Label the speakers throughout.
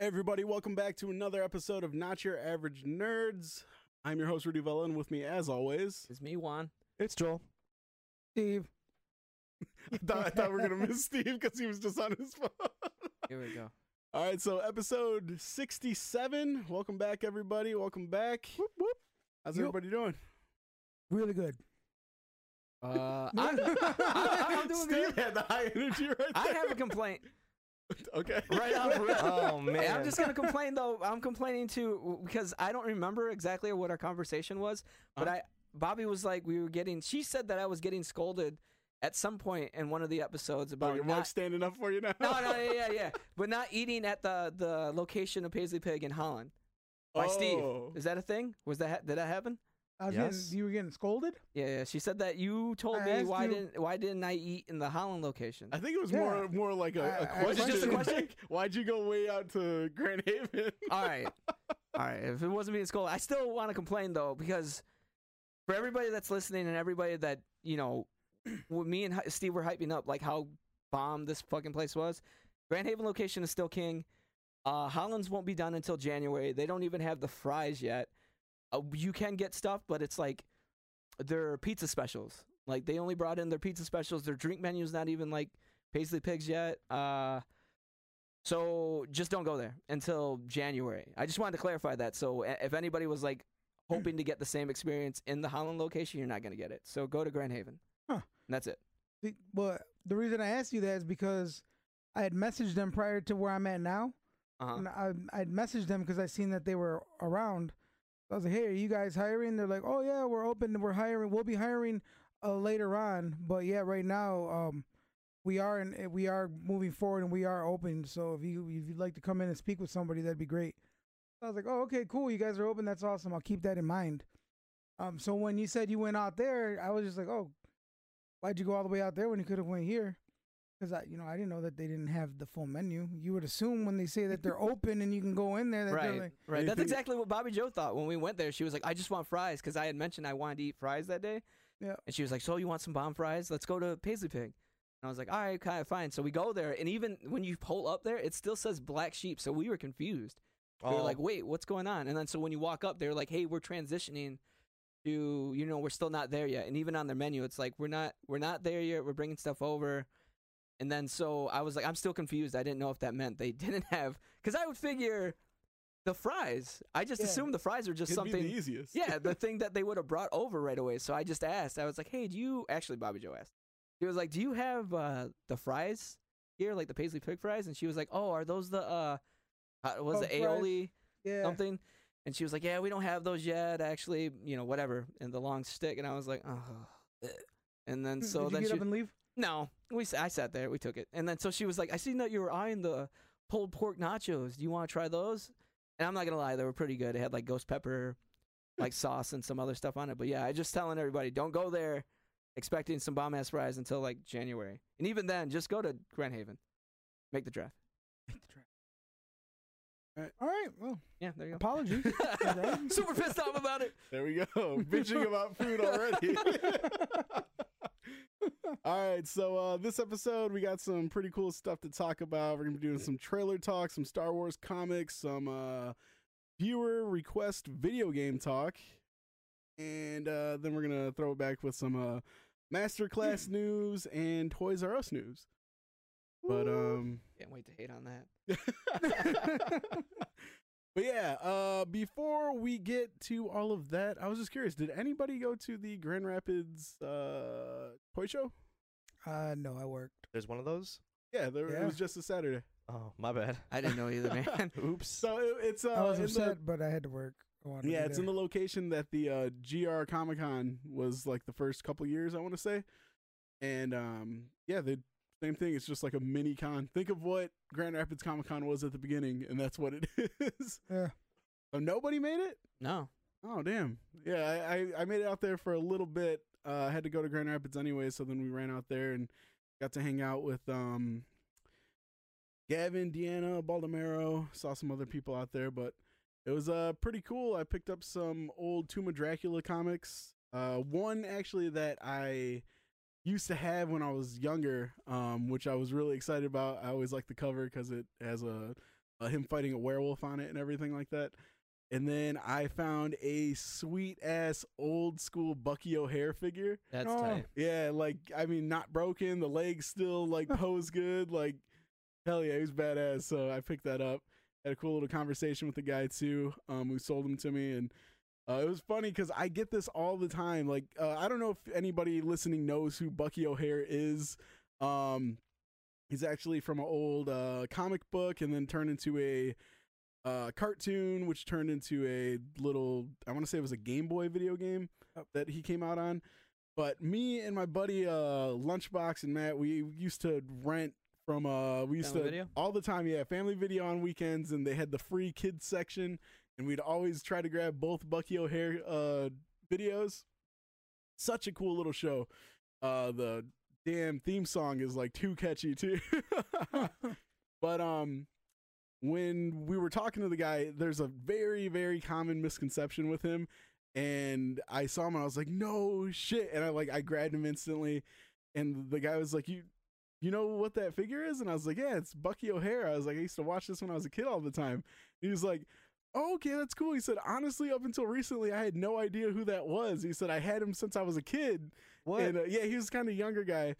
Speaker 1: Everybody, welcome back to another episode of Not Your Average Nerds. I'm your host, Rudy Vella, and with me, as always,
Speaker 2: It's me, Juan.
Speaker 3: It's Joel.
Speaker 4: Steve.
Speaker 1: I thought, I thought we were going to miss Steve because he was just on his phone.
Speaker 2: Here we go.
Speaker 1: All right, so episode 67. Welcome back, everybody. Welcome back.
Speaker 4: Whoop, whoop.
Speaker 1: How's
Speaker 4: Yep.
Speaker 1: everybody doing?
Speaker 4: Really good.
Speaker 2: Uh, I, I, am doing
Speaker 1: Steve
Speaker 2: good.
Speaker 1: had the high energy right there.
Speaker 2: I have a complaint.
Speaker 1: Okay.
Speaker 2: Right off rip.
Speaker 3: Oh man,
Speaker 2: Hey, I'm just gonna complain though. I'm complaining too because I don't remember exactly what our conversation was. But
Speaker 1: Uh-huh.
Speaker 2: I, Bobby was like, we were getting. She said that I was getting scolded at some point in one of the episodes
Speaker 1: Oh,
Speaker 2: about
Speaker 1: your
Speaker 2: not.
Speaker 1: standing up for you now?
Speaker 2: no, no, yeah, yeah, yeah. But not eating at the the location of Paisley Pig in Holland by Steve.
Speaker 1: Oh.
Speaker 2: Is that a thing? Was that did that happen?
Speaker 4: I was
Speaker 3: Yes.
Speaker 4: getting, you were getting scolded?
Speaker 2: Yeah, yeah. She said that you told
Speaker 4: I
Speaker 2: me
Speaker 4: asked
Speaker 2: why
Speaker 4: you-
Speaker 2: didn't why didn't I eat in the Holland location?
Speaker 1: I think it was
Speaker 4: Yeah.
Speaker 1: more more like a, a
Speaker 4: I- I-
Speaker 1: question.
Speaker 4: Was it just a
Speaker 2: question?
Speaker 1: Like, why'd you go way out to Grand Haven?
Speaker 2: All right. All right. If it wasn't being scolded, I still want to complain though because for everybody that's listening and everybody that you know, when me and Hi- Steve were hyping up like how bomb this fucking place was. Grand Haven location is still king. Uh, Holland's won't be done until January. They don't even have the fries yet. Uh, you can get stuff, but it's like their pizza specials. Like they only brought in their pizza specials. Their drink menu's not even like Paisley Pigs yet. Uh, so just don't go there until January. I just wanted to clarify that. So if anybody was like hoping to get the same experience in the Holland location, you're not going to get it. So go to Grand Haven.
Speaker 4: Huh.
Speaker 2: And that's it.
Speaker 4: The- But the reason I asked you that is because I had messaged them prior to where I'm at now.
Speaker 2: Uh-huh.
Speaker 4: And I I'd messaged them because I seen that they were around. I was like, "Hey, are you guys hiring?" They're like, "Oh yeah, we're open. We're hiring. We'll be hiring uh, later on, but yeah, right now, um, we are and we are moving forward and we are open. So if you if you'd like to come in and speak with somebody, that'd be great." I was like, "Oh, okay, cool. You guys are open. That's awesome. I'll keep that in mind." Um, so when you said you went out there, I was just like, "Oh, why'd you go all the way out there when you could have went here?" Because I, you know, I didn't know that they didn't have the full menu. You would assume when they say that they're open and you can go in there, that they're
Speaker 2: Right,
Speaker 4: like,
Speaker 2: right. That's exactly what Bobby Joe thought when we went there. She was like, "I just want fries," because I had mentioned I wanted to eat fries that day.
Speaker 4: Yeah.
Speaker 2: And she was like, "So you want some bomb fries? Let's go to Paisley Pig." And I was like, "All right, kind of fine." So we go there, and even when you pull up there, it still says Black Sheep. So we were confused. We were
Speaker 3: Oh,
Speaker 2: like, "Wait, what's going on?" And then so when you walk up, they're like, "Hey, we're transitioning to, you know, we're still not there yet." And even on their menu, it's like, "We're not, we're not there yet. We're bringing stuff over." And then so I was like, I'm still confused. I didn't know if that meant they didn't have, because I would figure the fries. I just
Speaker 4: Yeah.
Speaker 2: assumed the fries were just
Speaker 1: It'd
Speaker 2: something.
Speaker 1: the easiest.
Speaker 2: Yeah, the thing that they would have brought over right away. So I just asked. I was like, "Hey, do you actually?" Bobby Joe asked. He was like, "Do you have uh, the fries here, like the Paisley Pig fries?" And she was like, "Oh, are those the uh, was
Speaker 4: Oh,
Speaker 2: it
Speaker 4: fries.
Speaker 2: aioli
Speaker 4: yeah.
Speaker 2: something?" And she was like, "Yeah, we don't have those yet. Actually, you know, whatever." And the long stick. And I was like, "Oh." eh." And then so
Speaker 4: Did you
Speaker 2: then
Speaker 4: get
Speaker 2: she
Speaker 4: up and leave?
Speaker 2: No, we s- I sat there. We took it, and then so she was like, "I seen that you were eyeing the pulled pork nachos. Do you want to try those?" And I'm not gonna lie, they were pretty good. It had like ghost pepper, like sauce, and some other stuff on it. But yeah, I just telling everybody, don't go there expecting some bomb ass fries until like January, and even then, just go to Grand Haven, make the draft. Make the draft.
Speaker 4: All right. Well,
Speaker 2: Yeah, there you go.
Speaker 4: apologies.
Speaker 2: Super pissed off about it.
Speaker 1: There we go. Bitching about food already. All right, so uh, this episode we got some pretty cool stuff to talk about. We're gonna be doing some trailer talk, some Star Wars comics, some uh, viewer request video game talk, and uh, then we're gonna throw it back with some uh, masterclass news and Toys R Us news. But um,
Speaker 2: Can't wait to hate on that.
Speaker 1: but yeah, uh, before we get to all of that, I was just curious: did anybody go to the Grand Rapids uh, toy show?
Speaker 4: uh, no, I worked.
Speaker 3: there's one of those.
Speaker 1: Yeah, there, it was just a Saturday.
Speaker 3: Oh, my bad.
Speaker 2: I didn't know either, man.
Speaker 3: Oops.
Speaker 1: So it, it's uh,
Speaker 4: I was
Speaker 1: in
Speaker 4: upset, but I had to work. I wanted to
Speaker 1: yeah,
Speaker 4: be
Speaker 1: it's in the location that the uh, GR Comic Con was like the first couple years, I want to say, and um, yeah, the same thing. It's just like a mini con. Think of what Grand Rapids Comic Con was at the beginning, and that's what it is.
Speaker 4: Yeah.
Speaker 1: So nobody made it.
Speaker 2: no.
Speaker 1: Oh damn! Yeah, I, I I made it out there for a little bit. Uh, I had to go to Grand Rapids anyway, so then we ran out there and got to hang out with um Gavin, Deanna, Baldomero. Saw some other people out there, but it was uh pretty cool. I picked up some old Tomb of Dracula comics. Uh, one actually that I used to have when I was younger, um, which I was really excited about. I always like the cover because it has a uh, him fighting a werewolf on it and everything like that. And then I found a sweet ass old school Bucky O'Hare figure.
Speaker 2: That's
Speaker 4: Oh.
Speaker 2: tight.
Speaker 1: Yeah, like I mean, not broken. The legs still like pose good. Like hell yeah, he was badass. So I picked that up. Had a cool little conversation with the guy too, um, who sold him to me, and uh, it was funny because I get this all the time. Like uh, I don't know if anybody listening knows who Bucky O'Hare is. Um, he's actually from an old uh, comic book, and then turned into a uh, cartoon, which turned into a little. I want to say it was a Game Boy video game that he came out on. But me and my buddy uh, Lunchbox and Matt, we used to rent from uh we used
Speaker 2: Family
Speaker 1: to
Speaker 2: Video?
Speaker 1: all the time, yeah, family video on weekends, and they had the free kids section, and we'd always try to grab both Bucky O'Hare uh videos. Such a cool little show. Uh, the damn theme song is like too catchy too. but um, when we were talking to the guy, there's a very very common misconception with him, and I saw him and I was like, no shit, and I like I grabbed him instantly, and the guy was like, you. You know what that figure is? And I was like, Yeah, it's Bucky O'Hare. I was like, I used to watch this when I was a kid all the time. He was like, oh, okay, that's cool. He said, honestly, up until recently, I had no idea who that was. He said, I had him since I was a kid.
Speaker 2: What?
Speaker 1: And uh, yeah, he was kind of younger guy.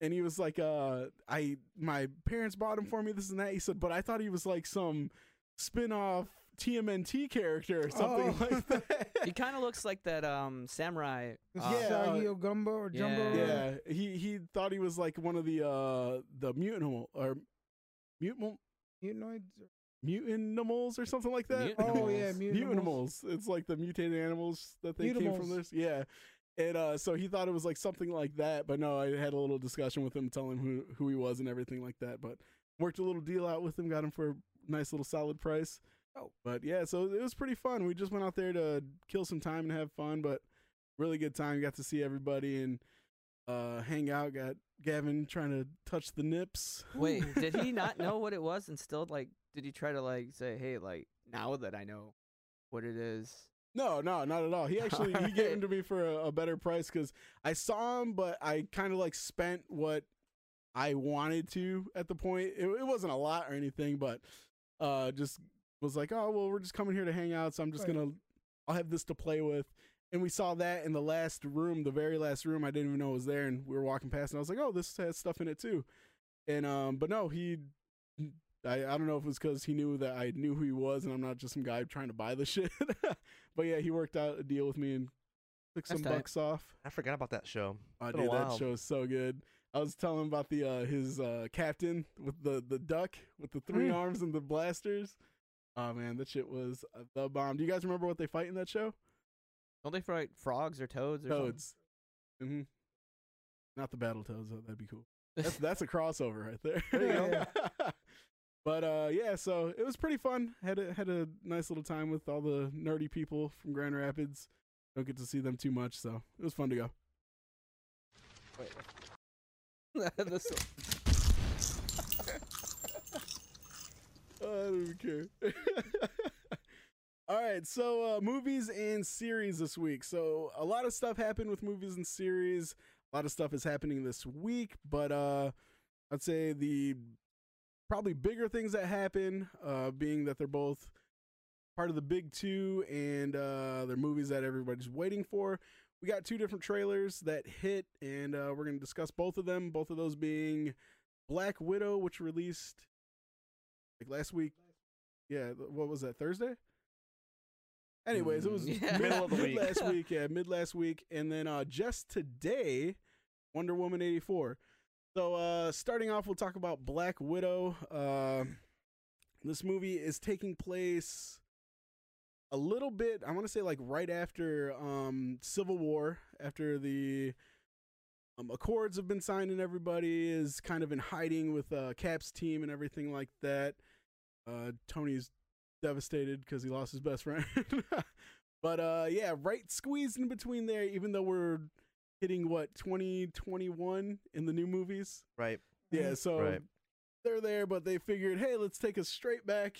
Speaker 1: And he was like, uh, I, my parents bought him for me, this and that. He said, but I thought he was like some spin off TMNT character or something
Speaker 4: Oh.
Speaker 1: like that.
Speaker 2: he kind of looks like that um samurai.
Speaker 4: This
Speaker 2: uh,
Speaker 1: Yeah,
Speaker 4: Sagi
Speaker 1: uh,
Speaker 4: Ogumbo or Jumbo.
Speaker 2: Yeah.
Speaker 1: yeah, he, he thought he was like one of the, uh, the mutant or mutant,
Speaker 4: Mutanoids.
Speaker 1: Mutanimals or something like that.
Speaker 2: Mutant-
Speaker 4: Oh yeah,
Speaker 2: Mutanimals.
Speaker 4: mutant.
Speaker 1: Mutanimals. It's like the mutated animals that they came from this. Yeah. And uh, so he thought it was like something like that, but no, I had a little discussion with him, telling him who who he was and everything like that. But worked a little deal out with him, got him for a nice little solid price.
Speaker 4: Oh.
Speaker 1: but yeah, so it was pretty fun. We just went out there to kill some time and have fun, but really good time. Got to see everybody and uh, hang out. Got Gavin trying to touch the nips.
Speaker 2: Wait, did he not know what it was and still like? Did he try to like say, "Hey, like now that I know what it is"?
Speaker 1: No, no, not at all. He actually he gave them to me for a, a better price because I saw him, but I kind of like spent what I wanted to at the point. It, it wasn't a lot or anything, but uh, just was like, oh well, we're just coming here to hang out, so I'm just
Speaker 4: Right.
Speaker 1: gonna, I'll have this to play with. And we saw that in the last room, the very last room. I didn't even know it was there, and we were walking past, and I was like, oh, this has stuff in it too. And um, but no, he. I, I don't know if it was because he knew that I knew who he was and I'm not just some guy trying to buy the shit. but yeah, he worked out a deal with me and took some
Speaker 2: tight.
Speaker 1: bucks off.
Speaker 3: I forgot about that show.
Speaker 1: Oh,
Speaker 3: Been
Speaker 1: dude, that show is so good. I was telling him about the uh, his uh, captain with the the duck with the three
Speaker 4: Mm.
Speaker 1: arms and the blasters. Oh man, that shit was uh, the bomb. Do you guys remember what they fight in that show?
Speaker 2: Don't they fight frogs or toads or something?
Speaker 1: Toads. hmm Not the battle toads though. That'd be cool. That's that's a crossover right there.
Speaker 4: There you go.
Speaker 1: but uh, yeah, so it was pretty fun. Had a had a nice little time with all the nerdy people from Grand Rapids. Don't get to see them too much, so it was fun to go.
Speaker 2: This-
Speaker 1: I don't even care. All right, so uh, movies and series this week. So a lot of stuff happened with movies and series. A lot of stuff is happening this week, but uh, I'd say the probably bigger things that happen, uh, being that they're both part of the big two and uh, they're movies that everybody's waiting for. We got two different trailers that hit, and uh, we're going to discuss both of them. Both of those being Black Widow, which released like last week. Yeah, what was that Thursday? Anyways, it was
Speaker 2: Mm, yeah.
Speaker 1: mid,
Speaker 3: Middle of the week.
Speaker 1: last week. Yeah, mid last week, and then uh, just today, Wonder Woman eighty four. So uh, starting off, we'll talk about Black Widow. Uh, this movie is taking place a little bit. I want to say like right after um, Civil War, after the um, Accords have been signed and everybody is kind of in hiding with uh, Cap's team and everything like that. Uh, Tony's devastated because he lost his best friend. but uh, yeah, right squeezed in between there, even though we're hitting what 2021 in the new movies.
Speaker 3: Right.
Speaker 1: Yeah, so
Speaker 3: Right.
Speaker 1: they're there, but they figured, hey, let's take us straight back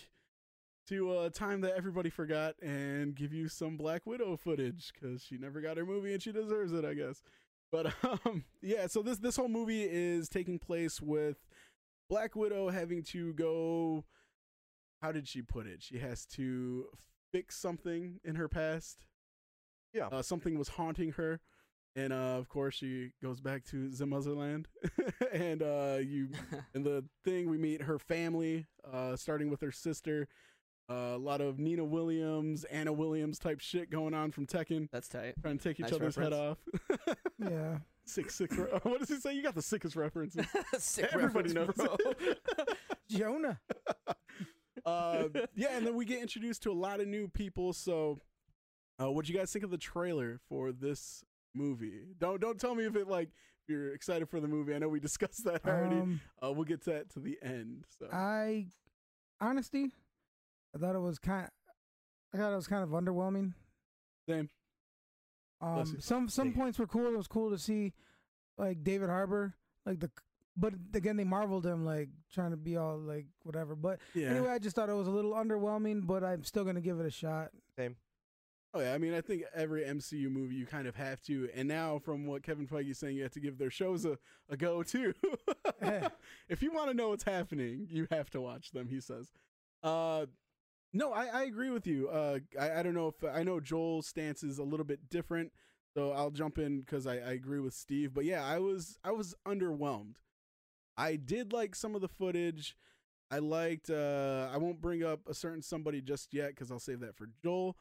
Speaker 1: to a time that everybody forgot and give you some Black Widow footage because she never got her movie and she deserves it, I guess. But um, yeah, so this this whole movie is taking place with Black Widow having to go how did she put it? She has to fix something in her past.
Speaker 3: Yeah.
Speaker 1: Uh, something was haunting her. And uh, of course, she goes back to the motherland, and uh, you in the thing we meet her family, uh, starting with her sister. Uh, a lot of Nina Williams, Anna Williams type shit going on from Tekken,
Speaker 2: That's tight.
Speaker 1: trying to take each
Speaker 2: Nice
Speaker 1: other's head off.
Speaker 4: Yeah.
Speaker 1: sick, sick. re- What does he say? You got the sickest references.
Speaker 2: Sick
Speaker 1: Everybody knows.
Speaker 2: reference, bro.
Speaker 4: Jonah.
Speaker 1: uh, yeah, and then we get introduced to a lot of new people. So, uh, what you guys think of the trailer for this movie? Don't don't tell me if it like if you're excited for the movie. I know we discussed that already.
Speaker 4: Um,
Speaker 1: uh, we'll get to that to the end. So,
Speaker 4: I, honesty, I thought it was kind. I thought it was kind of underwhelming.
Speaker 1: same.
Speaker 4: Um, some some
Speaker 3: Thank you.
Speaker 4: points were cool. It was cool to see, like David Harbour, like the. But again, they marveled him, like trying to be all like whatever. But
Speaker 1: Yeah.
Speaker 4: anyway, I just thought it was a little underwhelming. But I'm still gonna give it a shot.
Speaker 1: Oh yeah, I mean, I think every MCU movie you kind of have to, and now from what Kevin Feige is saying, you have to give their shows a, a go too.
Speaker 4: Eh.
Speaker 1: if you want to know what's happening, you have to watch them. He says. Uh, no, I, I agree with you. Uh, I, I don't know if I know Joel's stance is a little bit different, so I'll jump in because I, I agree with Steve. But yeah, I was I was underwhelmed. I did like some of the footage. I liked. Uh, I won't bring up a certain somebody just yet because I'll save that for Joel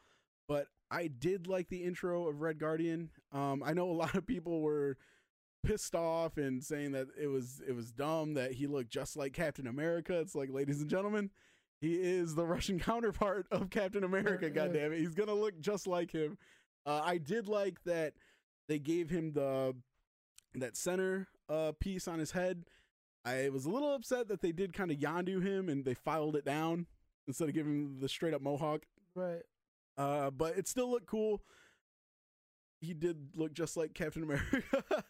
Speaker 1: but I did like the intro of Red Guardian. Um, I know a lot of people were pissed off and saying that it was it was dumb that he looked just like Captain America. It's like, ladies and gentlemen, he is the Russian counterpart of Captain America. God damn it, he's gonna look just like him. Uh, I did like that they gave him the that center uh, piece on his head. I was a little upset that they did kind of Yondu him and they filed it down instead of giving him the straight up mohawk.
Speaker 4: Right.
Speaker 1: Uh, but it still looked cool. He did look just like Captain America.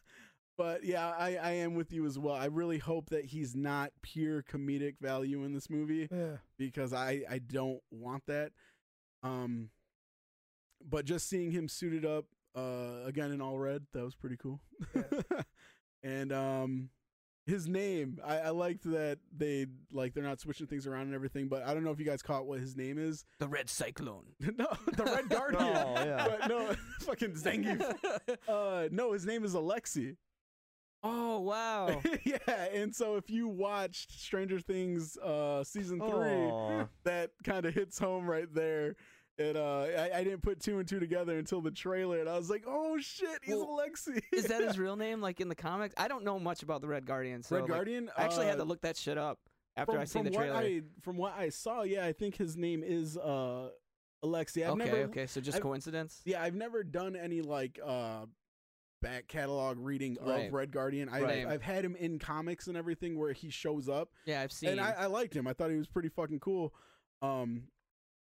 Speaker 1: but yeah, I, I am with you as well. I really hope that he's not pure comedic value in this movie
Speaker 4: Yeah.
Speaker 1: because I, I don't want that. Um, but just seeing him suited up uh, again in all red, that was pretty cool. and um, his name, I, I liked that they like they're not switching things around and everything. But I don't know if you guys caught what his name is.
Speaker 2: the Red Cyclone.
Speaker 1: no, the Red Guardian.
Speaker 3: Oh, yeah.
Speaker 1: But no, fucking Zangief. Uh, no, his name is Alexi.
Speaker 2: oh wow.
Speaker 1: yeah, and so if you watched Stranger Things uh, season three,
Speaker 3: Aw.
Speaker 1: that kind of hits home right there. And uh, I, I didn't put two and two together until the trailer, and I was like, "Oh shit, he's
Speaker 2: Well,
Speaker 1: Alexi."
Speaker 2: Is that his real name? Like in the comics? I don't know much about the Red Guardian. So
Speaker 1: Red
Speaker 2: like,
Speaker 1: Guardian?
Speaker 2: I actually had
Speaker 1: Uh,
Speaker 2: to look that shit up after
Speaker 1: from,
Speaker 2: I seen the trailer.
Speaker 1: What I, from what I saw, yeah, I think his name is uh, Alexi. I've
Speaker 2: okay,
Speaker 1: never,
Speaker 2: okay. So just
Speaker 1: I've-
Speaker 2: coincidence.
Speaker 1: Yeah, I've never done any like uh back catalog reading
Speaker 2: Right.
Speaker 1: of Red Guardian. I,
Speaker 2: Right.
Speaker 1: I've had him in comics and everything where he shows up,
Speaker 2: Yeah, I've seen.
Speaker 1: and I, I liked him. I thought he was pretty fucking cool. Um,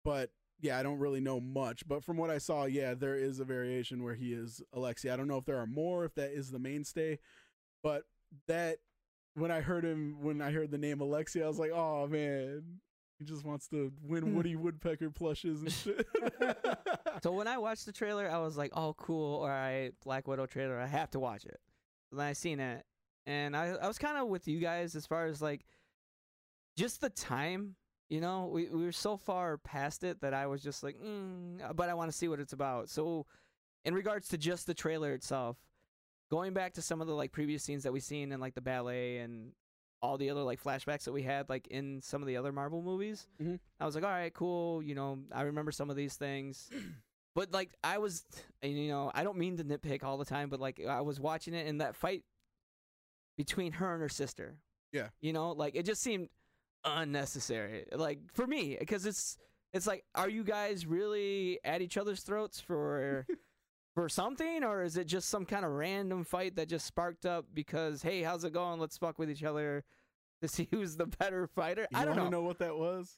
Speaker 1: but yeah, I don't really know much. But from what I saw, yeah, there is a variation where he is Alexi. I don't know if there are more, if that is the mainstay, but that when I heard him, when I heard the name Alexi, I was like, oh man. He just wants to win
Speaker 4: Hmm.
Speaker 1: Woody Woodpecker plushes and shit.
Speaker 2: so when I watched the trailer, I was like, "Oh, cool! All right, Black Widow trailer. I have to watch it." And I seen it, and I I was kind of with you guys as far as like just the time. You know, we we were so far past it that I was just like, mm, but I want to see what it's about. So, in regards to just the trailer itself, going back to some of the like previous scenes that we've seen in like the ballet and all the other like flashbacks that we had like in some of the other Marvel movies,
Speaker 1: Mhm.
Speaker 2: I was like, all right, cool. You know, I remember some of these things. But like I was, you know, I don't mean to nitpick all the time, but like I was watching it and that fight between her and her sister.
Speaker 1: Yeah.
Speaker 2: You know, like it just seemed unnecessary. Like for me, because it's it's like, are you guys really at each other's throats for for something, or is it just some kind of random fight that just sparked up because hey, how's it going? Let's fuck with each other to see who's the better fighter.
Speaker 1: You
Speaker 2: I don't know.
Speaker 1: know what that was?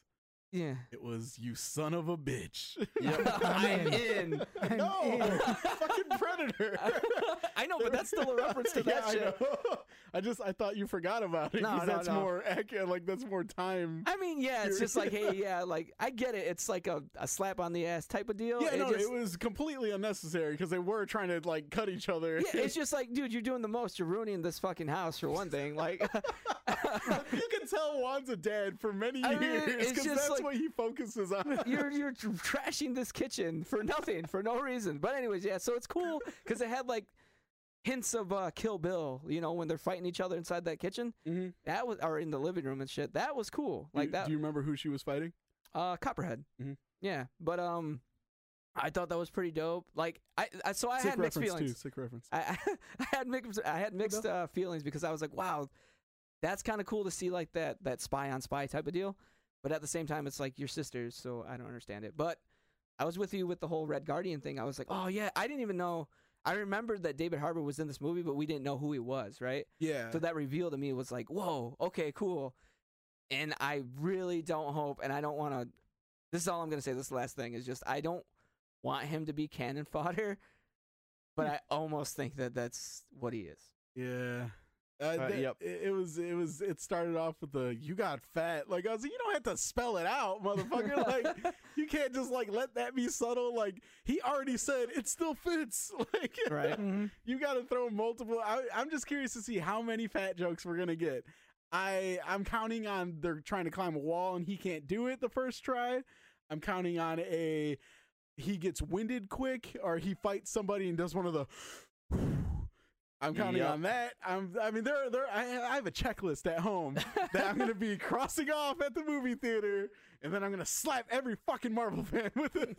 Speaker 2: Yeah.
Speaker 1: It was you son of a bitch.
Speaker 2: I'm
Speaker 4: in.
Speaker 2: in.
Speaker 4: I'm
Speaker 1: no,
Speaker 4: in.
Speaker 1: fucking predator.
Speaker 2: I know, but that's still a reference to that
Speaker 1: yeah,
Speaker 2: shit.
Speaker 1: I. I just I thought you forgot about it
Speaker 2: No, no,
Speaker 1: that's
Speaker 2: no.
Speaker 1: more accurate. Like that's more time.
Speaker 2: I mean, yeah, it's just like, hey, yeah, like I get it. It's like a, a slap on the ass type of deal.
Speaker 1: yeah,
Speaker 2: it
Speaker 1: no,
Speaker 2: just,
Speaker 1: it was completely unnecessary because they were trying to like cut each other.
Speaker 2: yeah, it's just like, dude, you're doing the most. You're ruining this fucking house for one thing. Like,
Speaker 1: you can tell Juan's a dad for many
Speaker 2: I mean,
Speaker 1: years
Speaker 2: it's
Speaker 1: because
Speaker 2: just
Speaker 1: that's
Speaker 2: like- like,
Speaker 1: what he focuses on.
Speaker 2: you're you're trashing this kitchen for nothing, for no reason. But anyways, yeah. So it's cool because it had like hints of uh, Kill Bill. You know, when they're fighting each other inside that kitchen.
Speaker 1: mm-hmm.
Speaker 2: That was or in the living room and shit. That was cool. Like
Speaker 1: do,
Speaker 2: that.
Speaker 1: Do you remember who she was fighting?
Speaker 2: Uh, Copperhead.
Speaker 1: Mhm.
Speaker 2: Yeah, but um, I thought that was pretty dope. Like I, I so I
Speaker 1: Sick
Speaker 2: had mixed feelings.
Speaker 1: too. Sick reference.
Speaker 2: I, I had mixed I had mixed uh, feelings because I was like, wow, that's kind of cool to see like that that spy on spy type of deal. But at the same time, it's like your sisters, so I don't understand it. But I was with you with the whole Red Guardian thing. I was like, oh yeah, I didn't even know. I remembered that David Harbour was in this movie, but we didn't know who he was, right?
Speaker 1: Yeah.
Speaker 2: So that reveal to me was like, whoa, okay, cool. And I really don't hope, and I don't want to. This is all I'm gonna say. This last thing is just I don't want him to be cannon fodder, but hmm. I almost think that that's what he is.
Speaker 1: Yeah. Uh,
Speaker 3: Uh,
Speaker 1: th-
Speaker 3: yep.
Speaker 1: It, it was. It was. It started off with the "you got fat." Like I was like, you don't have to spell it out, motherfucker. like you can't just like let that be subtle. Like he already said it still fits. Like
Speaker 2: Right.
Speaker 4: Mhm.
Speaker 1: you got to throw multiple. I, I'm just curious to see how many fat jokes we're gonna get. I I'm counting on they're trying to climb a wall and he can't do it the first try. I'm counting on a he gets winded quick or he fights somebody and does one of the. I'm counting
Speaker 3: Yep.
Speaker 1: on that. I'm. I mean, there, there. I, I have a checklist at home that I'm gonna be crossing off at the movie theater, and then I'm gonna slap every fucking Marvel fan with it.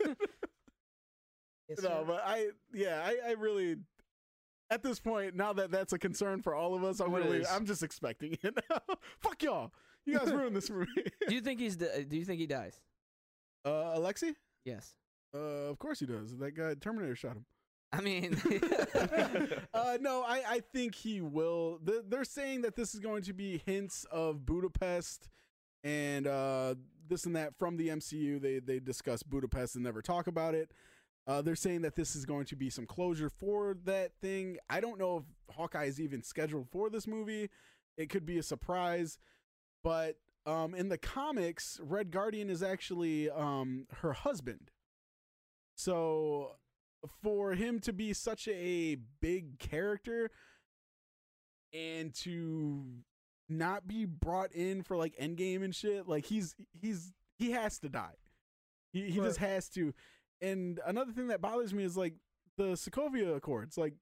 Speaker 4: Yes,
Speaker 1: no,
Speaker 4: sir.
Speaker 1: but I, yeah, I, I really, at this point, now that that's a concern for all of us, I'm really? I'm just expecting it. Fuck y'all, you guys ruined this movie.
Speaker 2: do you think he's? di- Do you think he dies?
Speaker 1: uh, Alexi,
Speaker 2: Yes.
Speaker 1: uh, of course he does. That guy Terminator shot him.
Speaker 2: I mean,
Speaker 1: uh, no, I, I think he will. They're, they're saying that this is going to be hints of Budapest and uh, this and that from the MCU. They they discuss Budapest and never talk about it. Uh, they're saying that this is going to be some closure for that thing. I don't know if Hawkeye is even scheduled for this movie. It could be a surprise, but um, in the comics, Red Guardian is actually um, her husband. So for him to be such a big character and to not be brought in for like endgame and shit like he's he's he has to die. He, he just has to. And another thing that bothers me is like the sokovia accords like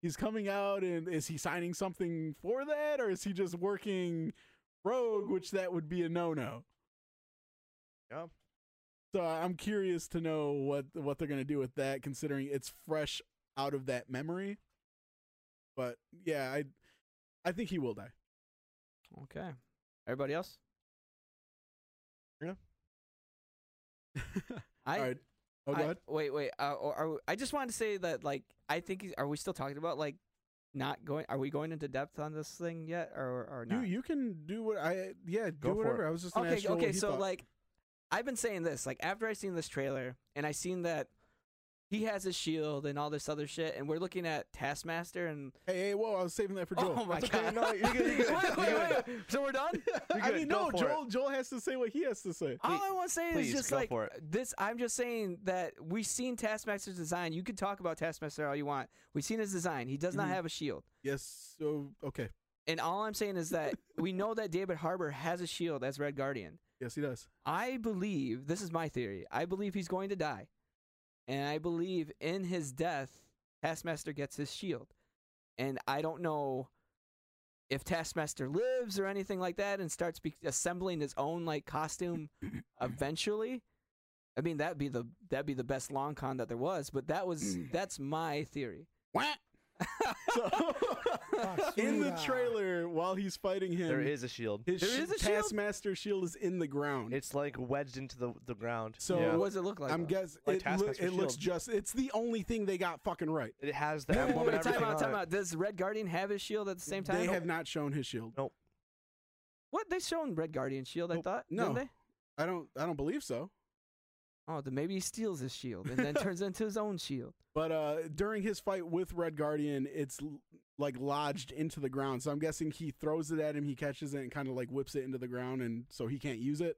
Speaker 1: he's coming out and is he signing something for that or is he just working rogue which that would be a no-no?
Speaker 3: Yeah.
Speaker 1: So I'm curious to know what what they're gonna do with that, considering it's fresh out of that memory. But yeah, I I think he will die.
Speaker 2: okay. Everybody else?
Speaker 3: Yeah.
Speaker 2: I,
Speaker 1: All right. Oh, go
Speaker 2: I-
Speaker 1: ahead.
Speaker 2: Wait, wait. Uh, or, are, I just wanted to say that, like, I think. He's, are we still talking about like not going? Are we going into depth on this thing yet, or or
Speaker 1: You
Speaker 2: not?
Speaker 1: you can do what I yeah do
Speaker 3: Go for
Speaker 1: whatever.
Speaker 3: it.
Speaker 1: I was just gonna
Speaker 2: okay,
Speaker 1: ask
Speaker 2: okay.
Speaker 1: what he
Speaker 2: So
Speaker 1: thought.
Speaker 2: like, I've been saying this. Like, after I seen this trailer and I seen that he has his shield and all this other shit, and we're looking at Taskmaster and
Speaker 1: hey hey whoa, I was saving that for Joel.
Speaker 2: oh my
Speaker 3: That's okay,
Speaker 2: god,
Speaker 3: no, you're good, you're good,
Speaker 2: wait, wait, wait, wait. So we're done.
Speaker 3: You're
Speaker 1: I mean
Speaker 3: go
Speaker 1: no,
Speaker 3: for
Speaker 1: Joel Joel has to say what he has to say.
Speaker 2: All I want to say
Speaker 3: please,
Speaker 2: is just like this. I'm just saying that we've seen Taskmaster's design. You can talk about Taskmaster all you want. We've seen his design. He does not
Speaker 1: Mhm.
Speaker 2: have a shield.
Speaker 1: Yes. So okay.
Speaker 2: And all I'm saying is that we know that David Harbour has a shield as Red Guardian.
Speaker 1: Yes, he does.
Speaker 2: I believe this is my theory. I believe he's going to die, and I believe in his death, Taskmaster gets his shield. And I don't know if Taskmaster lives or anything like that, and starts be- assembling his own like costume eventually. I mean that'd be the that'd be the best long con that there was, but that was that's my theory.
Speaker 1: Wah! So in the trailer, while he's fighting him,
Speaker 3: There is a shield.
Speaker 1: his
Speaker 2: There
Speaker 1: sh-
Speaker 2: a shield?
Speaker 1: Taskmaster shield is in the ground.
Speaker 3: It's like wedged into the, the ground.
Speaker 1: So-
Speaker 3: yeah.
Speaker 2: What does it look like?
Speaker 1: I'm
Speaker 2: though?
Speaker 1: guess
Speaker 3: Like
Speaker 1: it, loo-
Speaker 3: Taskmaster's
Speaker 1: it looks just. It's the only thing they got fucking right.
Speaker 3: it has the
Speaker 2: Wait,
Speaker 3: emblem
Speaker 2: wait,
Speaker 3: and
Speaker 2: time out, time out. Does Red Guardian have his shield at the same time?
Speaker 1: They have not shown his shield. Nope.
Speaker 2: What they shown Red Guardian shield? I thought.
Speaker 1: No.
Speaker 2: They?
Speaker 1: I don't. I don't believe so.
Speaker 2: Oh, then maybe he steals his shield and then turns it into his own shield.
Speaker 1: But uh, during his fight with Red Guardian, it's l- like lodged into the ground. So I'm guessing he throws it at him, he catches it, and kind of like whips it into the ground, and so he can't use it.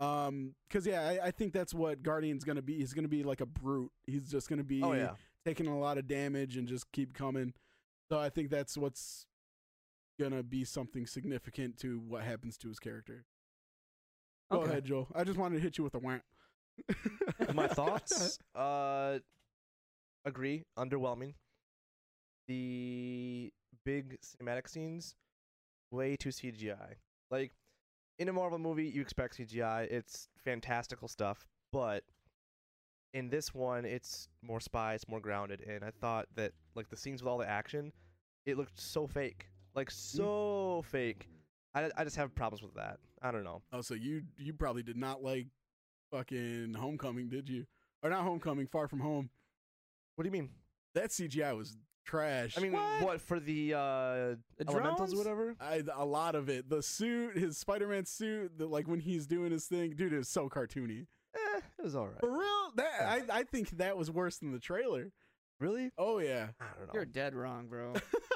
Speaker 1: Um, because yeah, I, I think that's what Guardian's gonna be. He's gonna be like a brute. He's just gonna be
Speaker 3: Oh, yeah.
Speaker 1: taking a lot of damage and just keep coming. So I think that's what's gonna be something significant to what happens to his character. Go
Speaker 2: Okay.
Speaker 1: ahead, Joel. I just wanted to hit you with a wham.
Speaker 3: My thoughts? Uh, agree. Underwhelming. The big cinematic scenes, way too CGI. Like in a Marvel movie, you expect CGI. It's fantastical stuff, but in this one, it's more spy. It's more grounded. And I thought that like the scenes with all the action, it looked so fake. Like so fake. I, I just have problems with that. I don't know.
Speaker 1: Oh, so you you probably did not like fucking Homecoming, did you? Or not Homecoming, Far From Home.
Speaker 3: What do you mean?
Speaker 1: That CGI was trash.
Speaker 3: I mean,
Speaker 2: What?
Speaker 3: what, for the uh,
Speaker 2: The
Speaker 3: elementals
Speaker 2: drones?
Speaker 3: or whatever?
Speaker 1: I, a lot of it. The suit, his Spider-Man suit, the, like when he's doing his thing, dude, it was so cartoony.
Speaker 3: Eh, it was all right.
Speaker 1: For real, that I, I think that was worse than the trailer.
Speaker 3: Really?
Speaker 1: Oh yeah.
Speaker 3: I don't know.
Speaker 2: You're dead wrong, bro.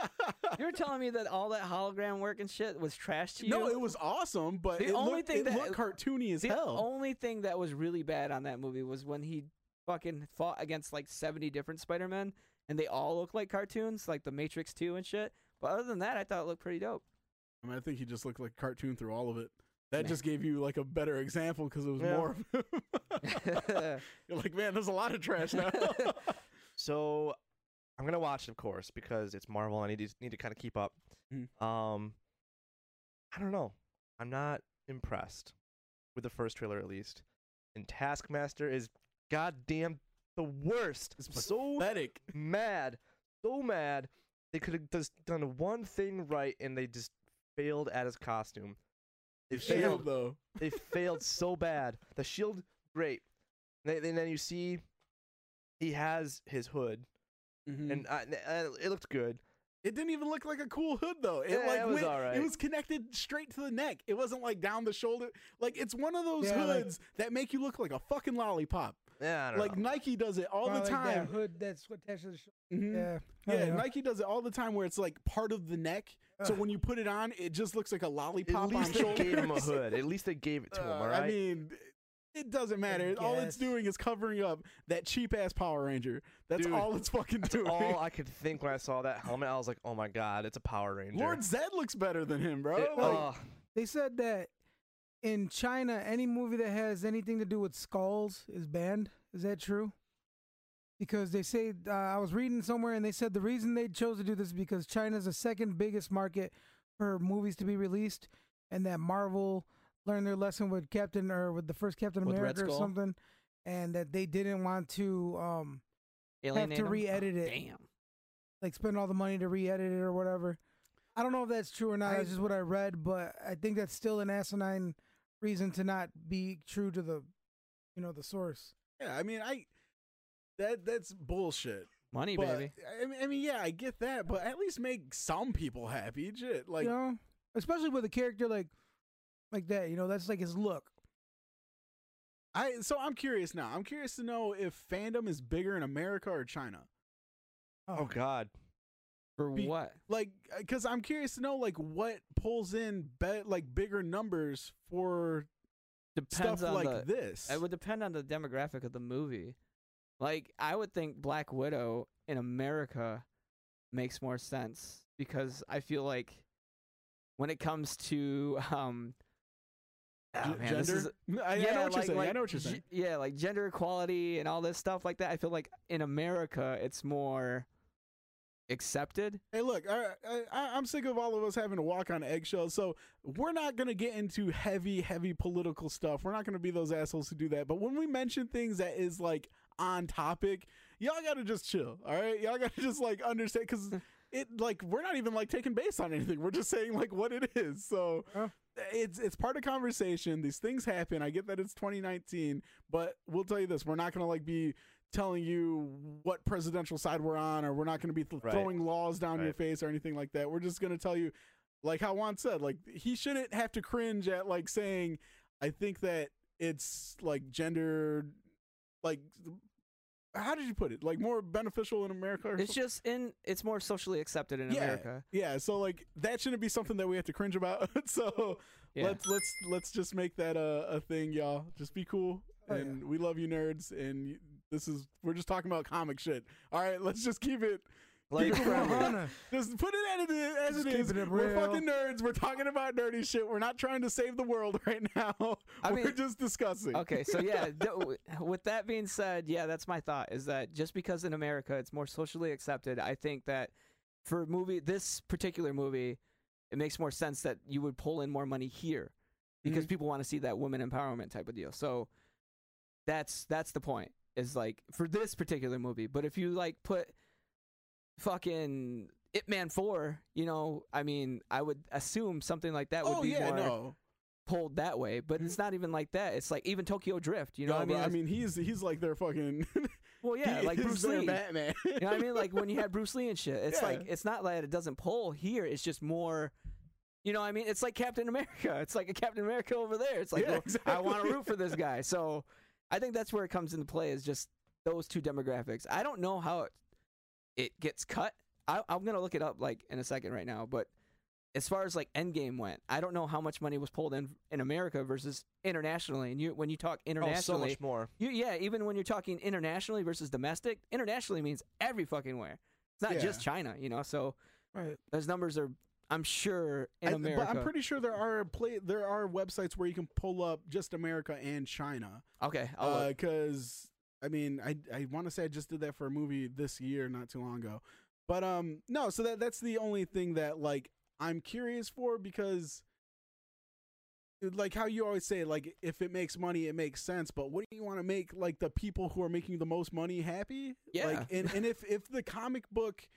Speaker 2: You're telling me that all that hologram work and shit was trash to you?
Speaker 1: no, it was awesome, but
Speaker 2: The
Speaker 1: it
Speaker 2: only
Speaker 1: looked,
Speaker 2: thing
Speaker 1: it
Speaker 2: that-
Speaker 1: looked cartoony as
Speaker 2: the
Speaker 1: hell.
Speaker 2: only thing that was really bad on that movie was when he fucking fought against like 70 different Spider-Men and they all look like cartoons, like the Matrix 2 and shit. But other than that, I thought it looked pretty dope.
Speaker 1: I mean, I think he just looked like a cartoon through all of it. That
Speaker 2: Nah.
Speaker 1: just gave you like a better example because it was
Speaker 3: Yeah.
Speaker 1: more. Of him. You're like, man, there's a lot of trash now.
Speaker 3: So I'm gonna watch it, of course, because it's Marvel. I need to need to kind of keep up.
Speaker 1: Mhm.
Speaker 3: Um, I don't know. I'm not impressed with the first trailer, at least. And Taskmaster is goddamn the worst.
Speaker 1: It's
Speaker 3: so
Speaker 1: Pathetic.
Speaker 3: mad, so mad. They could have just done one thing right, and they just failed at his costume. They
Speaker 1: Shield
Speaker 3: failed.
Speaker 1: though.
Speaker 3: They failed so bad. The shield, great. And then you see he has his hood,
Speaker 1: Mhm.
Speaker 3: and uh, uh, it looked good.
Speaker 1: It didn't even look like a cool hood though. It
Speaker 3: Yeah,
Speaker 1: like
Speaker 3: it was
Speaker 1: went-
Speaker 3: alright.
Speaker 1: It was connected straight to the neck. It wasn't like down the shoulder. Like it's one of those
Speaker 4: Yeah, like-
Speaker 1: hoods that make you look like a fucking lollipop.
Speaker 3: Yeah, I don't
Speaker 1: Like
Speaker 3: know.
Speaker 1: Nike does it all
Speaker 4: Well,
Speaker 1: the
Speaker 4: like
Speaker 1: time.
Speaker 4: That hood that's attached to the shoulder.
Speaker 1: Mhm.
Speaker 4: Yeah.
Speaker 1: Yeah,
Speaker 4: Oh,
Speaker 1: Nike does it all the time where it's like part of the neck. So when you put it on, it just looks like a lollipop
Speaker 3: At least
Speaker 1: on
Speaker 3: they
Speaker 1: shoulders.
Speaker 3: gave him a hood. At least they gave it to him.
Speaker 1: Uh,
Speaker 3: All right.
Speaker 1: I mean, it doesn't matter. All it's doing is covering up that cheap ass Power Ranger. That's
Speaker 3: Dude,
Speaker 1: all it's fucking
Speaker 3: That's
Speaker 1: doing.
Speaker 3: all I could think when I saw that helmet. I was like, "Oh my god, it's a Power Ranger."
Speaker 1: Lord Zed looks better than him, bro.
Speaker 3: It-
Speaker 1: Like,
Speaker 3: oh,
Speaker 4: They said that in China, any movie that has anything to do with skulls is banned. Is that true? Because they say uh, I was reading somewhere, and they said the reason they chose to do this is because China's the second biggest market for movies to be released, and that Marvel learned their lesson with Captain or with the first Captain
Speaker 2: With
Speaker 4: America or something, and that they didn't want to um
Speaker 2: Alienate
Speaker 4: to
Speaker 2: him?
Speaker 4: re-edit it.
Speaker 2: Damn.
Speaker 4: like spend all the money to re-edit it or whatever. I don't know if that's true or not.
Speaker 1: I-
Speaker 4: that's just what I read, but I think that's still an asinine reason to not be true to the, you know, the source.
Speaker 1: yeah, I mean, I that that's bullshit.
Speaker 2: Money,
Speaker 1: But,
Speaker 2: baby.
Speaker 1: I mean, I mean, yeah, I get that, but at least make some people happy. Shit, like
Speaker 4: you know, especially with a character like, like that. You know, that's like his look.
Speaker 1: I. So I'm curious now. I'm curious to know if fandom is bigger in America or China.
Speaker 3: oh god.
Speaker 2: For
Speaker 1: Be-
Speaker 2: what?
Speaker 1: Like, because I'm curious to know like what pulls in be- like bigger numbers for
Speaker 2: Depends
Speaker 1: stuff
Speaker 2: on
Speaker 1: like
Speaker 2: the.
Speaker 1: this.
Speaker 2: It would depend on the demographic of the movie. Like, I would think Black Widow in America makes more sense because I feel like when it comes to um,
Speaker 1: G-
Speaker 2: oh, man, this
Speaker 1: gender.
Speaker 2: is-
Speaker 1: I, I know what you're saying. I know what you're
Speaker 2: ge-
Speaker 1: saying.
Speaker 2: Yeah, like gender equality and all this stuff like that. I feel like in America it's more accepted.
Speaker 1: Hey, look, I, I, I'm sick of all of us having to walk on eggshells. So we're not gonna get into heavy, heavy political stuff. We're not gonna be those assholes who do that. But when we mention things that is like on topic, y'all gotta just chill. All right, y'all gotta just like understand because it like we're not even like taking base on anything. We're just saying like what it is. So
Speaker 4: Huh?
Speaker 1: It's it's part of conversation. These things happen. I get that it's 2019, but we'll tell you this: we're not gonna like be telling you what presidential side we're on, or we're not gonna be th-
Speaker 3: Right.
Speaker 1: throwing laws down your face or anything like that. We're just gonna tell you, like how Juan said, like he shouldn't have to cringe at like saying, I think that it's like gender, like. How did you put it? Like more beneficial in America? Or
Speaker 2: It's
Speaker 1: something?
Speaker 2: just in it's more socially accepted in
Speaker 1: Yeah.
Speaker 2: America.
Speaker 1: Yeah, so like that shouldn't be something that we have to cringe about. so
Speaker 2: Yeah.
Speaker 1: let's let's let's just make that a, a thing, y'all. Just be cool,
Speaker 4: Oh, yeah.
Speaker 1: and we love you, nerds. And y- this is we're just talking about comic shit. All right, let's just keep it
Speaker 3: Like,
Speaker 1: Just put it as it is. As
Speaker 4: Just
Speaker 1: it is.
Speaker 4: it
Speaker 1: We're fucking nerds. We're talking about nerdy shit. We're not trying to save the world right now.
Speaker 2: I
Speaker 1: We're
Speaker 2: mean-
Speaker 1: just discussing.
Speaker 2: Okay, so yeah, th- with that being said, yeah, that's my thought is that just because in America it's more socially accepted, I think that for a movie this particular movie, it makes more sense that you would pull in more money here because
Speaker 1: Mhm.
Speaker 2: people want to see that women empowerment type of deal. So that's that's the point. Is like for this particular movie, but if you like put fucking Ip Man 4, you know, I mean, I would assume something like that would
Speaker 1: Oh
Speaker 2: be
Speaker 1: yeah,
Speaker 2: more
Speaker 1: no.
Speaker 2: pulled that way, but it's not even like that. It's like even Tokyo Drift, you know
Speaker 1: No,
Speaker 2: what I mean?
Speaker 1: I mean, he's he's like their fucking.
Speaker 2: well, yeah, like Bruce Lee.
Speaker 1: Batman.
Speaker 2: You know what I mean? Like when you had Bruce Lee and shit. It's like it's not like it doesn't pull here. It's just more. You know what I mean? It's like Captain America. It's like a Captain America over there. It's like
Speaker 1: Yeah,
Speaker 2: well, I want to root for this guy. So I think that's where it comes into play. Is just those two demographics. I don't know how it, it gets cut. I, I'm gonna look it up like in a second right now. But as far as like Endgame went, I don't know how much money was pulled in in America versus internationally. And you when you talk internationally,
Speaker 3: Oh, so much more.
Speaker 2: you, yeah, even when you're talking internationally versus domestic, internationally means every fucking where. It's not just China, you know. So
Speaker 4: Right.
Speaker 2: those numbers are, I'm sure, in
Speaker 1: I-
Speaker 2: America.
Speaker 1: But I'm pretty sure there are play there are websites where you can pull up just America and China.
Speaker 2: okay.
Speaker 1: Because I mean, I I want to say I just did that for a movie this year, not too long ago. But um, no. So that that's the only thing that like I'm curious for because. Like how you always say, like if it makes money, it makes sense. But what do you want to make like the people who are making the most money happy?
Speaker 2: Yeah.
Speaker 1: Like, and and if if the comic book,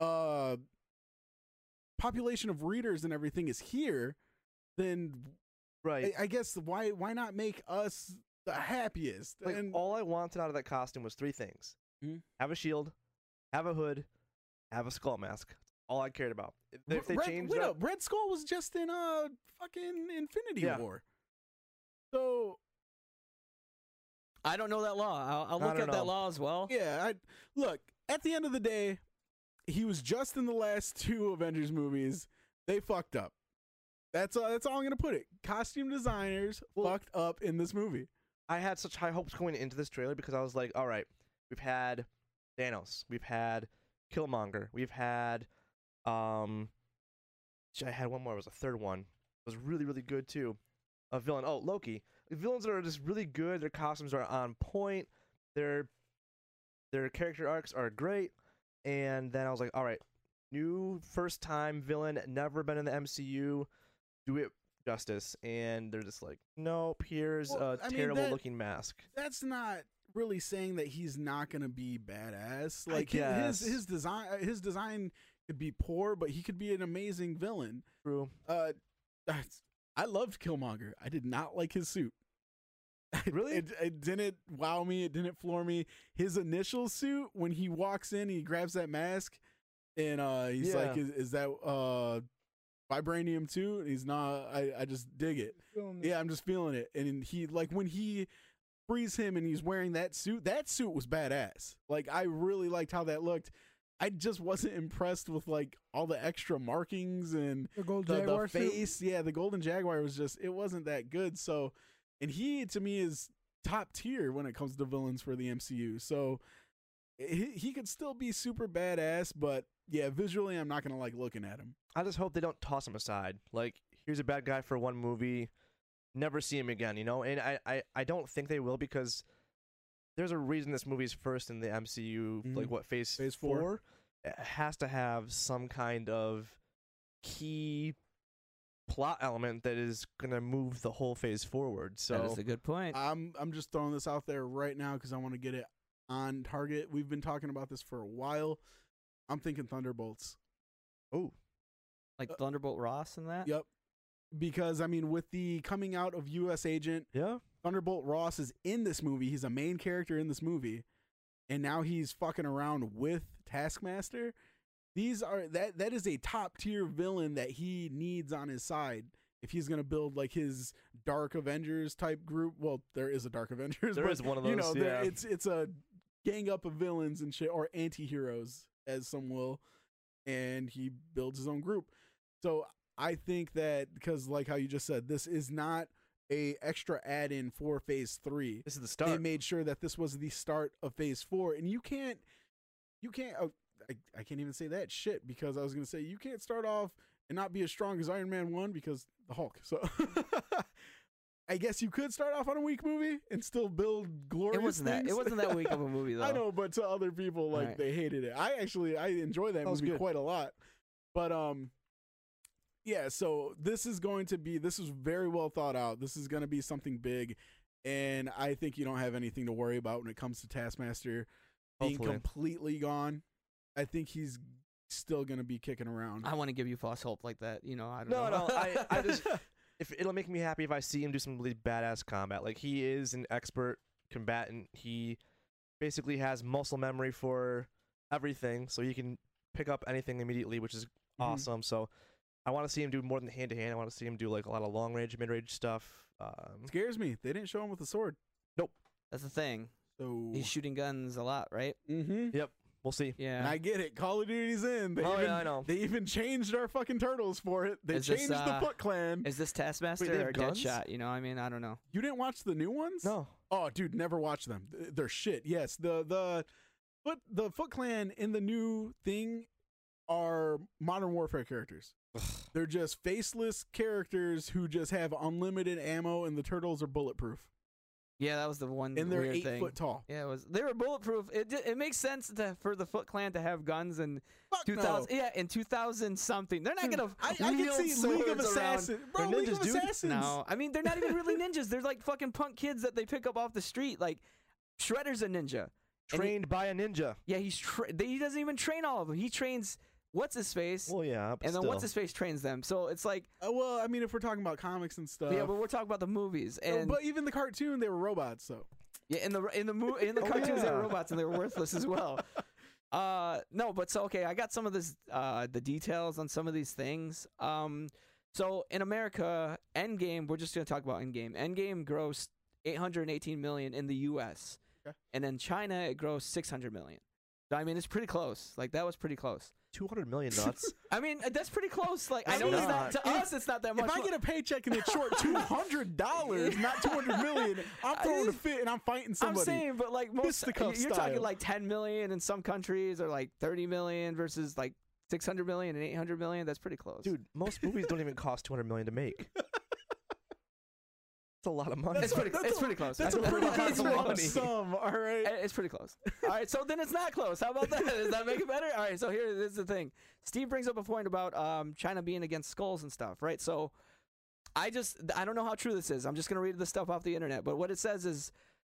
Speaker 1: uh, population of readers and everything is here, then
Speaker 3: Right.
Speaker 1: I, I guess why why not make us the happiest?
Speaker 3: like
Speaker 1: and
Speaker 3: all I wanted out of that costume was three things:
Speaker 1: Mhm.
Speaker 3: have a shield, have a hood, have a skull mask. All I cared about. If- If they
Speaker 1: Red,
Speaker 3: changed
Speaker 1: wait
Speaker 3: up,
Speaker 1: up, Red Skull was just in uh fucking Infinity
Speaker 3: Yeah.
Speaker 1: War. So
Speaker 2: I don't know that law. I'll, I'll look
Speaker 3: don't
Speaker 2: at that law as well.
Speaker 1: yeah, I look at the end of the day, he was just in the last two Avengers movies. They fucked up. That's uh, that's all I'm gonna put it. Costume designers
Speaker 3: Well-
Speaker 1: fucked up in this movie.
Speaker 3: I had such high hopes going into this trailer because I was like, all right, we've had Thanos, we've had Killmonger, we've had um I had one more, it was a third one. It was really, really good too. A villain. Oh, Loki. Villains are just really good, their costumes are on point, their their character arcs are great. And then I was like, all right, new first time villain, never been in the MCU, do it justice. And they're just like, nope, here's
Speaker 1: Well,
Speaker 3: a
Speaker 1: I mean,
Speaker 3: terrible
Speaker 1: that-
Speaker 3: looking mask.
Speaker 1: That's not really saying that he's not gonna be badass. Like his his design his design could be poor, but he could be an amazing villain.
Speaker 3: True.
Speaker 1: Uh, that's, I loved Killmonger. I did not like his suit.
Speaker 3: Really?
Speaker 1: it, it didn't wow me. It didn't floor me. His initial suit when he walks in, he grabs that mask, and uh, he's
Speaker 3: Yeah.
Speaker 1: like, "Is, is that uh, vibranium too?" And he's not. I I just dig it. Yeah, I'm just feeling it. And he like when he frees him and he's wearing that suit, that suit was badass. Like I really liked how that looked. I just wasn't impressed with like all the extra markings and
Speaker 4: The gold
Speaker 1: the, the
Speaker 4: jaguar suit.
Speaker 1: face. Yeah, the golden jaguar was just it wasn't that good. So and he to me is top tier when it comes to villains for the MCU. So he, he could still be super badass, but yeah, visually I'm not gonna like looking at him.
Speaker 3: I just hope they don't toss him aside. Like, here's a bad guy for one movie, never see him again, you know? And I, I, I don't think they will because there's a reason this movie's first in the MCU, like
Speaker 1: Mhm.
Speaker 3: what, phase,
Speaker 1: Phase four.
Speaker 3: It has to have some kind of key plot element that is going to move the whole phase forward. So,
Speaker 2: that is a good point.
Speaker 1: I'm I'm just throwing this out there right now because I want to get it on target. We've been talking about this for a while. I'm thinking Thunderbolts.
Speaker 3: oh,
Speaker 2: like
Speaker 1: uh,
Speaker 2: Thunderbolt Ross and that.
Speaker 1: Yep. Because I mean, with the coming out of U.S. Agent,
Speaker 3: yeah.
Speaker 1: Thunderbolt Ross is in this movie. He's a main character in this movie, and now he's fucking around with Taskmaster. These are that that is a top tier villain that he needs on his side if he's gonna build like his Dark Avengers type group. Well, there is a Dark Avengers.
Speaker 3: There
Speaker 1: but,
Speaker 3: is one of those.
Speaker 1: You know,
Speaker 3: yeah.
Speaker 1: it's it's a gang up of villains and shit, or anti-heroes, as some will, and he builds his own group. So I think that because, like how you just said, this is not a extra add-in for Phase Three.
Speaker 3: This is the start.
Speaker 1: They made sure that this was the start of Phase Four, and you can't, you can't. Oh, I, I can't even say that shit because I was gonna say you can't start off and not be as strong as Iron Man one because the Hulk. So I guess you could start off on a weak movie and still build glory.
Speaker 2: It wasn't that. It wasn't that weak of a movie though.
Speaker 1: I know, but to other people, like
Speaker 2: Right.
Speaker 1: they hated it. I actually I enjoy that
Speaker 3: That was
Speaker 1: movie
Speaker 3: good.
Speaker 1: quite a lot. But um, yeah. So this is going to be this is very well thought out. This is going to be something big, and I think you don't have anything to worry about when it comes to Taskmaster being
Speaker 3: Hopefully.
Speaker 1: completely gone. I think he's still going to be kicking around.
Speaker 2: I want to give you false hope like that. You know, I don't
Speaker 3: No,
Speaker 2: know.
Speaker 3: no, I, I just if it'll make me happy if I see him do some really badass combat. Like he is an expert combatant. He basically has muscle memory for everything, so he can pick up anything immediately, which is
Speaker 1: Mhm.
Speaker 3: awesome. So I want to see him do more than hand to hand. I want to see him do like a lot of long range, mid range stuff. Um,
Speaker 1: scares me. They didn't show him with a sword. Nope.
Speaker 2: That's the thing.
Speaker 1: So
Speaker 2: He's shooting guns a lot, right?
Speaker 1: mm-hmm. Yep.
Speaker 3: We'll see.
Speaker 2: Yeah.
Speaker 1: And I get it. Call of Duty's in. They
Speaker 3: Oh,
Speaker 1: even,
Speaker 3: yeah, I know.
Speaker 1: They even changed our fucking turtles for it. They
Speaker 2: Is this,
Speaker 1: changed
Speaker 2: uh,
Speaker 1: the Foot Clan.
Speaker 2: Is this Taskmaster
Speaker 3: they have
Speaker 2: or
Speaker 3: guns?
Speaker 2: Deadshot? You know, I mean, I don't know.
Speaker 1: You didn't watch the new ones?
Speaker 3: No,
Speaker 1: Oh, dude, never watch them. Th- They're shit. Yes, the the Foot the Foot Clan in the new thing are Modern Warfare characters. They're just faceless characters who just have unlimited ammo, and the turtles are bulletproof,
Speaker 2: Yeah, that was the one
Speaker 1: and they're
Speaker 2: weird
Speaker 1: eight
Speaker 2: thing.
Speaker 1: foot tall.
Speaker 2: Yeah, it was. They were bulletproof. It it makes sense to, for the Foot Clan to have guns in
Speaker 1: Fuck
Speaker 2: 2000.
Speaker 1: no.
Speaker 2: Yeah, in 2000 something. They're not gonna.
Speaker 1: I, I can see League of. Assassins, bro.
Speaker 3: They're
Speaker 1: League of
Speaker 3: dude.
Speaker 1: Assassins.
Speaker 2: No, I mean they're not even really ninjas. They're like fucking punk kids that they pick up off the street. Like Shredder's a ninja. And he-
Speaker 3: trained by a ninja.
Speaker 2: Yeah, he's tra- they, he doesn't even train all of them. He trains what's his face,
Speaker 3: Well, yeah,
Speaker 2: and then
Speaker 3: still.
Speaker 2: what's his face trains them. So it's like,
Speaker 1: Uh, well, I mean, if we're talking about comics and stuff,
Speaker 2: yeah, but we're talking about the movies,
Speaker 1: Oh,
Speaker 2: and
Speaker 1: but even the cartoon, they were robots. So
Speaker 2: yeah, in the in the mo- in the
Speaker 3: Oh,
Speaker 2: cartoons they were robots and they were worthless as well. Uh, no, but so okay, I got some of this uh the details on some of these things. Um, so in America, Endgame, we're just gonna talk about Endgame. Endgame grossed 818 million in the U.S.
Speaker 1: Okay.
Speaker 2: and in China it grossed 600 million. I mean, it's pretty close. Like that was pretty close.
Speaker 3: two hundred million nuts.
Speaker 2: I mean, that's pretty close. Like I know it's
Speaker 3: not.
Speaker 2: to us, it's not that much.
Speaker 1: if I get a paycheck and it's short two hundred dollars, not two hundred million, I'm throwing a fit and I'm fighting somebody.
Speaker 2: I'm saying, but like most, you're talking like 10 million in some countries, or like 30 million versus like 600 million and 800 million. That's pretty close,
Speaker 3: Dude, most movies don't even cost two hundred million to make. It's a lot of money.
Speaker 2: It's pretty.
Speaker 1: that's
Speaker 2: it's
Speaker 1: a-
Speaker 2: pretty close.
Speaker 1: That's a
Speaker 2: That's
Speaker 1: pretty
Speaker 2: a
Speaker 1: big
Speaker 2: lot of
Speaker 1: lump
Speaker 2: money.
Speaker 1: sum. All right.
Speaker 2: It's pretty close. All right, so then it's not close. How about that? Does that make it better? All right, so here this is the thing. Steve brings up a point about um, China being against skulls and stuff, right? So I just I don't know how true this is. I'm just gonna read the stuff off the internet, but what it says is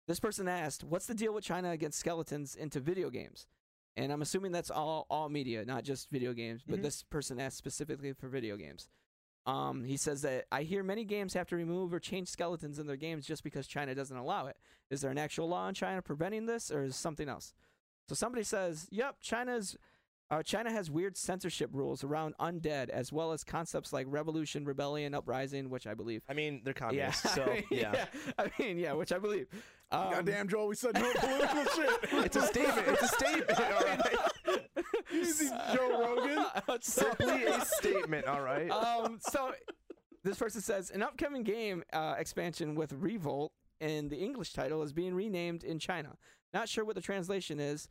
Speaker 2: this person asked, "What's the deal with China against skeletons into video games?" And I'm assuming that's all all media, not just video games. But
Speaker 1: Mhm.
Speaker 2: this person asked specifically for video games. Um, he says that I hear many games have to remove or change skeletons in their games just because China doesn't allow it. Is there an actual law in China preventing this, or is something else? So somebody says, "Yep, China's uh, China has weird censorship rules around undead, as well as concepts like revolution, rebellion, uprising, which I believe."
Speaker 3: I mean, they're
Speaker 2: Yeah,
Speaker 3: communists,
Speaker 2: I
Speaker 3: so
Speaker 2: mean,
Speaker 3: yeah.
Speaker 2: I mean, yeah, which I believe. Um,
Speaker 1: Goddamn, Joel, we said no political shit.
Speaker 3: It's a statement. It's a statement. All right.
Speaker 1: Easy, Joe Rogan.
Speaker 3: Simply a statement. All right.
Speaker 2: um, so this person says an upcoming game uh, expansion with Revolt and the English title is being renamed in China. Not sure what the translation is,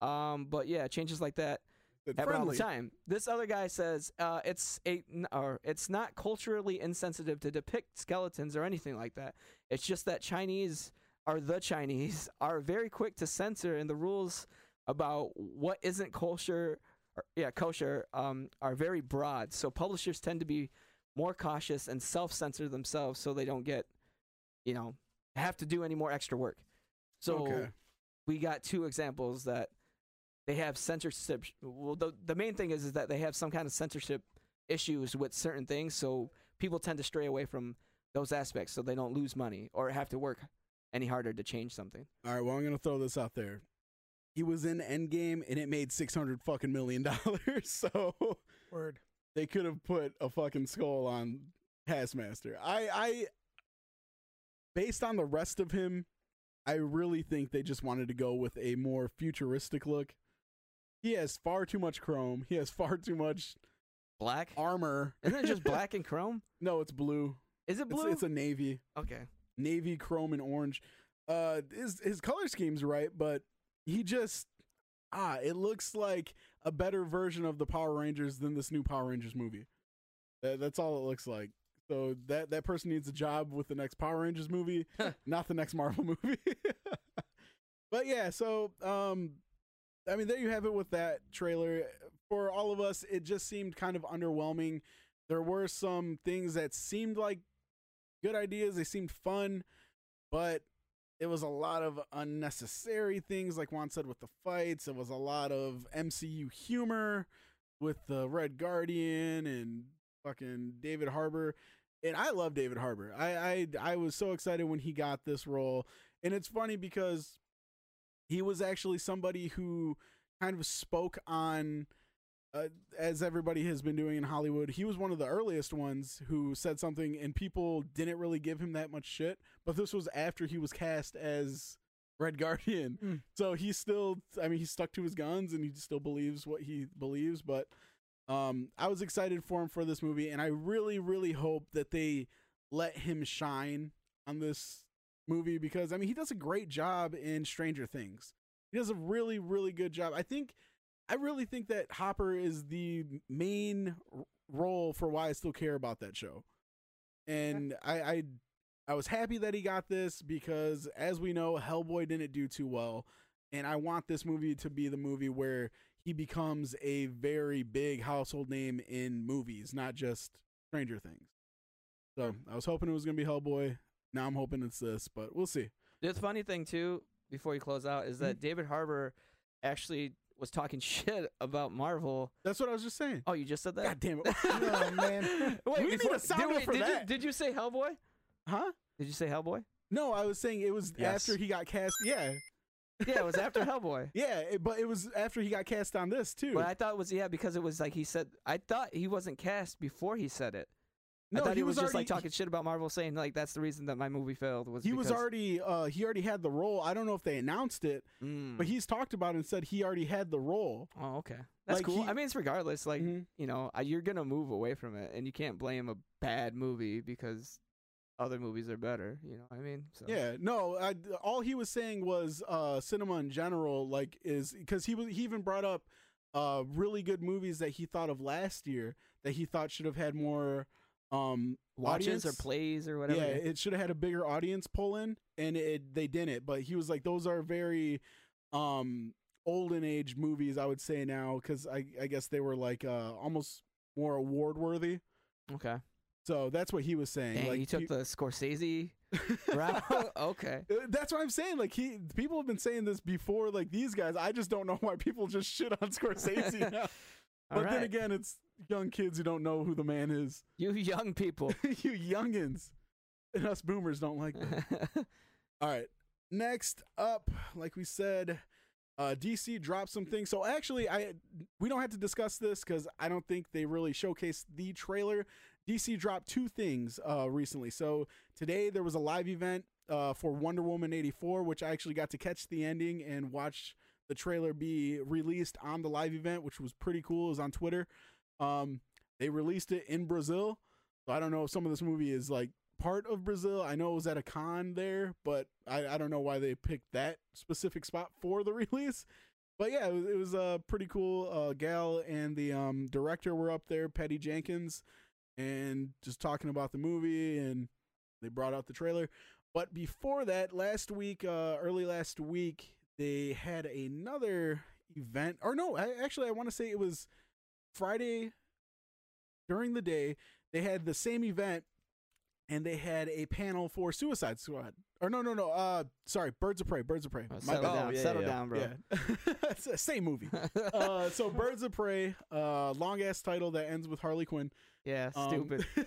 Speaker 2: um, but yeah, changes like that
Speaker 1: It's
Speaker 2: happen all the time. This other guy says uh, it's a n- or it's not culturally insensitive to depict skeletons or anything like that. It's just that Chinese are the Chinese are very quick to censor, and the rules about what isn't kosher, or, yeah, kosher, um, are very broad. So publishers tend to be more cautious and self-censor themselves, so they don't get, you know, have to do any more extra work. So
Speaker 1: Okay.
Speaker 2: we got two examples that they have censorship. Well, the the main thing is is that they have some kind of censorship issues with certain things, so people tend to stray away from those aspects, so they don't lose money or have to work any harder to change something.
Speaker 1: All right, well, I'm gonna throw this out there. He was in Endgame and it made six hundred fucking million dollars. So
Speaker 4: Word.
Speaker 1: they could have put a fucking skull on Taskmaster. I, I, based on the rest of him, I really think they just wanted to go with a more futuristic look. He has far too much chrome. He has far too much
Speaker 2: Black?
Speaker 1: armor.
Speaker 2: Isn't it just black and chrome?
Speaker 1: No, it's blue.
Speaker 2: Is it
Speaker 1: It's,
Speaker 2: blue?
Speaker 1: it's a navy,
Speaker 2: okay.
Speaker 1: navy, chrome, and orange. Uh, his his color scheme's right, but he just ah, it looks like a better version of the Power Rangers than this new Power Rangers movie. That, that's all it looks like. So that that person needs a job with the next Power Rangers movie, not the next Marvel movie. but yeah, so um I mean there you have it with that trailer. For all of us, it just seemed kind of underwhelming. There were some things that seemed like good ideas, they seemed fun, but it was a lot of unnecessary things like Juan said with the fights. It was a lot of MCU humor with the Red Guardian and fucking David Harbour. And I love David Harbour. I, I I was so excited when he got this role. And it's funny because he was actually somebody who kind of spoke on uh, as everybody has been doing in Hollywood, he was one of the earliest ones who said something, and people didn't really give him that much shit. But this was after he was cast as Red Guardian,
Speaker 4: Mm.
Speaker 1: so he still, I mean, he stuck to his guns and he still believes what he believes. But um, I was excited for him for this movie, and I really, really hope that they let him shine on this movie because I mean, he does a great job in Stranger Things. He does a really, really good job. I think I really think that Hopper is the main role for why I still care about that show. And I, I I was happy that he got this because as we know, Hellboy didn't do too well. And I want this movie to be the movie where he becomes a very big household name in movies, not just Stranger Things. So I was hoping it was gonna be Hellboy. Now I'm hoping it's this, but we'll see.
Speaker 2: The funny thing too, before you close out, is
Speaker 1: Mm-hmm.
Speaker 2: that David Harbour actually was talking shit about Marvel.
Speaker 1: That's what I was just saying.
Speaker 2: Oh, you just said that?
Speaker 1: God damn it.
Speaker 4: Oh, man.
Speaker 2: Wait,
Speaker 1: We need a sound
Speaker 2: did,
Speaker 1: bit
Speaker 2: wait,
Speaker 1: for
Speaker 2: did You, did you say Hellboy?
Speaker 1: huh?
Speaker 2: Did you say Hellboy?
Speaker 1: No, I was saying it was
Speaker 3: Yes.
Speaker 1: after he got cast. Yeah,
Speaker 2: Yeah, it was after Hellboy.
Speaker 1: yeah, it- but it was after he got cast on this too.
Speaker 2: But I thought it was yeah because it was like he said. I thought he wasn't cast before he said it.
Speaker 1: No,
Speaker 2: I thought he, was, just like
Speaker 1: already-
Speaker 2: talking shit about Marvel, saying like that's the reason that my movie failed. Was
Speaker 1: He was already. Uh, he already had the role. I don't know if they announced it,
Speaker 2: Mm.
Speaker 1: but he's talked about it and said he already had the role.
Speaker 2: Oh, okay. That's
Speaker 1: Like,
Speaker 2: cool.
Speaker 1: he-
Speaker 2: I mean, it's regardless. Like
Speaker 1: Mhm.
Speaker 2: you know, you're gonna move away from it, and you can't blame a bad movie because other movies are better. You know what I mean? So.
Speaker 1: Yeah, no. I, all he was saying was uh, cinema in general, like, is because he was. He even brought up uh, really good movies that he thought of last year that he thought should have had more um
Speaker 2: Watches or plays or whatever.
Speaker 1: Yeah, it should have had a bigger audience pull in, and it they didn't. But he was like, those are very um olden age movies, I would say now, because I I guess they were like uh almost more award worthy.
Speaker 2: okay.
Speaker 1: So that's what he was saying.
Speaker 2: Dang,
Speaker 1: like
Speaker 2: you took
Speaker 1: he-
Speaker 2: the Scorsese route. okay.
Speaker 1: Uh, That's what I'm saying. Like he, people have been saying this before. Like these guys, I just don't know why people just shit on Scorsese now. But then again, it's young kids who don't know who the man is.
Speaker 2: you young people.
Speaker 1: you youngins, and us boomers don't like that. All right. Next up, like we said, uh, DC dropped some things. So actually, I we don't have to discuss this because I don't think they really showcased the trailer. DC dropped two things uh, recently. So today there was a live event uh, for Wonder Woman eighty four, which I actually got to catch the ending and watch the trailer be released on the live event, which was pretty cool. It was on Twitter. Um, they released it in Brazil. So I don't know if some of this movie is like part of Brazil. I know it was at a con there, but I, I don't know why they picked that specific spot for the release. But yeah, it was, it was uh, pretty cool. Uh, Gal and the um, director were up there, Patty Jenkins, and just talking about the movie, and they brought out the trailer. But before that, last week, uh, early last week, they had another event. Or no, I, actually, I want to say it was Friday during the day. They had the same event and they had a panel for Suicide Squad. Or no, no, no. Uh, sorry, Birds of Prey. Birds of Prey.
Speaker 2: Oh,
Speaker 1: My
Speaker 2: settle
Speaker 1: bad.
Speaker 3: Oh,
Speaker 2: down,
Speaker 3: yeah,
Speaker 2: settle
Speaker 3: yeah.
Speaker 2: down, bro.
Speaker 1: Yeah, it's same movie. Uh, so Birds of Prey, uh, long ass title that ends with Harley Quinn.
Speaker 2: yeah,
Speaker 1: Um,
Speaker 2: stupid.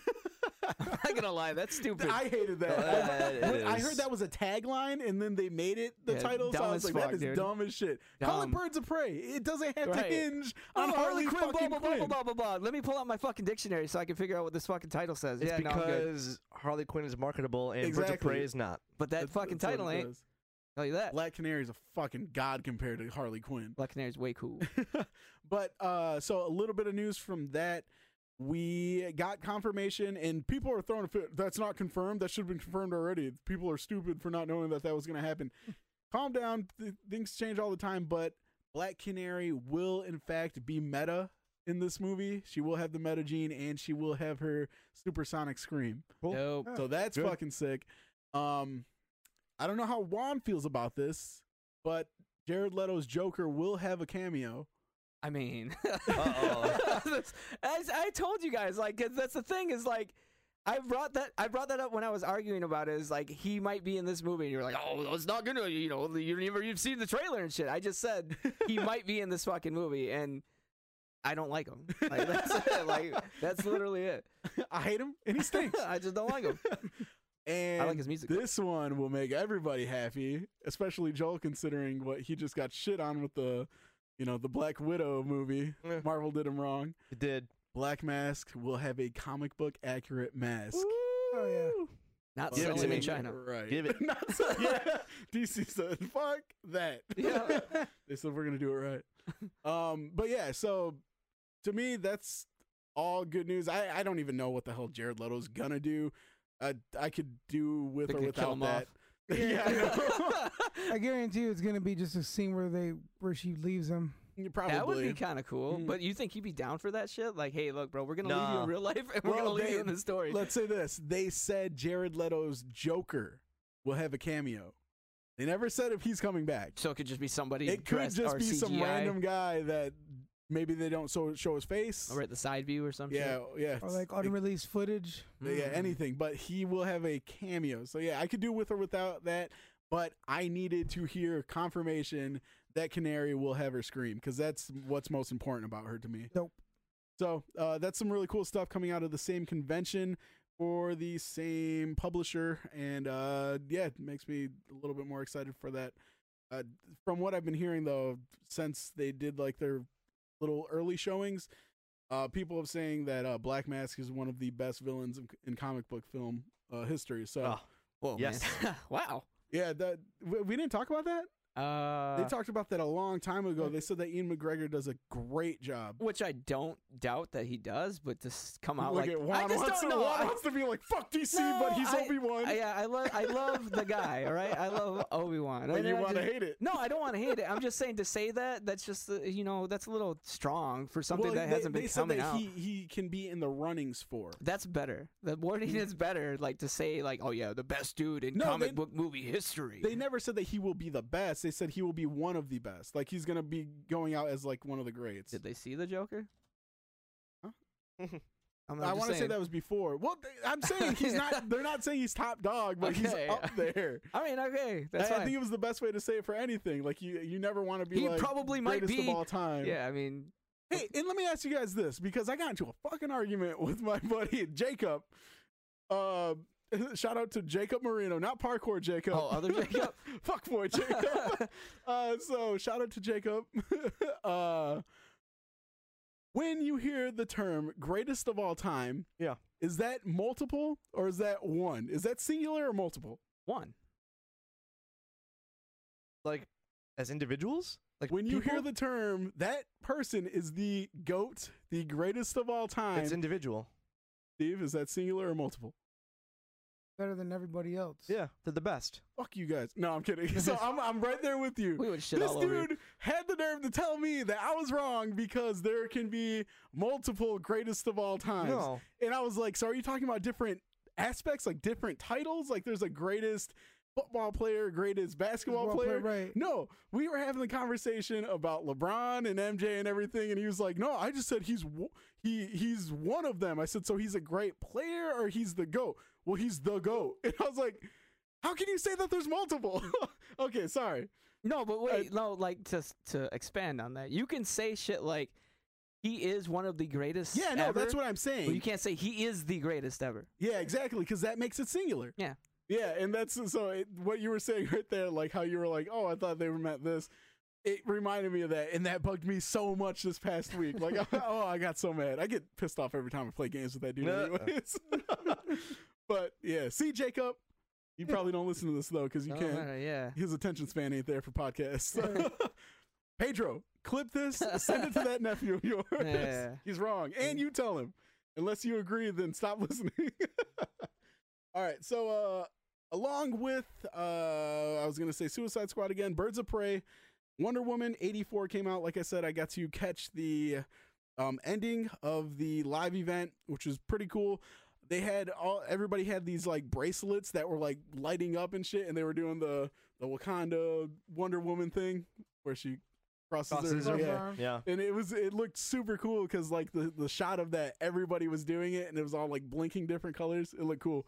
Speaker 2: I'm not gonna lie, that's stupid.
Speaker 1: I hated that.
Speaker 3: Uh,
Speaker 1: I heard that was a tagline, and then they made it the
Speaker 2: Yeah,
Speaker 1: title. So I was like,
Speaker 2: fuck,
Speaker 1: that is
Speaker 2: dude.
Speaker 1: dumb as shit. Call it Birds of Prey. It doesn't have to hinge on
Speaker 2: Oh,
Speaker 1: Harley
Speaker 2: Quinn, blah, blah,
Speaker 1: Quinn.
Speaker 2: blah, blah, blah, blah. Let me pull out my fucking dictionary so I can figure out what this fucking title says.
Speaker 3: It's
Speaker 2: yeah, no,
Speaker 3: because Harley Quinn is marketable and Birds of Prey is not.
Speaker 2: But that
Speaker 1: That's-
Speaker 2: fucking
Speaker 1: that's
Speaker 2: title
Speaker 1: it
Speaker 2: ain't.
Speaker 1: does.
Speaker 2: Tell you that.
Speaker 1: Black Canary's a fucking god compared to Harley Quinn.
Speaker 2: Black Canary's way cool.
Speaker 1: but uh so a little bit of news from that we got confirmation and people are throwing a fit that's not confirmed that should have been confirmed already people are stupid for not knowing that that was going to happen calm down Th- things change all the time but Black Canary will in fact be meta in this movie. She will have the meta gene and she will have her supersonic scream.
Speaker 2: Dope.
Speaker 1: So that's
Speaker 3: Good.
Speaker 1: fucking sick. Um, I don't know how Juan feels about this, but Jared Leto's Joker will have a cameo.
Speaker 2: I mean, as I told you guys, like that's the thing is like. I brought that. I brought that up when I was arguing about it. Is like he might be in this movie, and you're like, "Oh, it's not gonna." You know, you never you've seen the trailer and shit. I just said he might be in this fucking movie, and I don't like him. Like that's it. Like that's literally it.
Speaker 1: I hate him and he stinks.
Speaker 2: I just don't like him.
Speaker 1: and
Speaker 2: I like his music.
Speaker 1: This one will make everybody happy, especially Joel, considering what he just got shit on with the, you know, the Black Widow movie.
Speaker 3: Eh.
Speaker 1: Marvel did him wrong.
Speaker 3: It did.
Speaker 1: Black Mask will have a comic book accurate mask.
Speaker 4: Oh yeah.
Speaker 2: Not
Speaker 3: Give it
Speaker 2: selling
Speaker 3: to
Speaker 2: in
Speaker 3: me.
Speaker 2: China.
Speaker 1: Right.
Speaker 3: Give it.
Speaker 1: Not so, yeah. DC said, fuck that.
Speaker 2: Yeah.
Speaker 1: they said, we're going to do it right. Um, but yeah, so to me, that's all good news. I, I don't even know what the hell Jared Leto's going to do. I, I could do with
Speaker 2: They
Speaker 1: or without
Speaker 2: him
Speaker 1: that. yeah, I know.
Speaker 4: I guarantee you, it's gonna be just a scene where they where she leaves him.
Speaker 1: Probably.
Speaker 2: That would be kind of cool.
Speaker 1: Mm.
Speaker 2: But you think he'd be down for that shit? Like, hey, look, bro, we're gonna leave you
Speaker 3: Nah.
Speaker 2: in real life, and we're
Speaker 1: Well,
Speaker 2: gonna leave
Speaker 1: they-
Speaker 2: you in the story.
Speaker 1: Let's say this. They said Jared Leto's Joker will have a cameo. They never said if he's coming back.
Speaker 2: so it could just be somebody.
Speaker 1: It could
Speaker 2: dressed-
Speaker 1: just
Speaker 2: or
Speaker 1: be some
Speaker 2: CGI,
Speaker 1: random guy that maybe they don't so, show his face.
Speaker 2: or at the side view or something.
Speaker 1: yeah, yeah.
Speaker 4: Or like
Speaker 1: It-
Speaker 4: unreleased footage.
Speaker 1: yeah,
Speaker 2: Mm.
Speaker 1: anything. But he will have a cameo. So yeah, I could do with or without that. But I needed to hear confirmation that Canary will have her scream because that's what's most important about her to me.
Speaker 4: Nope.
Speaker 1: So uh, that's some really cool stuff coming out of the same convention for the same publisher, and uh, yeah, it makes me a little bit more excited for that. Uh, from what I've been hearing, though, since they did like their little early showings, uh, people have saying that uh, Black Mask is one of the best villains in, in comic book film uh, history. So
Speaker 3: Ah,
Speaker 2: Whoa,
Speaker 3: Yes.
Speaker 2: wow.
Speaker 1: yeah, that we, we didn't talk about that.
Speaker 2: Uh,
Speaker 1: they talked about that a long time ago. They said that Ewan McGregor does a great job.
Speaker 2: which I don't doubt that he does, but to come out
Speaker 1: Look
Speaker 2: like
Speaker 1: at
Speaker 2: I
Speaker 1: Juan
Speaker 2: just
Speaker 1: wants,
Speaker 2: don't
Speaker 1: to,
Speaker 2: know.
Speaker 1: Juan
Speaker 2: I-
Speaker 1: wants to be like fuck DC,
Speaker 2: No,
Speaker 1: but he's Obi Wan.
Speaker 2: Yeah, I love I love the guy. All right, I love Obi Wan.
Speaker 1: But you want to hate it.
Speaker 2: No, I don't want to hate it. I'm just saying to say that that's just uh, you know that's a little strong for something
Speaker 1: well,
Speaker 2: that
Speaker 1: they,
Speaker 2: hasn't been
Speaker 1: they
Speaker 2: coming
Speaker 1: that
Speaker 2: out.
Speaker 1: he he can be in the runnings for.
Speaker 2: That's better. The wording is better. Like to say like, oh yeah, the best dude in
Speaker 1: No,
Speaker 2: comic
Speaker 1: they-
Speaker 2: book movie history.
Speaker 1: They never said that he will be the best. They said he will be one of the best. Like he's gonna be going out as like one of the greats.
Speaker 2: Did they see the Joker?
Speaker 1: Huh?
Speaker 2: I'm
Speaker 1: I want to say that was before. Well, they- I'm saying he's not. They're not saying he's top dog, but he's up there.
Speaker 2: I mean, okay, that's
Speaker 1: I, I think it was the best way to say it for anything. Like you, you never want to be
Speaker 2: He
Speaker 1: like
Speaker 2: probably might be-
Speaker 1: of all time.
Speaker 2: yeah, I mean,
Speaker 1: Hey, and let me ask you guys this because I got into a fucking argument with my buddy Jacob. Uh, shout out to Jacob Marino, not parkour Jacob.
Speaker 2: Oh, other Jacob?
Speaker 1: Fuck boy Jacob. uh, so shout out to Jacob. uh, when you hear the term greatest of all time,
Speaker 3: Yeah.
Speaker 1: is that multiple or is that one? Is that singular or multiple?
Speaker 2: one.
Speaker 3: like as individuals, like
Speaker 1: When you hear the term, that person is the goat, the greatest of all time.
Speaker 3: it's individual.
Speaker 1: Steve, is that singular or multiple?
Speaker 4: Better than everybody else.
Speaker 3: Yeah, they're the best.
Speaker 1: Fuck you guys. No, I'm kidding. So I'm, I'm right there with you.
Speaker 2: We would shit
Speaker 1: this
Speaker 2: all over you.
Speaker 1: dude had the nerve to tell me that I was wrong because there can be multiple greatest of all times.
Speaker 3: No,
Speaker 1: And I was like, so are you talking about different aspects, like different titles? Like there's a greatest football player, greatest basketball
Speaker 4: Well
Speaker 1: player.
Speaker 4: right.
Speaker 1: No, we were having the conversation about LeBron and MJ and everything, and he was like, "No, I just said he's he he's one of them." I said, "So he's a great player or he's the goat?" Well, he's the goat, and I was like, "How can you say that there's multiple?" okay, sorry.
Speaker 2: No, but wait, uh, no, like to to expand on that, you can say shit like he is one of the greatest.
Speaker 1: Yeah, no,
Speaker 2: ever,
Speaker 1: that's what I'm saying.
Speaker 2: But you can't say he is the greatest ever.
Speaker 1: Yeah, exactly, because that makes it singular.
Speaker 2: Yeah.
Speaker 1: Yeah, and that's so it, what you were saying right there, like how you were like, "Oh, I thought they were meant this." It reminded me of that, and that bugged me so much this past week. Like, oh, I got so mad. I get pissed off every time I play games with that dude.
Speaker 3: Uh.
Speaker 1: Anyways, but yeah, see, Jacob, you probably don't listen to this though because you
Speaker 2: Oh,
Speaker 1: can't.
Speaker 2: man, yeah.
Speaker 1: His attention span ain't there for podcasts. Pedro, clip this, send it to that nephew of yours.
Speaker 2: Yeah.
Speaker 1: He's wrong, and you tell him. Unless you agree, then stop listening. All right, so uh, along with uh, I was gonna say Suicide Squad again, Birds of Prey Wonder Woman 84 came out. Like I said, I got to catch the um, ending of the live event, which was pretty cool. They had all everybody had these like bracelets that were like lighting up and shit, and they were doing the the Wakanda Wonder Woman thing where she crosses,
Speaker 3: Crosses
Speaker 1: her,
Speaker 3: her-
Speaker 1: yeah.
Speaker 3: Yeah.
Speaker 1: And it was it looked super cool because like the the shot of that everybody was doing it and it was all like blinking different colors. It looked cool,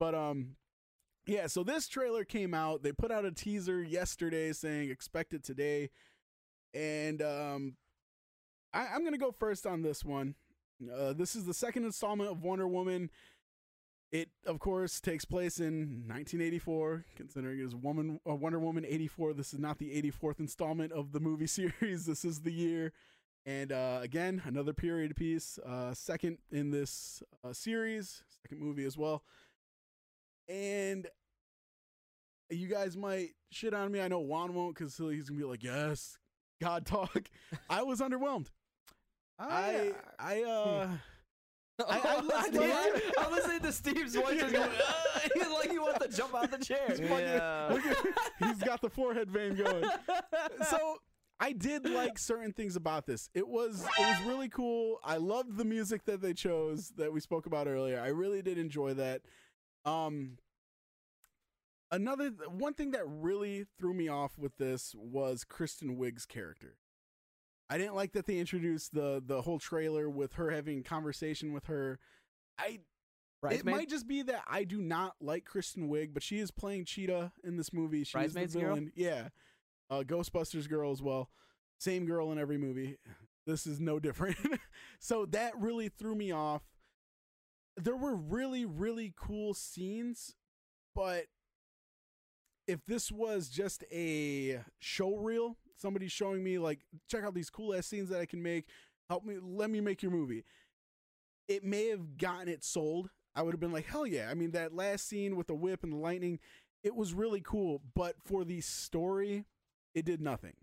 Speaker 1: but um, yeah. So this trailer came out. They put out a teaser yesterday saying expect it today, and um, I, I'm gonna go first on this one. Uh, this is the second installment of Wonder Woman. It, of course, takes place in 1984. Considering it is Woman uh, Wonder Woman 84, this is not the 84th installment of the movie series. This is the year, and uh, again, another period piece. Uh, second in this uh, series, second movie as well. And you guys might shit on me. I know Juan won't because he's gonna be like, "Yes, God talk." I was underwhelmed. I I uh. I- I listened to
Speaker 2: I,
Speaker 1: it.
Speaker 2: am listening to Steve's voice just going, "Ah," he's like he wants to jump out the chair.
Speaker 3: Yeah.
Speaker 1: Look at, he's got the forehead vein going. So I did like certain things about this. It was it was really cool. I loved the music that they chose that we spoke about earlier. I really did enjoy that. Um another one thing that really threw me off with this was Kristen Wiig's character. I didn't like that they introduced the the whole trailer with her having conversation with her. I it might just be that I do not like Kristen Wiig, but she is playing Cheetah in this movie. She is the
Speaker 2: Bridesmaids girl?
Speaker 1: villain. Yeah. Uh, Ghostbusters girl as well. Same girl in every movie. This is no different. so that really threw me off. There were really, really cool scenes, but if this was just a show reel, somebody showing me like, check out these cool ass scenes that I can make, help me, let me make your movie. It may have gotten it sold. I would have been like, hell yeah. I mean, that last scene with the whip and the lightning, it was really cool. But for the story, it did nothing.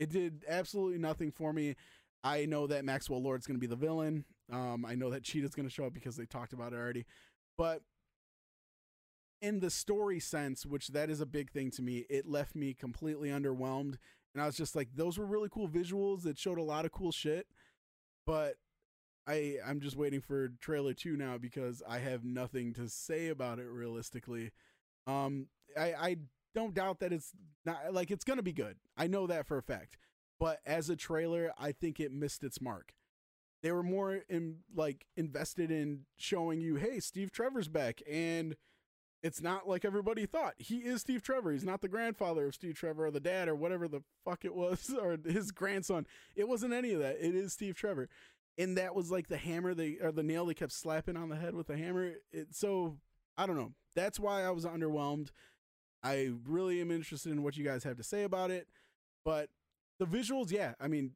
Speaker 1: It did absolutely nothing for me. I know that Maxwell Lord's going to be the villain. Um, I know that Cheetah's going to show up because they talked about it already. But in the story sense, which that is a big thing to me, it left me completely underwhelmed. And I was just like, those were really cool visuals that showed a lot of cool shit. But I I'm just waiting for trailer two now because I have nothing to say about it realistically. Um, I I don't doubt that it's not like it's gonna be good. I know that for a fact. But as a trailer, I think it missed its mark. They were more in like invested in showing you, hey, Steve Trevor's back, and it's not like everybody thought. He is Steve Trevor. He's not the grandfather of Steve Trevor or the dad or whatever the fuck it was or his grandson. It wasn't any of that. It is Steve Trevor. And that was like the hammer they or the nail they kept slapping on the head with the hammer. It, so I don't know. That's why I was underwhelmed. I really am interested in what you guys have to say about it. But the visuals, yeah, I mean,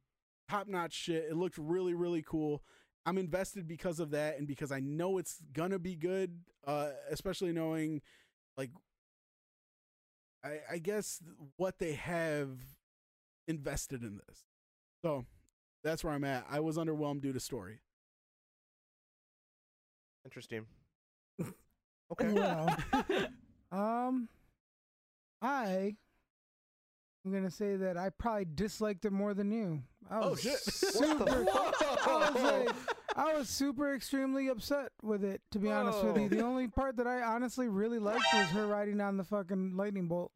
Speaker 1: top notch shit. It looked really, really cool. I'm invested because of that and because I know it's gonna be good, uh, especially knowing like I, I guess what they have invested in this. So that's where I'm at. I was underwhelmed due to story.
Speaker 3: Interesting. Okay.
Speaker 4: Well, um, I am gonna say that I probably disliked it more than you. I
Speaker 1: Oh,
Speaker 4: was
Speaker 1: shit.
Speaker 4: super. I was like, I was super extremely upset with it. To be honest with you, the only part that I honestly really liked was her riding on the fucking lightning bolt.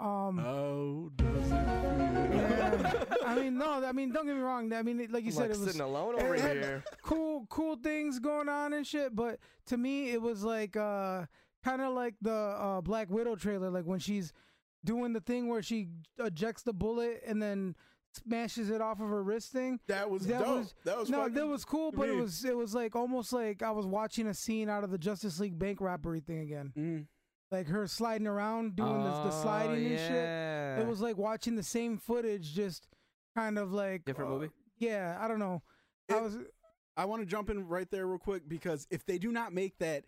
Speaker 4: Um,
Speaker 1: Oh, does it
Speaker 4: yeah. I mean, no, I mean, don't get me wrong. I mean, like you
Speaker 3: I'm
Speaker 4: said,
Speaker 3: like
Speaker 4: it was
Speaker 3: sitting alone over here.
Speaker 4: cool cool things going on and shit but to me it was like uh kind of like the uh black widow trailer like when she's doing the thing where she ejects the bullet and then smashes it off of her wrist thing
Speaker 1: That was
Speaker 4: That
Speaker 1: dope.
Speaker 4: was-
Speaker 1: that was
Speaker 4: no that was cool but it was it was like almost like i was watching a scene out of the justice league bank robbery thing again
Speaker 1: Mhm.
Speaker 4: like her sliding around doing the, the
Speaker 2: Oh,
Speaker 4: sliding and shit it was like watching the same footage just kind of like
Speaker 2: different
Speaker 4: uh,
Speaker 2: movie.
Speaker 4: yeah i don't know i was
Speaker 1: I want to jump in right there real quick because if they do not make that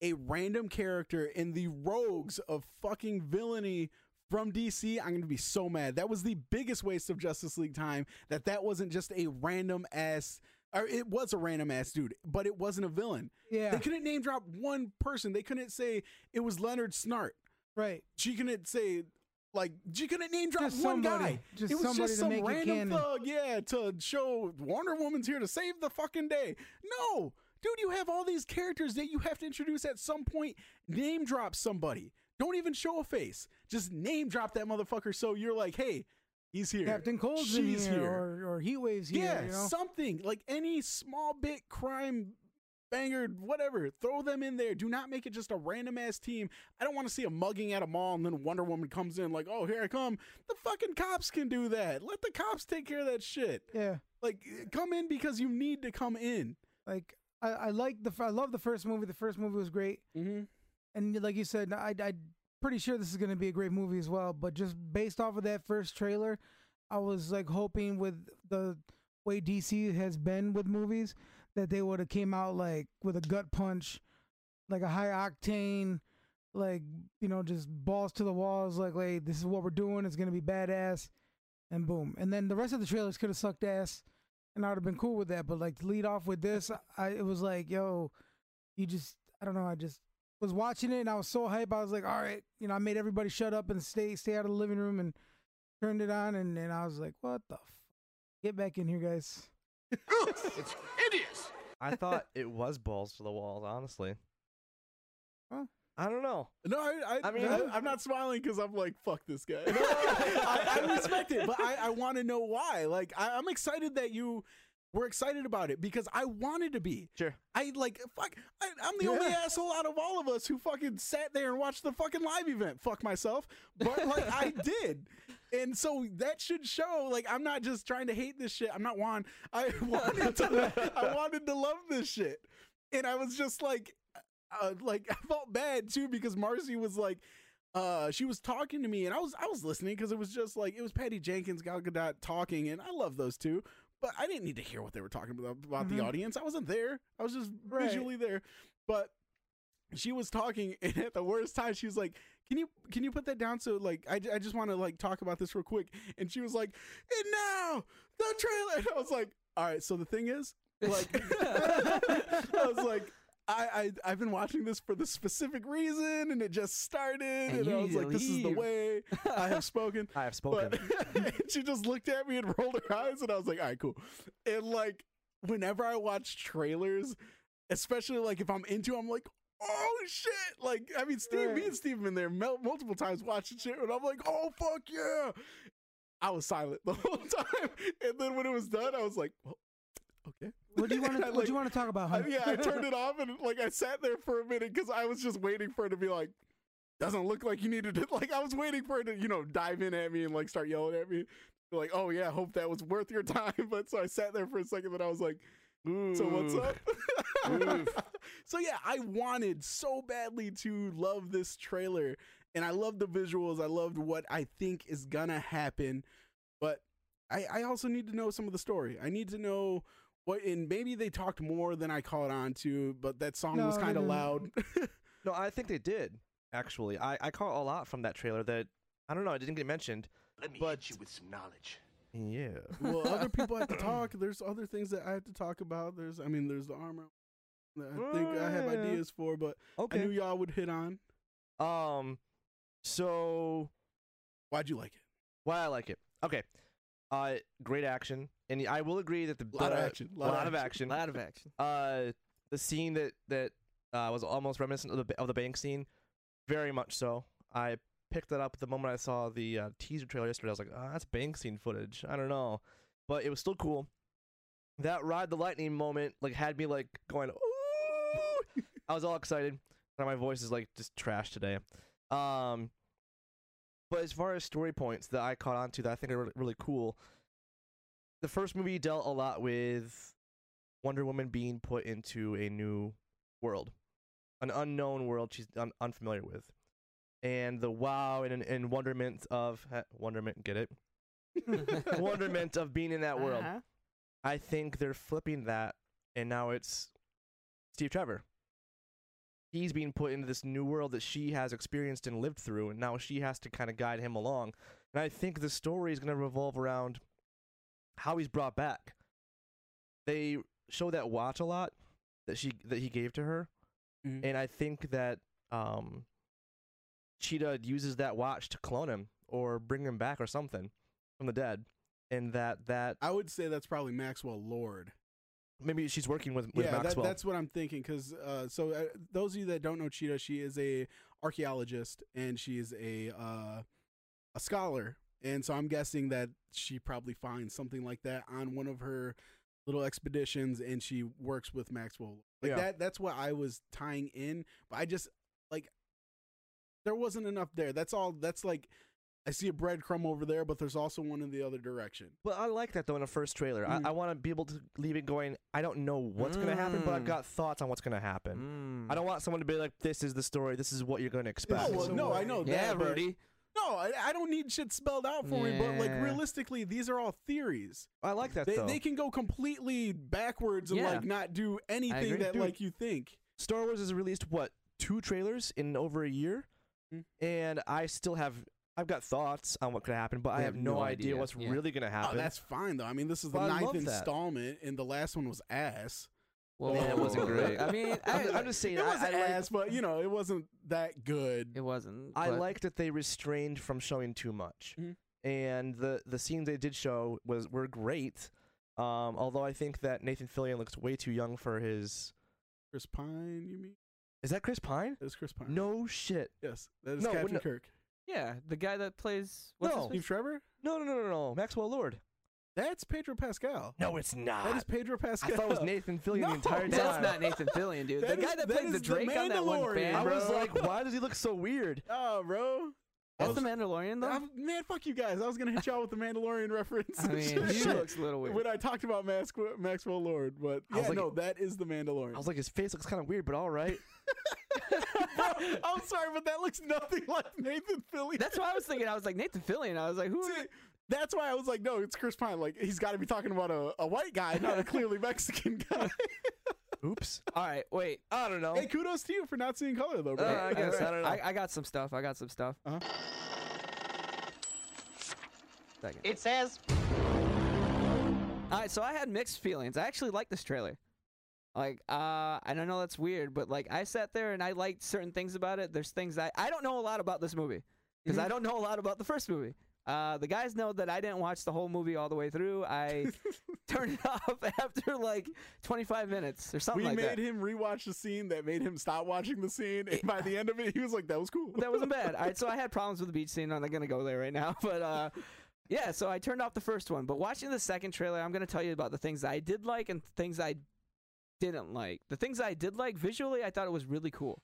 Speaker 1: a random character in the rogues of fucking villainy from DC, I'm going to be so mad. That was the biggest waste of Justice League time that that wasn't just a random ass or it was a random ass dude, but it wasn't a villain.
Speaker 4: yeah
Speaker 1: They couldn't name drop one person. They couldn't say it was Leonard Snart.
Speaker 4: right
Speaker 1: She couldn't say Like she couldn't name drop
Speaker 4: Just
Speaker 1: one
Speaker 4: somebody.
Speaker 1: guy.
Speaker 4: Just
Speaker 1: it was just
Speaker 4: to
Speaker 1: some random thug, yeah, to show Wonder Woman's here to save the fucking day. No, dude, you have all these characters that you have to introduce at some point. Name drop somebody. Don't even show a face. Just name drop that motherfucker. So you're like, hey, he's here.
Speaker 4: Captain Cold's in
Speaker 1: She's
Speaker 4: here,
Speaker 1: here.
Speaker 4: or or Heatwave's here.
Speaker 1: yeah,
Speaker 4: you know?
Speaker 1: something like any small bit crime banger, whatever. Throw them in there. Do not make it just a random ass team. I don't want to see a mugging at a mall and then Wonder Woman comes in like, oh, here I come. The fucking cops can do that. Let the cops take care of that shit.
Speaker 4: yeah.
Speaker 1: Like, come in because you need to come in.
Speaker 4: Like I, I like the f- I love the first movie. The first movie was great,
Speaker 1: Mm-hmm.
Speaker 4: And like you said, I I'm pretty sure this is gonna be a great movie as well. But just based off of that first trailer, I was like hoping with the way DC has been with movies that they would have came out like with a gut punch, like a high octane, like you know just balls to the walls. Like, hey, this is what we're doing. It's gonna be badass, and boom. And then the rest of the trailers could have sucked ass, and I'd have been cool with that. But like to lead off with this, I it was like, yo, you just I don't know. I just was watching it and I was so hype. I was like, all right, you know, I made everybody shut up and stay stay out of the living room and turned it on and, and I was like, what the f- get back in here, guys.
Speaker 5: It's hideous.
Speaker 3: I thought it was balls to the walls, honestly.
Speaker 4: Huh?
Speaker 3: I don't know.
Speaker 1: No, I, I,
Speaker 3: I mean-
Speaker 1: I, am not smiling because I'm like, fuck this guy. I, I respect it, but I, I want to know why. Like, I, I'm excited that you were excited about it because I wanted to be.
Speaker 3: Sure.
Speaker 1: I like, fuck, I, I'm the only asshole out of all of us who fucking sat there and watched the fucking live event. Fuck myself. But like, I did. And so that should show, like, I'm not just trying to hate this shit. I'm not Juan. I wanted to, I wanted to love this shit. And I was just like, uh, like I felt bad too because Marcy was like, uh, she was talking to me and I was I was listening because it was just like it was Patty Jenkins, Gal Gadot talking, and I love those two, but I didn't need to hear what they were talking about about the
Speaker 4: Mhm.
Speaker 1: audience. I wasn't there. I was just
Speaker 4: Right.
Speaker 1: visually there, but she was talking and at the worst time she was like can you can you put that down so like i, I just want to like talk about this real quick and she was like and now the trailer and i was like all right so the thing is like i was like I, I I've been watching this for the specific reason, and it just started,
Speaker 2: And
Speaker 1: and, I was like, "This is the way I have spoken."
Speaker 3: I have spoken.
Speaker 1: But and she just looked at me and rolled her eyes, and I was like, "All right, cool." And like, whenever I watch trailers, especially like if I'm into, I'm like, "Oh shit!" Like, I mean, Steve, me and Steve have been there multiple times watching shit, and I'm like, "Oh fuck yeah!" I was silent the whole time, and then when it was done, I was like, well, "Okay."
Speaker 4: What do you want to What do you want to talk about?
Speaker 1: I- yeah, I turned it off and like I sat there for a minute because I was just waiting for it to be like, doesn't look like you needed it. Like I was waiting for it to, you know, dive in at me and like start yelling at me. Like, oh yeah, hope that was worth your time. But so I sat there for a second, and I was like, so what's up? So yeah, I wanted so badly to love this trailer, and I love the visuals. I loved what I think is gonna happen, but I, I also need to know some of the story. I need to know what, and maybe they talked more than I caught on to, but that song
Speaker 4: No,
Speaker 1: was kind of
Speaker 4: didn't.
Speaker 1: loud.
Speaker 3: No, I think they did. Actually, I I caught a lot from that trailer that I don't know. It didn't get mentioned.
Speaker 5: Let me
Speaker 3: But-
Speaker 5: hit you with some knowledge.
Speaker 3: Yeah.
Speaker 1: well, other people have to talk. There's other things that I have to talk about. There's, I mean, there's the armor that I think I have
Speaker 3: Oh, yeah.
Speaker 1: ideas for, but I
Speaker 3: Okay.
Speaker 1: knew y'all would hit on.
Speaker 3: Um. So
Speaker 1: Why'd you like it?
Speaker 3: why I like it? Okay. Uh, great action, and I will agree that the
Speaker 1: A lot of action.
Speaker 3: a lot of action.
Speaker 2: lot of action.
Speaker 3: Uh, the scene that that uh, was almost reminiscent of the of the bank scene, very much so. I picked that up the moment I saw the uh, teaser trailer yesterday. I was like, oh, that's bank scene footage. I don't know, but it was still cool. That ride the lightning moment like had me like going, ooh! I was all excited. Now my voice is like just trash today. Um, but as far as story points that I caught on to that I think are really, really cool, the first movie dealt a lot with Wonder Woman being put into a new world, an unknown world she's un- unfamiliar with, and the wow and, and wonderment of wonderment, get it? wonderment of being in that world.
Speaker 2: Uh-huh.
Speaker 3: I think they're flipping that, and now it's Steve Trevor. He's being put into this new world that she has experienced and lived through, and now she has to kind of guide him along. And I think the story is going to revolve around how he's brought back. They show that watch a lot that she that he gave to her,
Speaker 1: Mhm.
Speaker 3: and I think that um, Cheetah uses that watch to clone him or bring him back or something from the dead, and that that
Speaker 1: I would say that's probably Maxwell Lord.
Speaker 3: maybe she's working with with
Speaker 1: yeah, that,
Speaker 3: Maxwell.
Speaker 1: that's what I'm thinking. Because uh, so uh, those of you that don't know Cheetah, she is a archaeologist and she is a uh, a scholar, and so I'm guessing that she probably finds something like that on one of her little expeditions, and she works with Maxwell. Like
Speaker 3: Yeah.
Speaker 1: that. That's what I was tying in, but I just like there wasn't enough there. That's all. That's like. I see a breadcrumb over there, but there's also one in the other direction.
Speaker 3: But I like that though in a first trailer.
Speaker 1: Mhm.
Speaker 3: I, I want to be able to leave it going. I don't know what's gonna happen, but I've
Speaker 2: Mm.
Speaker 3: got thoughts on what's gonna happen.
Speaker 2: Mm.
Speaker 3: I don't want someone to be like, "This is the story. This is what you're gonna
Speaker 1: Oh,
Speaker 3: expect."
Speaker 1: well, no, I know
Speaker 2: Yeah,
Speaker 1: that. but-
Speaker 2: Rudy.
Speaker 1: No, I, I don't need shit spelled out for me. But like
Speaker 2: Yeah.
Speaker 1: realistically, these are all theories.
Speaker 3: I like that
Speaker 1: They,
Speaker 3: though.
Speaker 1: they can go completely backwards and
Speaker 2: Yeah.
Speaker 1: like not do anything
Speaker 2: agree.
Speaker 1: that
Speaker 3: Dude.
Speaker 1: like you think.
Speaker 3: Star Wars has released what two trailers in over a year,
Speaker 1: Mm.
Speaker 3: and I still have. I've got thoughts on what could happen, but I
Speaker 2: They
Speaker 3: have no, idea, what's
Speaker 2: Yeah.
Speaker 3: really gonna
Speaker 1: Oh,
Speaker 3: happen.
Speaker 1: that's fine though. I mean, this is the
Speaker 3: I
Speaker 1: ninth
Speaker 3: love that.
Speaker 1: installment, and the last one was ass.
Speaker 2: Well,
Speaker 3: Yeah, it wasn't great.
Speaker 2: I mean, I,
Speaker 3: I'm, I'm just saying.
Speaker 1: It
Speaker 3: I,
Speaker 1: was
Speaker 3: I like,
Speaker 1: ass, but you know, it wasn't that good.
Speaker 2: it wasn't.
Speaker 3: I
Speaker 2: but-
Speaker 3: like that they restrained from showing too much,
Speaker 1: Mhm.
Speaker 3: and the the scenes they did show was were great. Um, although I think that Nathan Fillion looks way too young for his.
Speaker 1: Chris Pine, you mean?
Speaker 3: Is that Chris Pine?
Speaker 1: That is Chris Pine.
Speaker 3: No shit.
Speaker 1: Yes, that is
Speaker 3: No,
Speaker 1: Captain
Speaker 3: no-
Speaker 1: Kirk.
Speaker 2: Yeah, the guy that plays. What's
Speaker 3: No.
Speaker 2: his
Speaker 1: Steve
Speaker 2: face?
Speaker 1: Trevor?
Speaker 3: No, no, no, no, no. Maxwell Lord.
Speaker 1: That's Pedro Pascal.
Speaker 3: No, it's not.
Speaker 1: That is Pedro Pascal.
Speaker 3: I thought it was Nathan Fillion
Speaker 1: No,
Speaker 3: the entire time.
Speaker 2: That's not Nathan Fillion, dude.
Speaker 1: That
Speaker 2: the guy that,
Speaker 1: that
Speaker 2: played the
Speaker 1: is the
Speaker 2: Drake on that one
Speaker 1: Mandalorian,
Speaker 2: band.
Speaker 3: I was
Speaker 1: bro.
Speaker 3: like, why does he look so weird?
Speaker 1: Oh, bro.
Speaker 2: That's
Speaker 1: I
Speaker 2: the Mandalorian, though.
Speaker 1: I'm- man, fuck you guys. I was gonna hit y'all with the Mandalorian reference.
Speaker 2: I mean, he looks a little weird.
Speaker 1: when I talked about Max- Maxwell Lord, but
Speaker 3: I was
Speaker 1: yeah,
Speaker 3: like-
Speaker 1: no, that is the Mandalorian.
Speaker 3: I was like, his face looks kind of weird, but all right.
Speaker 1: I'm sorry, but that looks nothing like Nathan Fillion.
Speaker 2: That's what I was thinking. I was like Nathan Fillion. I was like, who?
Speaker 1: See, that's why I was like, no, it's Chris Pine. Like he's got to be talking about a, a white guy, not a clearly Mexican guy.
Speaker 3: Oops.
Speaker 2: All right, wait.
Speaker 3: I don't know.
Speaker 1: hey, kudos to you for not seeing color though, bro.
Speaker 3: Uh, I guess,
Speaker 2: All right,
Speaker 3: I don't know.
Speaker 2: I, I got some stuff. I got some stuff.
Speaker 1: Uh-huh.
Speaker 2: Second.
Speaker 6: It says
Speaker 2: All right, so I had mixed feelings. I actually like this trailer. Like, uh, I don't know that's weird, but like I sat there and I liked certain things about it. There's things I I don't know a lot about this movie because I don't know a lot about the first movie. Uh, the guys know that I didn't watch the whole movie all the way through. I turned it off after like 25 minutes or something
Speaker 1: we
Speaker 2: like
Speaker 1: made
Speaker 2: that.
Speaker 1: him rewatch the scene that made him stop watching the scene, and by the end of it, he was like, "That was cool."
Speaker 2: that wasn't bad. So I had problems with the beach scene. I'm not gonna go there right now, but uh, yeah. So I turned off the first one, but watching the second trailer, I'm gonna tell you about the things I did like and things I didn't like. The things I did like visually, I thought it was really cool.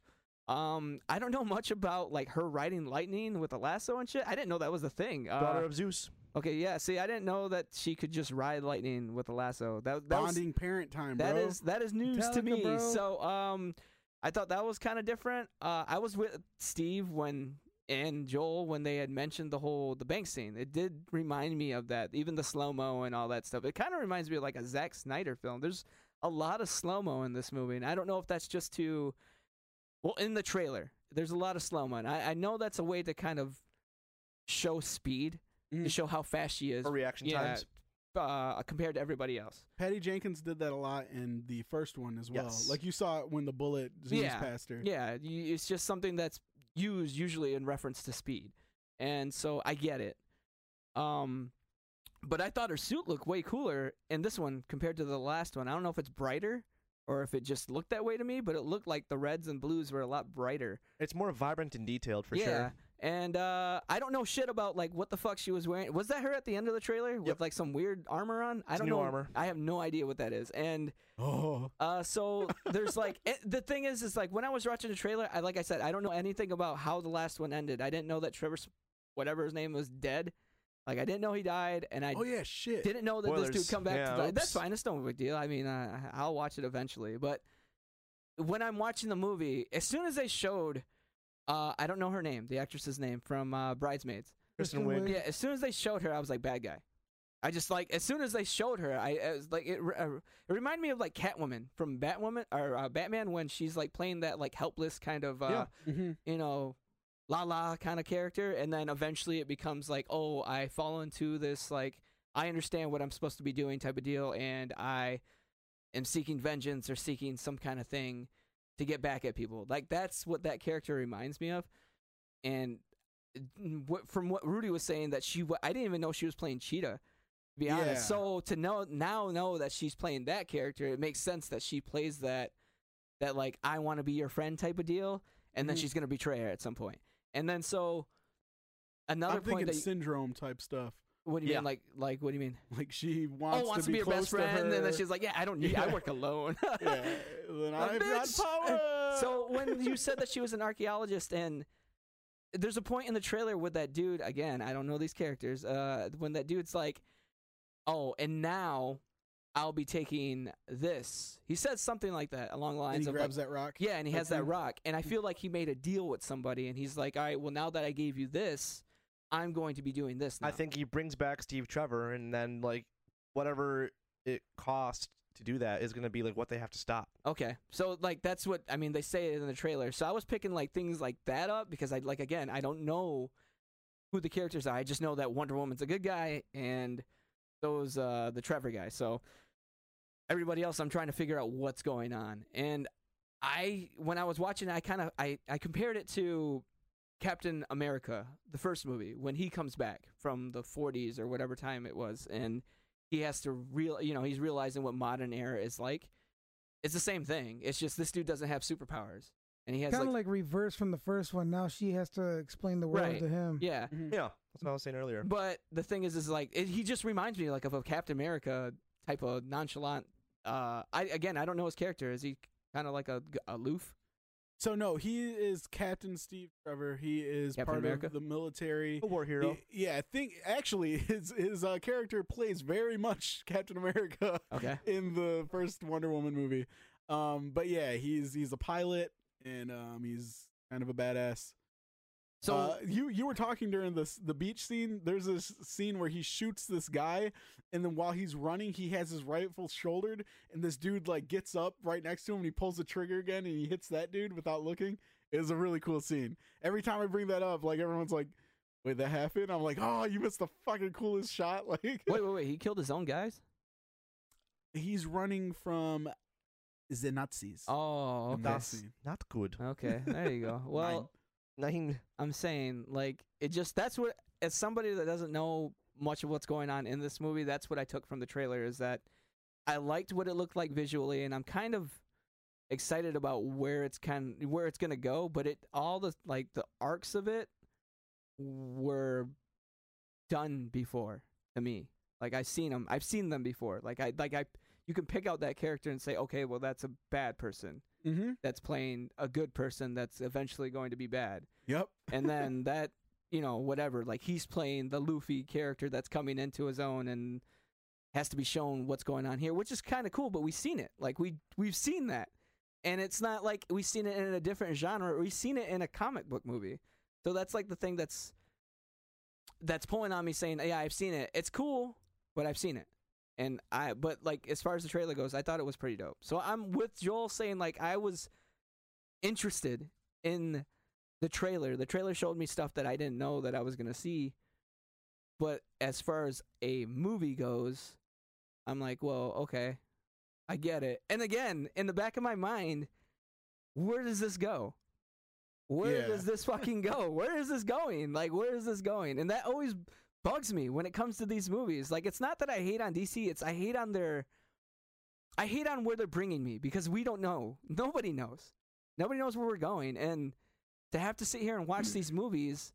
Speaker 2: Um, I don't know much about like her riding lightning with a lasso and shit. I didn't know that was a thing. Uh,
Speaker 3: Daughter of Zeus.
Speaker 2: okay, yeah. See, I didn't know that she could just ride lightning with a lasso. That that was
Speaker 1: Bonding parent time, bro.
Speaker 2: that is that is news to me.
Speaker 4: bro.
Speaker 2: So um, I thought that was kind of different. Uh, I was with Steve when and Joel when they had mentioned the whole the bank scene. It did remind me of that, even the slow mo and all that stuff. It kind of reminds me of like a Zack Snyder film. There's a lot of slow mo in this movie, and I don't know if that's just to well in the trailer. There's a lot of slow mo, I, I know that's a way to kind of show speed to
Speaker 1: Mhm.
Speaker 2: show how fast she is.
Speaker 3: Or reaction
Speaker 2: yeah,
Speaker 3: times.
Speaker 2: Uh, compared to everybody else.
Speaker 1: Patty Jenkins did that a lot in the first one as well.
Speaker 3: Yes.
Speaker 1: Like you saw it when the bullet zooms
Speaker 2: Yeah.
Speaker 1: past her.
Speaker 2: Yeah, it's just something that's used usually in reference to speed, and so I get it. Um, but I thought her suit looked way cooler in this one compared to the last one. I don't know if it's brighter or if it just looked that way to me, but it looked like the reds and blues were a lot brighter.
Speaker 3: It's more vibrant and detailed for
Speaker 2: yeah.
Speaker 3: sure.
Speaker 2: And uh, I don't know shit about like what the fuck she was wearing. Was that her at the end of the trailer with like some weird armor on? I
Speaker 3: It's
Speaker 2: don't
Speaker 3: new
Speaker 2: know.
Speaker 3: armor.
Speaker 2: I have no idea what that is. And
Speaker 1: Oh,
Speaker 2: uh, so there's like it, the thing is, is like when I was watching the trailer, I like I said, I don't know anything about how the last one ended. I didn't know that Trevor, whatever his name was, dead. Like I didn't know he died, and I
Speaker 1: oh yeah, shit.
Speaker 2: didn't know that this dude come back
Speaker 3: Yeah,
Speaker 2: to life. That's
Speaker 3: oops.
Speaker 2: fine. It's no big deal. I mean, uh, I'll watch it eventually. But when I'm watching the movie, as soon as they showed, uh, I don't know her name, the actress's name from uh, Bridesmaids.
Speaker 3: Kristen
Speaker 4: Kristen
Speaker 3: Wiig.
Speaker 4: Wiig.
Speaker 2: Yeah, as soon as they showed her, I was like, bad guy. I just like as soon as they showed her, I, I was like it. uh, It reminded me of like Catwoman from Batwoman or uh, Batman when she's like playing that like helpless kind of uh,
Speaker 3: Yeah.
Speaker 1: hmm
Speaker 2: you know, la la kind of character, and then eventually it becomes like, oh, I fall into this like I understand what I'm supposed to be doing type of deal, and I am seeking vengeance or seeking some kind of thing to get back at people. Like that's what that character reminds me of, and what, from what Rudy was saying that she I didn't even know she was playing Cheetah. To be honest,
Speaker 1: Yeah.
Speaker 2: so to know now know that she's playing that character, it makes sense that she plays that that like I want to be your friend type of deal, and then
Speaker 1: Mhm.
Speaker 2: she's gonna betray her at some point. And then so another
Speaker 1: I'm
Speaker 2: point
Speaker 1: thinking
Speaker 2: that you-
Speaker 1: syndrome type stuff.
Speaker 2: what do you
Speaker 3: Yeah.
Speaker 2: mean like like what do you mean?
Speaker 1: Like she wants,
Speaker 2: oh, wants
Speaker 1: to be,
Speaker 2: your
Speaker 1: close
Speaker 2: best friend,
Speaker 1: to her.
Speaker 2: and then she's like, yeah, I don't need, I work alone.
Speaker 1: yeah, then I've got
Speaker 2: bitch.
Speaker 1: power.
Speaker 2: so when you said that she was an archaeologist and there's a point in the trailer with that dude again i don't know these characters uh when that dude's like oh and now i'll be taking this he says something like that along the lines
Speaker 1: and
Speaker 2: lines
Speaker 1: he
Speaker 2: of like,
Speaker 1: grabs that rock.
Speaker 2: yeah and he
Speaker 1: type
Speaker 2: has that rock and i feel like he made a deal with somebody and he's like all right well now that i gave you this i'm going to be doing this now
Speaker 3: I think he brings back Steve Trevor, and then like whatever it costs to do that is going to be like what they have to stop.
Speaker 2: Okay, so like that's what I mean. They say it in the trailer. So I was picking like things like that up because I like again I don't know who the characters are. I just know that Wonder Woman's a good guy and those uh the Trevor guy. So everybody else, I'm trying to figure out what's going on. And I when I was watching, I kind of I I compared it to Captain America, the first movie, when he comes back from the 40s or whatever time it was, and he has to real you know he's realizing what modern era is like it's the same thing it's just this dude doesn't have superpowers and he has
Speaker 4: Kind
Speaker 2: like,
Speaker 4: of like, reverse from the first one. Now she has to explain the world
Speaker 2: Right.
Speaker 4: to him.
Speaker 2: yeah
Speaker 1: Mhm.
Speaker 3: Yeah, that's what I was saying earlier.
Speaker 2: but the thing is is like it, he just reminds me like of a captain america type of nonchalant uh i again i don't know his character is he kind of like a g- aloof
Speaker 1: So no, he is Captain Steve Trevor. He is
Speaker 2: Captain
Speaker 1: part
Speaker 2: America?
Speaker 1: of the military.
Speaker 3: A war hero.
Speaker 1: He- yeah, I think actually his his uh, character plays very much Captain America
Speaker 2: okay
Speaker 1: in the first Wonder Woman movie. Um, but yeah, he's he's a pilot and um he's kind of a badass.
Speaker 2: So
Speaker 1: uh, you you were talking during this the beach scene. There's this scene where he shoots this guy, and then while he's running, he has his rifle shouldered, and this dude like gets up right next to him, and he pulls the trigger again, and he hits that dude without looking. It was a really cool scene. Every time I bring that up, like everyone's like, "Wait, that happened?" I'm like, "Oh, you missed the fucking coolest shot!" Like,
Speaker 2: wait wait wait he killed his own guys
Speaker 1: he's running from the Nazis.
Speaker 2: oh
Speaker 1: in
Speaker 2: okay
Speaker 1: that
Speaker 3: That's not good.
Speaker 2: okay there you go well
Speaker 3: Nine.
Speaker 2: I'm saying like it just that's what as somebody that doesn't know much of what's going on in this movie, that's what I took from the trailer is that I liked what it looked like visually and I'm kind of excited about where it's kind of, where it's going to go, but it all the like the arcs of it were done before to me. Like I've seen them. I've seen them before. Like I like I you can pick out that character and say, "Okay, well that's a bad person."
Speaker 1: Mm-hmm.
Speaker 2: That's playing a good person that's eventually going to be bad.
Speaker 1: Yep.
Speaker 2: and then that you know whatever like he's playing the luffy character that's coming into his own and has to be shown what's going on here which is kind of cool but we've seen it. Like we we've seen that. And it's not like we've seen it in a different genre. We've seen it in a comic book movie. So that's like the thing that's that's pulling on me saying yeah i've seen it. It's cool but i've seen it and i but like as far as the trailer goes i thought it was pretty dope so i'm with joel saying like i was interested in the trailer. The trailer showed me stuff that I didn't know that I was gonna see. But as far as a movie goes, I'm like, well, okay, I get it. And again, in the back of my mind, where does this go? Where
Speaker 1: Yeah.
Speaker 2: does this fucking go? Where is this going? Like, where is this going? And that always bugs me when it comes to these movies. Like, it's not that I hate on DC; it's I hate on their, I hate on where they're bringing me because we don't know. Nobody knows. Nobody knows where we're going, and to have to sit here and watch these movies,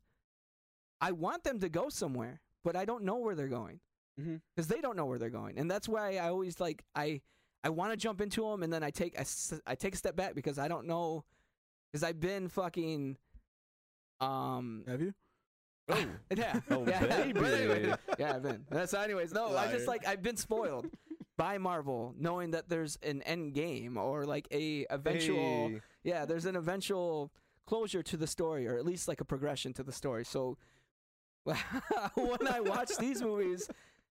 Speaker 2: I want them to go somewhere, but I don't know where they're going
Speaker 1: Mhm.
Speaker 2: because they don't know where they're going, and that's why I always like I I want to jump into them, and then I take I, I take a step back because I don't know because I've been fucking um
Speaker 1: Have you?
Speaker 3: Oh.
Speaker 2: yeah
Speaker 3: Oh,
Speaker 2: yeah
Speaker 3: baby.
Speaker 2: anyway, yeah I've been that's anyways no I just
Speaker 1: Liar.
Speaker 2: like I've been spoiled by Marvel knowing that there's an end game or like a eventual
Speaker 3: Hey.
Speaker 2: yeah, there's an eventual closure to the story, or at least like a progression to the story. So when I watch these movies,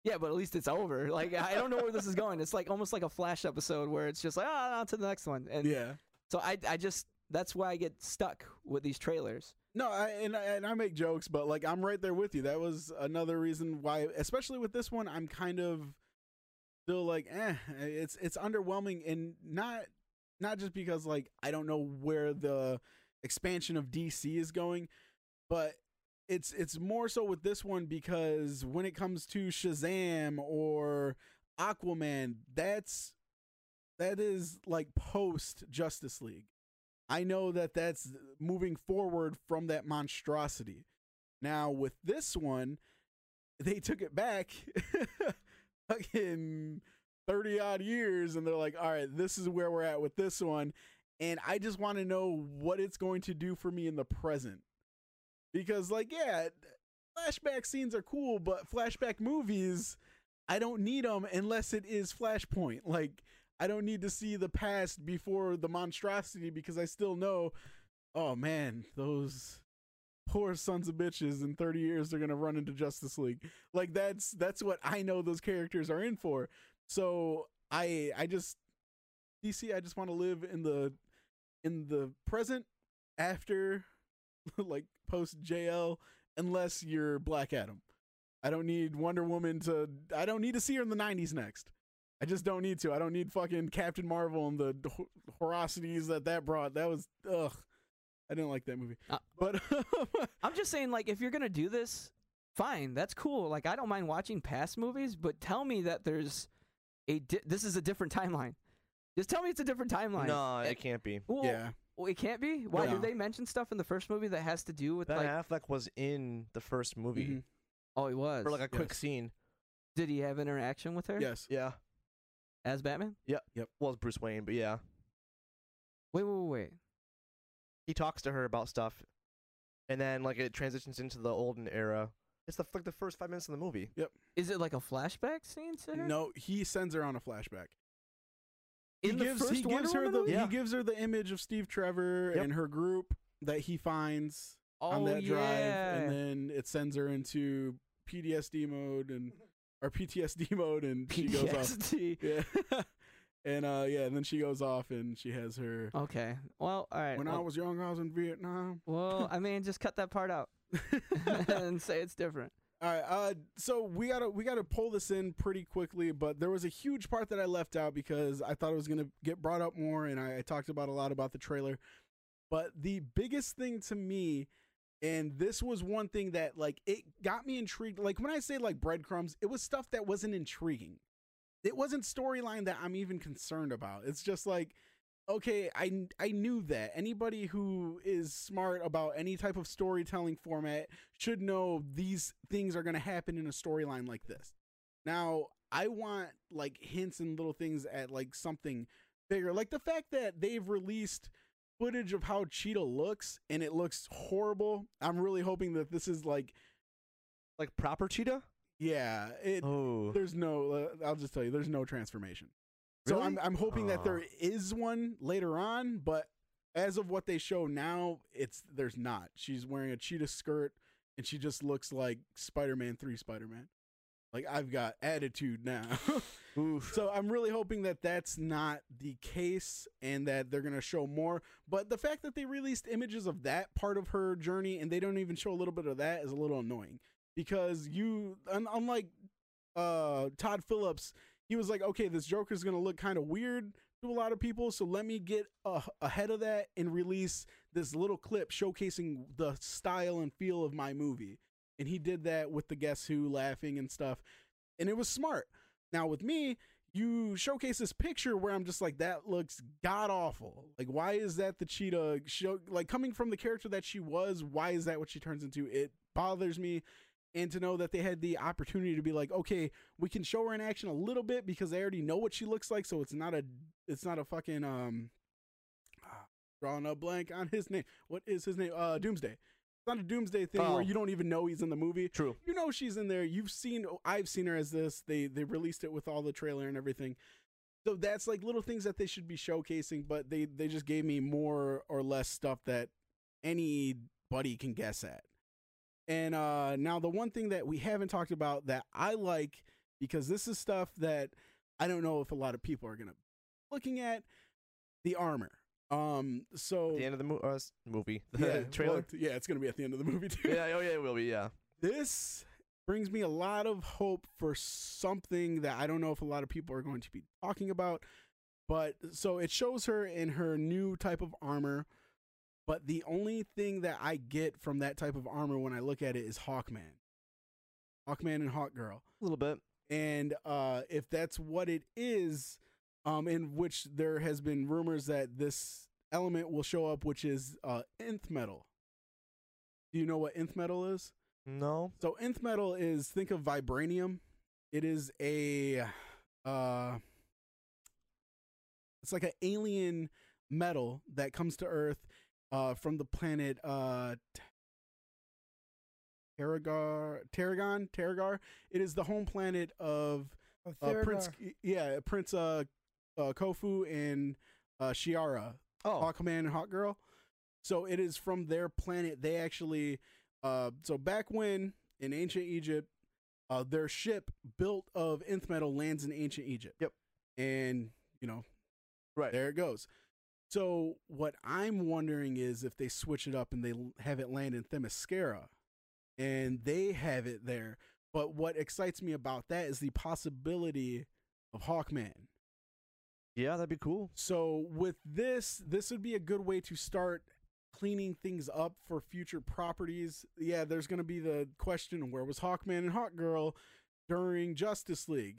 Speaker 2: yeah, but at least it's over. Like I don't know where this is going. It's like almost like a flash episode where it's just like ah, on to the next one. And
Speaker 1: Yeah.
Speaker 2: so I I just that's why I get stuck with these trailers.
Speaker 1: No, I, and I, and I make jokes, but like I'm right there with you. That was another reason why, especially with this one, I'm kind of still like, eh, it's it's underwhelming, and not not just because like I don't know where the expansion of DC is going, but it's it's more so with this one because when it comes to Shazam or Aquaman, that's that is like post Justice League. I know that that's moving forward from that monstrosity. Now with this one, they took it back fucking 30 odd years and they're like, "All right, this is where we're at with this one." And I just want to know what it's going to do for me in the present. Because like, yeah, flashback scenes are cool, but flashback movies, I don't need them unless it is Flashpoint. Like I don't need to see the past before the monstrosity because I still know, oh man, those poor sons of bitches in 30 years they're going to run into Justice League. Like that's that's what I know those characters are in for. So I I just DC I just want to live in the in the present after like post JL unless you're Black Adam. I don't need Wonder Woman to I don't need to see her in the 90s next. I just don't need to. I don't need fucking Captain Marvel and the ho- horosities that that brought. That was ugh. I didn't like that movie.
Speaker 2: Uh,
Speaker 1: but
Speaker 2: I'm just saying, like, if you're gonna do this, fine, that's cool. Like, I don't mind watching past movies, but tell me that there's a di- this is a different timeline. Just tell me it's a different timeline.
Speaker 3: No,
Speaker 2: Eh,
Speaker 3: it can't be.
Speaker 2: well,
Speaker 1: yeah.
Speaker 2: well, it can't be. Why
Speaker 1: No.
Speaker 2: did they mention stuff in the first movie that has to do with
Speaker 3: Ben
Speaker 2: like?
Speaker 3: Affleck was in the first movie
Speaker 1: Mhm.
Speaker 2: Oh, he was.
Speaker 3: for like a quick
Speaker 1: Yes.
Speaker 3: scene.
Speaker 2: did he have interaction with her
Speaker 1: Yes.
Speaker 3: Yeah,
Speaker 2: as Batman? Yep. Yep.
Speaker 3: Well, it's Bruce Wayne, but yeah,
Speaker 2: Wait, wait, wait, wait.
Speaker 3: he talks to her about stuff, and then like it transitions into the olden era. It's the like the first five minutes of the movie. Yep.
Speaker 2: Is it like a flashback scene to her?
Speaker 1: No, he sends her on a flashback.
Speaker 2: In
Speaker 1: he
Speaker 2: the
Speaker 1: gives
Speaker 2: first
Speaker 1: he
Speaker 2: Wonder
Speaker 1: gives her
Speaker 2: Woman
Speaker 1: the
Speaker 2: movie?
Speaker 3: Yeah.
Speaker 1: he gives her the image of Steve Trevor
Speaker 3: Yep.
Speaker 1: and her group that he finds
Speaker 2: oh,
Speaker 1: on that
Speaker 2: yeah.
Speaker 1: drive, and then it sends her into PTSD mode and or PTSD mode, and she goes off.
Speaker 2: PTSD.
Speaker 1: Yeah, and uh, yeah, and then she goes off and she has her.
Speaker 2: Okay. Well, all right.
Speaker 1: when I was young, I was in Vietnam.
Speaker 2: well, I mean, just cut that part out and say it's different.
Speaker 1: All right, uh, so we gotta we gotta pull this in pretty quickly, but there was a huge part that I left out because I thought it was gonna get brought up more, and I, I talked about a lot about the trailer. But the biggest thing to me, and this was one thing that like it got me intrigued. Like when I say like breadcrumbs, it was stuff that wasn't intriguing. It wasn't storyline that I'm even concerned about. It's just like okay, I I knew that anybody who is smart about any type of storytelling format should know these things are going to happen in a storyline like this. Now, I want like hints and little things at like something bigger. Like the fact that they've released footage of how Cheetah looks and it looks horrible. I'm really hoping that this is like
Speaker 3: Like proper cheetah.
Speaker 1: yeah, it
Speaker 3: Oh,
Speaker 1: there's no uh, I'll just tell you there's no transformation. So
Speaker 3: Really?
Speaker 1: I'm I'm hoping that there is one later on, but as of what they show now, it's there's not. She's wearing a cheetah skirt and she just looks like Spider-Man 3 Spider-Man. Like I've got attitude now. so I'm really hoping that that's not the case and that they're going to show more. But the fact that they released images of that part of her journey and they don't even show a little bit of that is a little annoying because you unlike uh Todd Phillips, he was like, "Okay, this Joker's going to look kind of weird to a lot of people, so let me get uh, ahead of that and release this little clip showcasing the style and feel of my movie." And he did that with the Guess Who laughing and stuff. And it was smart. Now with me, you showcase this picture where I'm just like, that looks god awful. Like, why is that the cheetah show? Like, coming from the character that she was, why is that what she turns into? It bothers me. And to know that they had the opportunity to be like, okay, we can show her in action a little bit because they already know what she looks like, so it's not a, it's not a fucking um, ah, drawing a blank on his name. What is his name? Uh, Doomsday. It's not a Doomsday thing
Speaker 3: Oh.
Speaker 1: where you don't even know he's in the movie
Speaker 3: True.
Speaker 1: you know she's in there. You've seen I've seen her as this. They they released it with all the trailer and everything. So that's like little things that they should be showcasing, but they they just gave me more or less stuff that anybody can guess at. And uh now the one thing that we haven't talked about that I like because this is stuff that I don't know if a lot of people are going to looking at the armor. Um so
Speaker 3: The end of the mo- uh, movie. The
Speaker 1: yeah,
Speaker 3: trailer.
Speaker 1: well, yeah, it's to be at the end of the movie too
Speaker 3: yeah. Oh yeah, it will be. Yeah.
Speaker 1: this brings me a lot of hope for something that I don't know if a lot of people are going to be talking about. But so it shows her in her new type of armor. But the only thing that I get from that type of armor when I look at it is Hawkman. Hawkman and Hawkgirl.
Speaker 3: A little bit.
Speaker 1: And uh, if that's what it is, um, in which there has been rumors that this element will show up, which is uh, nth metal. Do you know what nth metal is?
Speaker 3: No.
Speaker 1: So nth metal is think of vibranium. It is a uh it's like an alien metal that comes to Earth uh from the planet uh T- Terragar Terragon Terragar. It is the home planet of
Speaker 4: A
Speaker 1: uh, Prince yeah, Prince uh, uh Khufu and uh Shiara.
Speaker 3: Oh.
Speaker 1: Hawkman and Hawkgirl. So it is from their planet. They actually, uh, so back when in ancient Egypt, uh, their ship built of nth metal lands in ancient Egypt.
Speaker 3: Yep.
Speaker 1: And you know,
Speaker 3: Right.
Speaker 1: there it goes. So what I'm wondering is if they switch it up and they have it land in Themyscira, and they have it there. But what excites me about that is the possibility of Hawkman.
Speaker 3: Yeah, that'd be cool.
Speaker 1: So with this, this would be a good way to start cleaning things up for future properties. Yeah, there's going to be the question: Where was Hawkman and Hawkgirl during Justice League?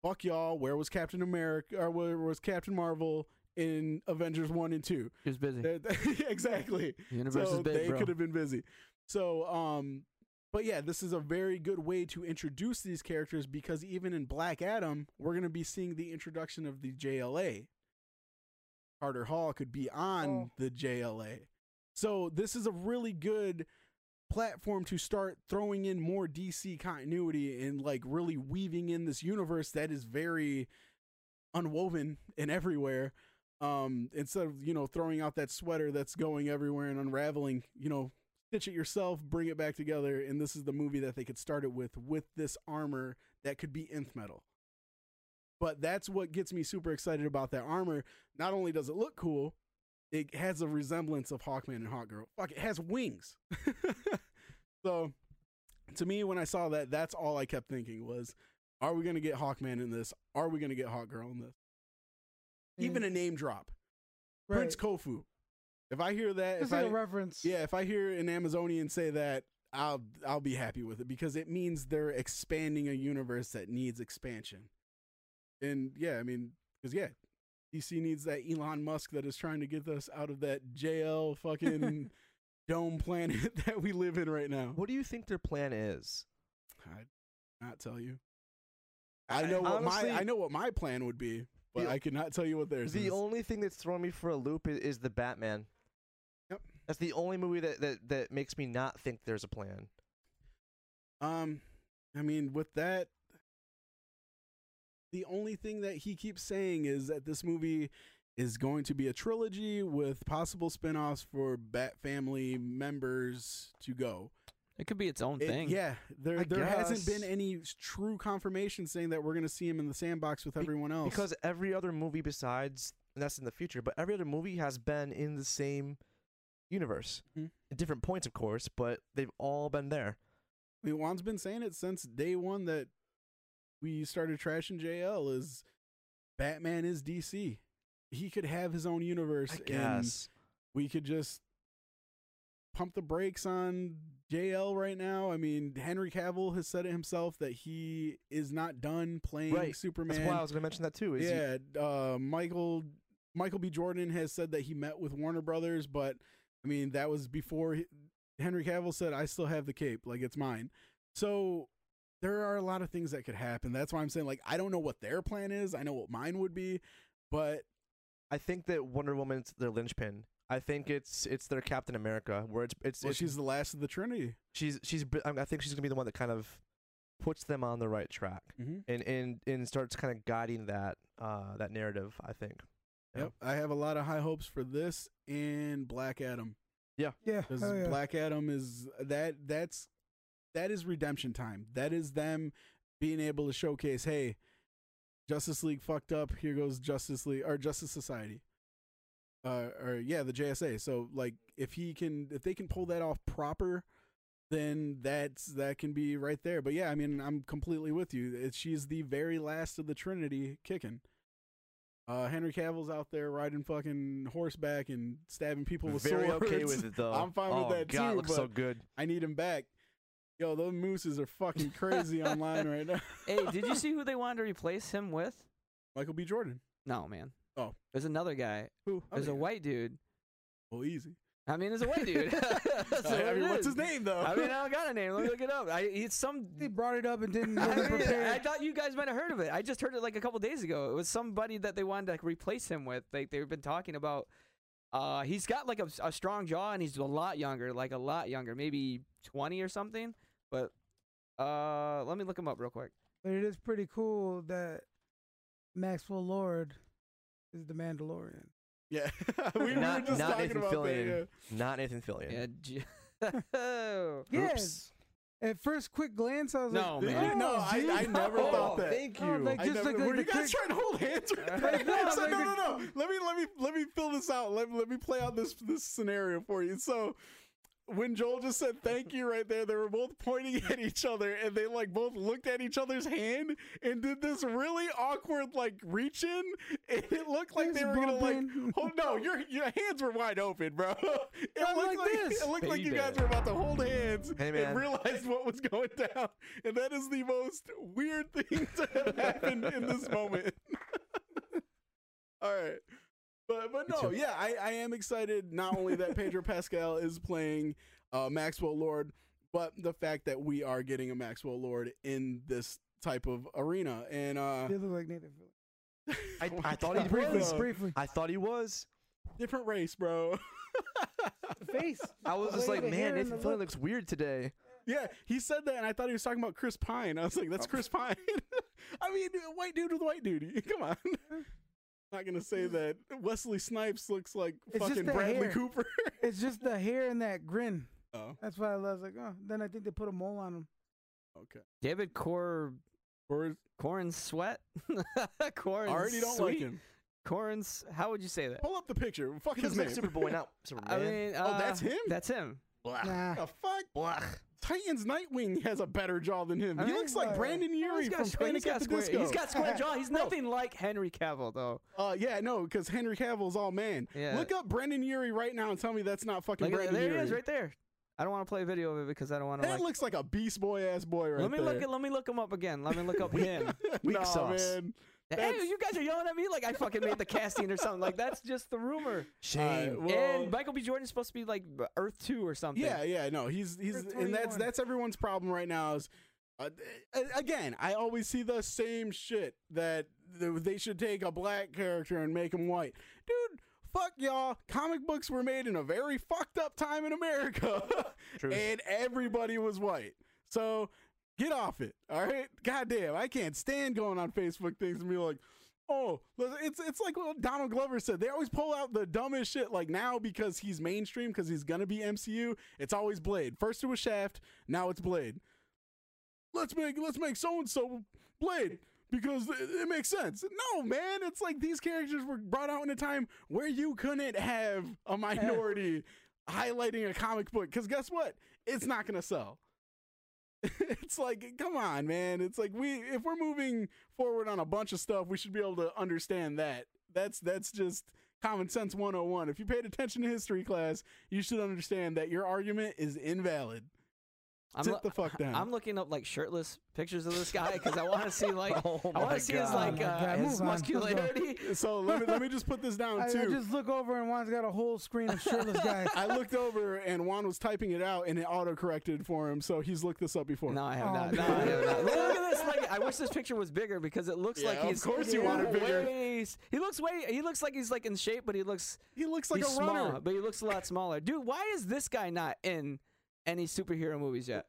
Speaker 1: Fuck y'all. Where was Captain America? Or where was Captain Marvel in Avengers one and two?
Speaker 2: He was busy.
Speaker 1: Exactly.
Speaker 2: The universe
Speaker 1: so
Speaker 2: is big,
Speaker 1: they
Speaker 2: bro.
Speaker 1: could have been busy. So, um, but yeah, this is a very good way to introduce these characters because even in Black Adam, we're going to be seeing the introduction of the JLA. Carter Hall could be on
Speaker 4: Oh.
Speaker 1: the JLA. So this is a really good platform to start throwing in more DC continuity and like really weaving in this universe that is very unwoven and everywhere um instead of you know throwing out that sweater that's going everywhere and unraveling you know stitch it yourself bring it back together and this is the movie that they could start it with with this armor that could be nth metal. But that's what gets me super excited about that armor. Not only does it look cool it has a resemblance of hawkman and hawkgirl. Fuck it has wings. So to me when i saw that that's all i kept thinking was are we going to get hawkman in this? Are we going to get hawkgirl in this? Even a name drop.
Speaker 4: Right.
Speaker 1: Prince Khufu. If I hear that,
Speaker 4: Just
Speaker 1: if
Speaker 4: like
Speaker 1: I,
Speaker 4: a reference.
Speaker 1: yeah, if I hear an Amazonian say that, I'll I'll be happy with it because it means they're expanding a universe that needs expansion. And yeah, I mean, because yeah, DC needs that Elon Musk that is trying to get us out of that JL fucking dome planet that we live in right now.
Speaker 3: What do you think their plan is?
Speaker 1: I not tell you. I know
Speaker 3: I-
Speaker 1: what
Speaker 3: honestly-
Speaker 1: my I know what my plan would be, but
Speaker 3: The-
Speaker 1: I cannot tell you what theirs
Speaker 3: The
Speaker 1: is.
Speaker 3: The only thing that's throwing me for a loop is, is the Batman.
Speaker 1: Yep.
Speaker 3: That's the only movie that, that, that makes me not think there's a plan.
Speaker 1: Um, I mean, with that, the only thing that he keeps saying is that this movie is going to be a trilogy with possible spin-offs for Bat family members to go.
Speaker 2: It could be its own
Speaker 1: It-
Speaker 2: thing.
Speaker 1: yeah, there
Speaker 3: I
Speaker 1: there hasn't been any true confirmation saying that we're going to see him in the sandbox with
Speaker 3: Be-
Speaker 1: everyone else.
Speaker 3: Because every other movie besides, and that's in the future, but every other movie has been in the same universe.
Speaker 1: Mhm.
Speaker 3: At different points, of course, but they've all been there.
Speaker 1: I mean, Juan's been saying it since day one that we started trashing JL is Batman is DC. He could have his own universe.
Speaker 3: I
Speaker 1: and
Speaker 3: guess.
Speaker 1: we could just pump the brakes on JL right now. I mean, Henry Cavill has said it himself that he is not done playing
Speaker 3: Right.
Speaker 1: Superman.
Speaker 3: That's why I was going to mention that too. Is you-
Speaker 1: yeah, uh, Michael Michael B. Jordan has said that he met with Warner Brothers, but I mean that was before Henry Cavill said, "I still have the cape, like it's mine." So there are a lot of things that could happen. That's why I'm saying, like, I don't know what their plan is. I know what mine would be, but
Speaker 3: I think that Wonder Woman's their linchpin. I think it's it's their Captain America, where it's it's,
Speaker 1: well,
Speaker 3: it's
Speaker 1: she's the last of the Trinity.
Speaker 3: she's she's I I think she's gonna be the one that kind of puts them on the right track
Speaker 1: Mm-hmm.
Speaker 3: and and and starts kind of guiding that uh that narrative. I think. Yeah.
Speaker 1: Yep, I have a lot of high hopes for this and Black Adam.
Speaker 4: Yeah. Yeah.
Speaker 1: Because
Speaker 4: hell yeah.
Speaker 1: Black Adam is that that's that is redemption time. That is them being able to showcase, hey, Justice League fucked up. Here goes Justice League or Justice Society. Uh, or yeah, the JSA. So like, if he can, if they can pull that off proper, then that's that can be right there. But yeah, I mean, I'm completely with you. It, she's the very last of the Trinity kicking. Uh, Henry Cavill's out there riding fucking horseback and stabbing people with
Speaker 3: Very
Speaker 1: swords.
Speaker 3: okay with it though.
Speaker 1: I'm fine with
Speaker 3: oh,
Speaker 1: that
Speaker 3: God,
Speaker 1: too,
Speaker 3: it looks so good.
Speaker 1: I need him back. Yo, those mooses are fucking crazy online right now.
Speaker 2: hey, did you see who they wanted to replace him with?
Speaker 1: Michael B. Jordan.
Speaker 2: No, man.
Speaker 1: Oh.
Speaker 2: There's another guy.
Speaker 1: Who?
Speaker 2: There's a white dude.
Speaker 1: Oh, easy.
Speaker 2: I mean, there's a white dude. That's
Speaker 1: I mean, what's his name though?
Speaker 2: I mean, I don't got a name. Let me look it up. I, it's some.
Speaker 4: They brought it up and didn't
Speaker 2: I, mean,
Speaker 4: prepared.
Speaker 2: I thought you guys might have heard of it. I just heard it like a couple days ago. It was somebody that they wanted to like, replace him with. Like they've been talking about. Uh, he's got like a, a strong jaw and he's a lot younger, like a lot younger, maybe 20 or something. But uh, let me look him up real quick.
Speaker 4: But it is pretty cool that Maxwell Lord is the Mandalorian.
Speaker 1: Yeah, we
Speaker 3: not
Speaker 1: were just
Speaker 3: not
Speaker 1: talking
Speaker 3: Nathan
Speaker 1: about
Speaker 3: Fillion.
Speaker 1: that.
Speaker 3: Not Nathan Fillion.
Speaker 2: Yeah. J- Oh.
Speaker 4: Yeah.
Speaker 3: Oops.
Speaker 4: At first quick glance, I was
Speaker 2: No,
Speaker 4: like,
Speaker 1: Yeah.
Speaker 2: man.
Speaker 1: no,
Speaker 4: oh,
Speaker 1: I. I never
Speaker 3: Oh,
Speaker 1: thought that.
Speaker 3: Thank
Speaker 4: Oh,
Speaker 3: you.
Speaker 4: like,
Speaker 1: I
Speaker 4: just
Speaker 1: never,
Speaker 4: like- like
Speaker 1: were
Speaker 4: the
Speaker 1: you guys
Speaker 4: quick-
Speaker 1: trying to hold hands? Right
Speaker 4: Like,
Speaker 1: there?
Speaker 4: no,
Speaker 1: So,
Speaker 4: like
Speaker 1: no, no, no. Let me let me let me fill this out. Let, let me play out this this scenario for you. So when Joel just said thank you right there, they were both pointing at each other and they like both looked at each other's hand and did this really awkward like reach in and it looked like they
Speaker 4: Fist
Speaker 1: were gonna like oh no, your your hands were wide open, bro. It
Speaker 4: I'm
Speaker 1: looked
Speaker 4: like
Speaker 1: like,
Speaker 4: this.
Speaker 1: it looked like you guys were about to hold hands
Speaker 3: Hey,
Speaker 1: and realized what was going down. And that is the most weird thing to have happened in this moment. All right. But but no, yeah, I, I am excited not only that Pedro Pascal is playing uh, Maxwell Lord, but the fact that we are getting a Maxwell Lord in this type of arena. And uh
Speaker 4: They look like Nathan
Speaker 3: I,
Speaker 1: Oh
Speaker 3: I thought he
Speaker 4: Briefly,
Speaker 3: was.
Speaker 4: briefly.
Speaker 3: I thought he was.
Speaker 1: different race, bro.
Speaker 4: Face.
Speaker 3: I was just like, man,
Speaker 4: and
Speaker 3: Nathan Fillion looks weird today.
Speaker 1: yeah, he said that and I thought he was talking about Chris Pine. I was like, that's Chris Pine. I mean, white dude with white dude. Come on. Not gonna say that Wesley Snipes looks like
Speaker 4: It's
Speaker 1: fucking Bradley
Speaker 4: hair.
Speaker 1: Cooper.
Speaker 4: It's just the hair and that grin.
Speaker 1: oh,
Speaker 4: That's why I was like, oh. Then I think they put a mole on him.
Speaker 1: okay.
Speaker 2: David Cor
Speaker 1: Or
Speaker 2: Corenswet. Corin
Speaker 1: already don't like him.
Speaker 2: Corin's. How would you say that?
Speaker 1: Pull up the picture. Fuck
Speaker 3: He
Speaker 1: his
Speaker 3: looks
Speaker 1: name.
Speaker 3: like Superboy, not Superman.
Speaker 2: I mean,
Speaker 1: Oh, that's
Speaker 2: uh,
Speaker 1: him?
Speaker 2: That's him.
Speaker 3: Blah.
Speaker 4: Nah.
Speaker 1: the fuck?
Speaker 3: Blah.
Speaker 1: Titans Nightwing has a better jaw than him.
Speaker 2: I
Speaker 1: he
Speaker 2: mean,
Speaker 1: looks like
Speaker 2: Brendon
Speaker 1: Urie
Speaker 2: he's
Speaker 1: from
Speaker 2: got, square,
Speaker 1: Panic at the
Speaker 2: square.
Speaker 1: Disco.
Speaker 2: He's got square jaw. He's
Speaker 1: Bro.
Speaker 2: nothing like Henry Cavill though.
Speaker 1: Uh, yeah, no, because Henry Cavill's all man.
Speaker 2: Yeah.
Speaker 1: Look up Brendon Urie right now and tell me that's not fucking
Speaker 2: Like,
Speaker 1: Brandon
Speaker 2: there
Speaker 1: Urie.
Speaker 2: he is, right there. I don't want to play a video of it because I don't want to
Speaker 1: That
Speaker 2: like.
Speaker 1: looks like a Beast Boy ass boy right
Speaker 2: let me
Speaker 1: there.
Speaker 2: look. At, let me look him up again. Let me look up him.
Speaker 3: Weak
Speaker 1: nah,
Speaker 3: sauce.
Speaker 1: man.
Speaker 2: Hey, you guys are yelling at me like I fucking made the casting or something. Like that's just the rumor.
Speaker 3: Shame.
Speaker 1: Alright, well,
Speaker 2: and Michael B. Jordan's supposed to be like Earth Two or something.
Speaker 1: Yeah, yeah, no, he's he's and that's that's everyone's problem right now. Is uh, again, I always see the same shit that they should take a black character and make him white, dude. Fuck y'all. Comic books were made in a very fucked up time in America,
Speaker 3: Truth.
Speaker 1: and everybody was white. So get off it. All right. Goddamn, I can't stand going on Facebook things and be like. Oh, it's it's like what Donald Glover said. They always pull out the dumbest shit. Like now, because he's mainstream, because he's gonna be MCU. It's always Blade. First it was Shaft. Now it's Blade. Let's make let's make so and so Blade because it, it makes sense. No, man, it's like these characters were brought out in a time where you couldn't have a minority highlighting a comic book. Because guess what? It's not gonna sell. it's like, come on, man. It's like we if we're moving forward on a bunch of stuff, we should be able to understand that. That's that's just common sense 101. If you paid attention to history class, you should understand that your argument is invalid.
Speaker 2: I'm,
Speaker 1: Sit
Speaker 2: lo-
Speaker 1: the fuck down.
Speaker 2: I'm looking up like shirtless pictures of this guy because I want to see like
Speaker 3: Oh
Speaker 2: I want to see his like
Speaker 4: Oh
Speaker 2: uh, his
Speaker 4: move on. Let's go.
Speaker 2: muscularity.
Speaker 1: So let me let me just put this down
Speaker 4: I, I
Speaker 1: too.
Speaker 4: just look over and Juan's got a whole screen of shirtless guys.
Speaker 1: I looked over and Juan was typing it out and it auto corrected for him, so he's looked this up before.
Speaker 2: No, I have
Speaker 4: Oh,
Speaker 2: not. No. I have not. Look at this. Like, I wish this picture was bigger because it looks
Speaker 1: Yeah,
Speaker 2: like
Speaker 1: of
Speaker 2: he's.
Speaker 1: course you
Speaker 4: want it
Speaker 1: bigger.
Speaker 2: way- He looks way. He looks like he's like in shape, but he looks.
Speaker 1: He looks like
Speaker 2: he's
Speaker 1: a runner.
Speaker 2: small, but he looks a lot smaller. Dude, why is this guy not in any superhero movies yet?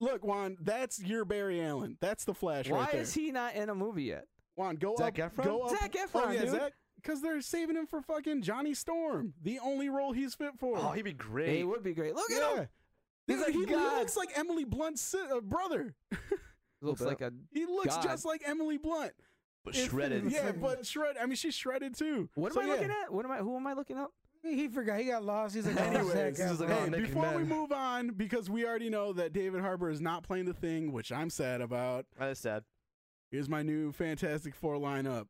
Speaker 1: Look, Juan, that's your Barry Allen. That's the Flash
Speaker 2: Why
Speaker 1: right there.
Speaker 2: is he not in a movie yet?
Speaker 1: Juan, go
Speaker 3: Zac
Speaker 1: up.
Speaker 3: Efron?
Speaker 1: Go up.
Speaker 2: Zac
Speaker 1: Oh
Speaker 2: Efron,
Speaker 1: yeah,
Speaker 2: dude.
Speaker 1: Zac. Because they're saving him for fucking Johnny Storm, the only role he's fit for.
Speaker 3: Oh, he'd be great.
Speaker 2: He would be great. Look at
Speaker 1: yeah.
Speaker 2: him. He's
Speaker 1: Dude,
Speaker 2: like
Speaker 1: he, he looks like Emily Blunt's si- uh, brother.
Speaker 2: Looks like a.
Speaker 1: He looks
Speaker 2: God.
Speaker 1: just like Emily Blunt.
Speaker 3: but
Speaker 1: If-
Speaker 3: shredded.
Speaker 1: Yeah, but shredded. I mean, she's shredded too.
Speaker 2: What am I
Speaker 1: yeah.
Speaker 2: looking at? What am I? Who am I looking up?
Speaker 4: He, he forgot. He got lost. He's like, oh,
Speaker 1: Anyways,
Speaker 4: Zac
Speaker 3: this is
Speaker 4: Efron.
Speaker 3: like, oh,
Speaker 1: Hey,
Speaker 3: naked
Speaker 1: before we move on, because we already know that David Harbour is not playing the thing, which I'm sad about.
Speaker 3: That is sad.
Speaker 1: Here's my new Fantastic Four lineup: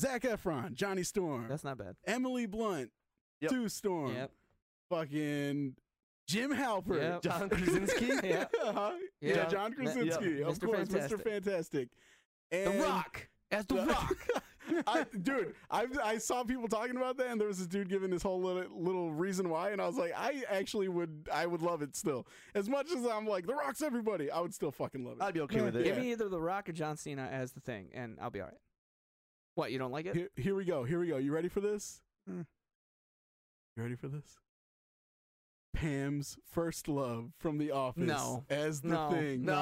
Speaker 1: Zac Efron, Johnny Storm,
Speaker 2: That's not bad.
Speaker 1: Emily Blunt,
Speaker 3: Yep.
Speaker 1: Sue Storm,
Speaker 2: Yep.
Speaker 1: fucking Jim Halpert,
Speaker 2: Yep.
Speaker 3: John Krasinski.
Speaker 2: Yeah.
Speaker 1: Uh-huh.
Speaker 2: Yeah.
Speaker 1: yeah, John
Speaker 2: Ma-
Speaker 1: Krasinski,
Speaker 2: yeah.
Speaker 1: of
Speaker 2: Mr.
Speaker 1: course, Mr.
Speaker 2: Fantastic.
Speaker 1: Fantastic.
Speaker 2: The Rock as the Rock.
Speaker 1: I, dude, I I saw people talking about that, and there was this dude giving this whole little, little reason why, and I was like, I actually would, I would love it still. As much as I'm like, The Rock's everybody, I would still fucking love it.
Speaker 3: I'd be okay with it.
Speaker 2: Give
Speaker 1: Yeah.
Speaker 2: me either The Rock or John Cena as the thing, and I'll be all right. What you don't like it?
Speaker 1: Here, here we go. Here we go. You ready for this?
Speaker 4: Mm.
Speaker 1: You ready for this? Pam's first love from The Office
Speaker 2: No.
Speaker 1: as the
Speaker 2: No.
Speaker 1: thing.
Speaker 2: No.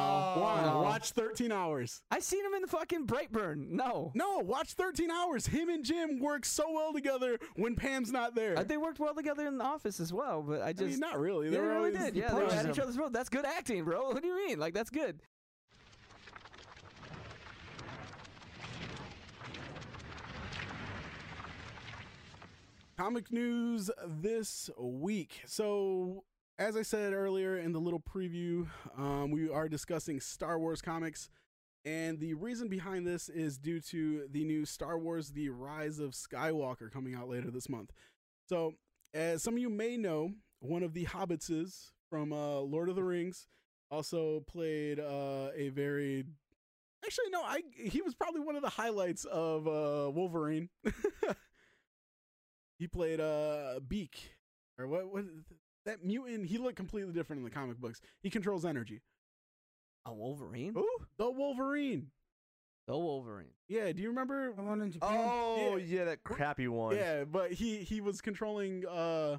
Speaker 2: No.
Speaker 1: watch 13 hours.
Speaker 2: I seen him in the fucking Brightburn. No.
Speaker 1: No, watch 13 hours. Him and Jim work so well together when Pam's not there.
Speaker 2: Uh, they worked well together in the office as well, but I
Speaker 1: I
Speaker 2: just
Speaker 1: mean, not really.
Speaker 2: they
Speaker 1: They
Speaker 2: really did. Yeah, they were at each other's throat. That's good acting, bro. What do you mean? Like that's good.
Speaker 1: Comic news this week. So, as I said earlier in the little preview, um, we are discussing Star Wars comics. And the reason behind this is due to the new Star Wars The Rise of Skywalker coming out later this month. So, as some of you may know, one of the hobbitses from uh, Lord of the Rings also played uh, a very. Actually, no, I he was probably one of the highlights of uh, Wolverine. he played uh, Beak, or what? What that mutant? He looked completely different in the comic books. He controls energy.
Speaker 2: A Wolverine.
Speaker 3: Who?
Speaker 1: The Wolverine.
Speaker 2: The Wolverine.
Speaker 1: Yeah, do you remember?
Speaker 4: The one in Japan.
Speaker 3: Oh
Speaker 1: Yeah.
Speaker 3: yeah, that crappy one.
Speaker 1: Yeah, but he he was controlling. uh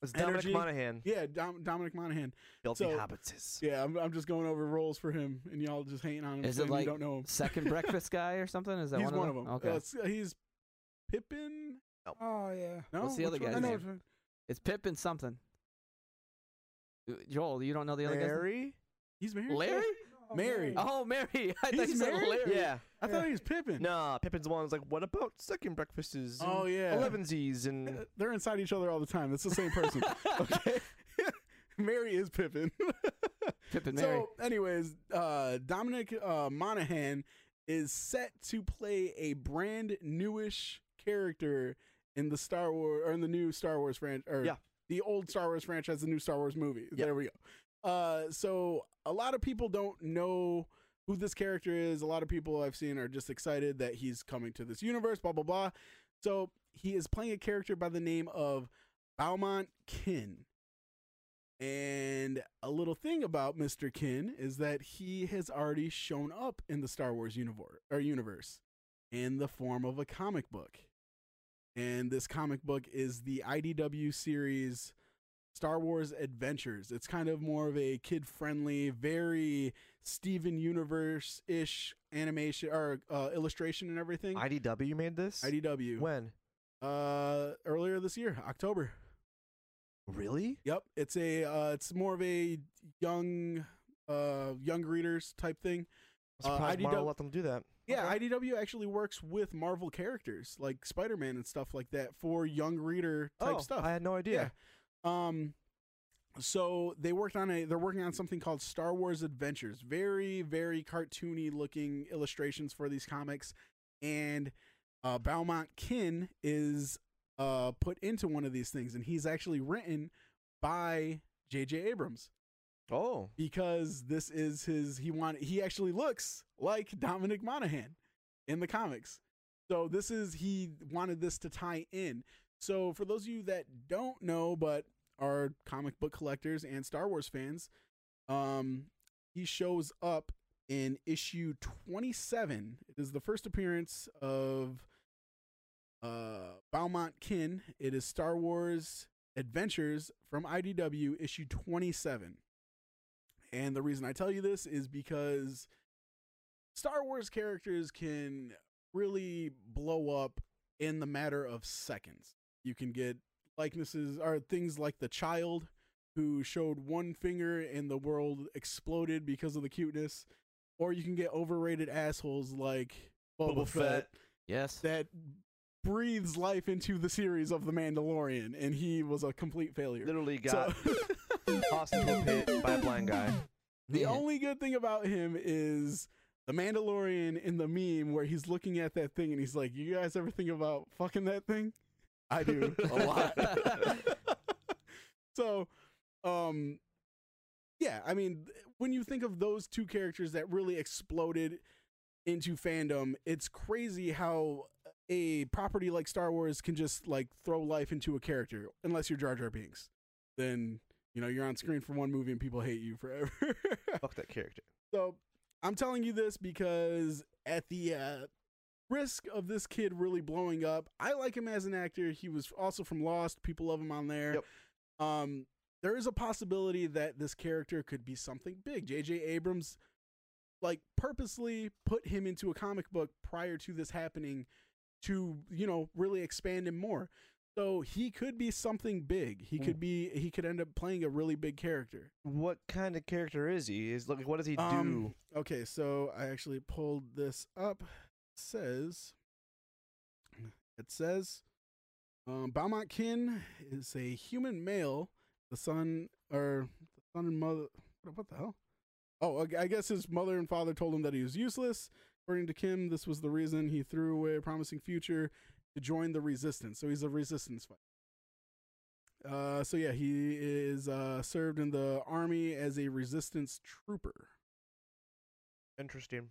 Speaker 3: it's Dominic
Speaker 1: Energy.
Speaker 3: Monaghan.
Speaker 1: Yeah, Dom, Dominic Monaghan.
Speaker 3: Filthy
Speaker 1: So-
Speaker 3: hobbitses.
Speaker 1: Yeah, I'm I'm just going over roles for him, and y'all just hating on him.
Speaker 2: Is it like
Speaker 1: you don't know him?
Speaker 2: Second breakfast guy or something? Is that
Speaker 1: He's
Speaker 2: one,
Speaker 1: one
Speaker 2: of
Speaker 1: of
Speaker 2: them?
Speaker 1: them.
Speaker 2: Okay.
Speaker 1: Uh, he's Pippin.
Speaker 4: Oh yeah.
Speaker 1: No,
Speaker 2: What's the other
Speaker 1: Which one?
Speaker 2: guy's name? it's Pip and something. Joel, you don't know the other guy. name?
Speaker 3: Merry.
Speaker 1: He's married.
Speaker 2: Larry?
Speaker 4: Oh,
Speaker 1: Merry.
Speaker 2: Oh, Merry. I thought
Speaker 1: He's
Speaker 2: you said
Speaker 1: married?
Speaker 2: Larry.
Speaker 3: Yeah.
Speaker 1: I thought he was Pippin.
Speaker 3: Nah, Pippin's the one who's like, what about second breakfasts? and
Speaker 1: Oh yeah.
Speaker 3: Elevensies and
Speaker 1: They're inside each other all the time. It's the same person. okay. Merry is Pippin.
Speaker 2: Pip and Merry.
Speaker 1: So, anyways, uh, Dominic uh, Monaghan is set to play a brand newish character in the Star Wars or in the new Star Wars franchise, or
Speaker 3: Yeah.
Speaker 1: the old Star Wars franchise, the new Star Wars movie.
Speaker 3: Yeah.
Speaker 1: There we go. Uh, so a lot of people don't know who this character is. A lot of people I've seen are just excited that he's coming to this universe. Blah blah blah. So he is playing a character by the name of Beaumont Kin. And a little thing about Mr. Kin is that he has already shown up in the Star Wars universe or universe in the form of a comic book. And this comic book is the IDW series Star Wars Adventures. It's kind of more of a kid-friendly, very Steven Universe-ish animation or uh, illustration and everything.
Speaker 3: IDW made this.
Speaker 1: IDW.
Speaker 3: When?
Speaker 1: Uh, earlier this year, October.
Speaker 3: Really?
Speaker 1: Yep, it's a uh, it's more of a young uh young readers type thing.
Speaker 3: I'm
Speaker 1: Uh,
Speaker 3: surprised
Speaker 1: IDW
Speaker 3: Marvel let them do that.
Speaker 1: Yeah,
Speaker 3: Okay.
Speaker 1: IDW actually works with Marvel characters like Spider-Man and stuff like that for young reader type
Speaker 3: oh,
Speaker 1: stuff.
Speaker 3: I had no idea.
Speaker 1: Um so they worked on a they're working on something called Star Wars Adventures. Very very cartoony looking illustrations for these comics and uh Kin is uh put into one of these things and he's actually written by JJ Abrams
Speaker 3: Oh,
Speaker 1: because this is his he wanted he actually looks like Dominic Monaghan in the comics. So this is he wanted this to tie in. So for those of you that don't know but are comic book collectors and Star Wars fans, um he shows up in issue 27. It is the first appearance of uh Beaumont Kin. It is Star Wars Adventures from IDW issue 27. And the reason I tell you this is because Star Wars characters can really blow up in the matter of seconds. You can get likenesses or things like the child who showed one finger and the world exploded because of the cuteness, or you can get overrated assholes like Boba,
Speaker 3: Boba
Speaker 1: Fett,
Speaker 3: Fett.
Speaker 2: yes.
Speaker 1: that breathes life into the series of The Mandalorian, and he was a complete failure.
Speaker 3: literally
Speaker 1: So-
Speaker 3: got tossed into a pit by a blind guy.
Speaker 1: The
Speaker 2: Yeah.
Speaker 1: only good thing about him is the Mandalorian in the meme where he's looking at that thing and he's like, "You guys ever think about fucking that thing?" I do a lot. so, um, yeah, I mean, when you think of those two characters that really exploded into fandom, it's crazy how a property like Star Wars can just like throw life into a character, unless you're Jar Jar Binks. Then you know you're on screen for one movie and people hate you forever.
Speaker 3: Fuck that character.
Speaker 1: So I'm telling you this because at the uh, risk of this kid really blowing up, I like him as an actor. He was also from Lost. People love him on there.
Speaker 3: Yep.
Speaker 1: Um, there is a possibility that this character could be something big. J.J. Abrams, like, purposely put him into a comic book prior to this happening to, you know, really expand him more. So he could be something big. He could be. He could end up playing a really big character.
Speaker 3: What kind of character is he? Is like what does he
Speaker 1: Um,
Speaker 3: do?
Speaker 1: Okay, so I actually pulled this up. It says it says um, Beaumont Kin is a human male, the son or the son and mother. What, what the hell? Oh, I I guess his mother and father told him that he was useless. According to Kin, this was the reason he threw away a promising future to join the resistance. So he's a resistance fighter. Uh, so yeah, he is uh, served in the army as a resistance trooper.
Speaker 3: Interesting.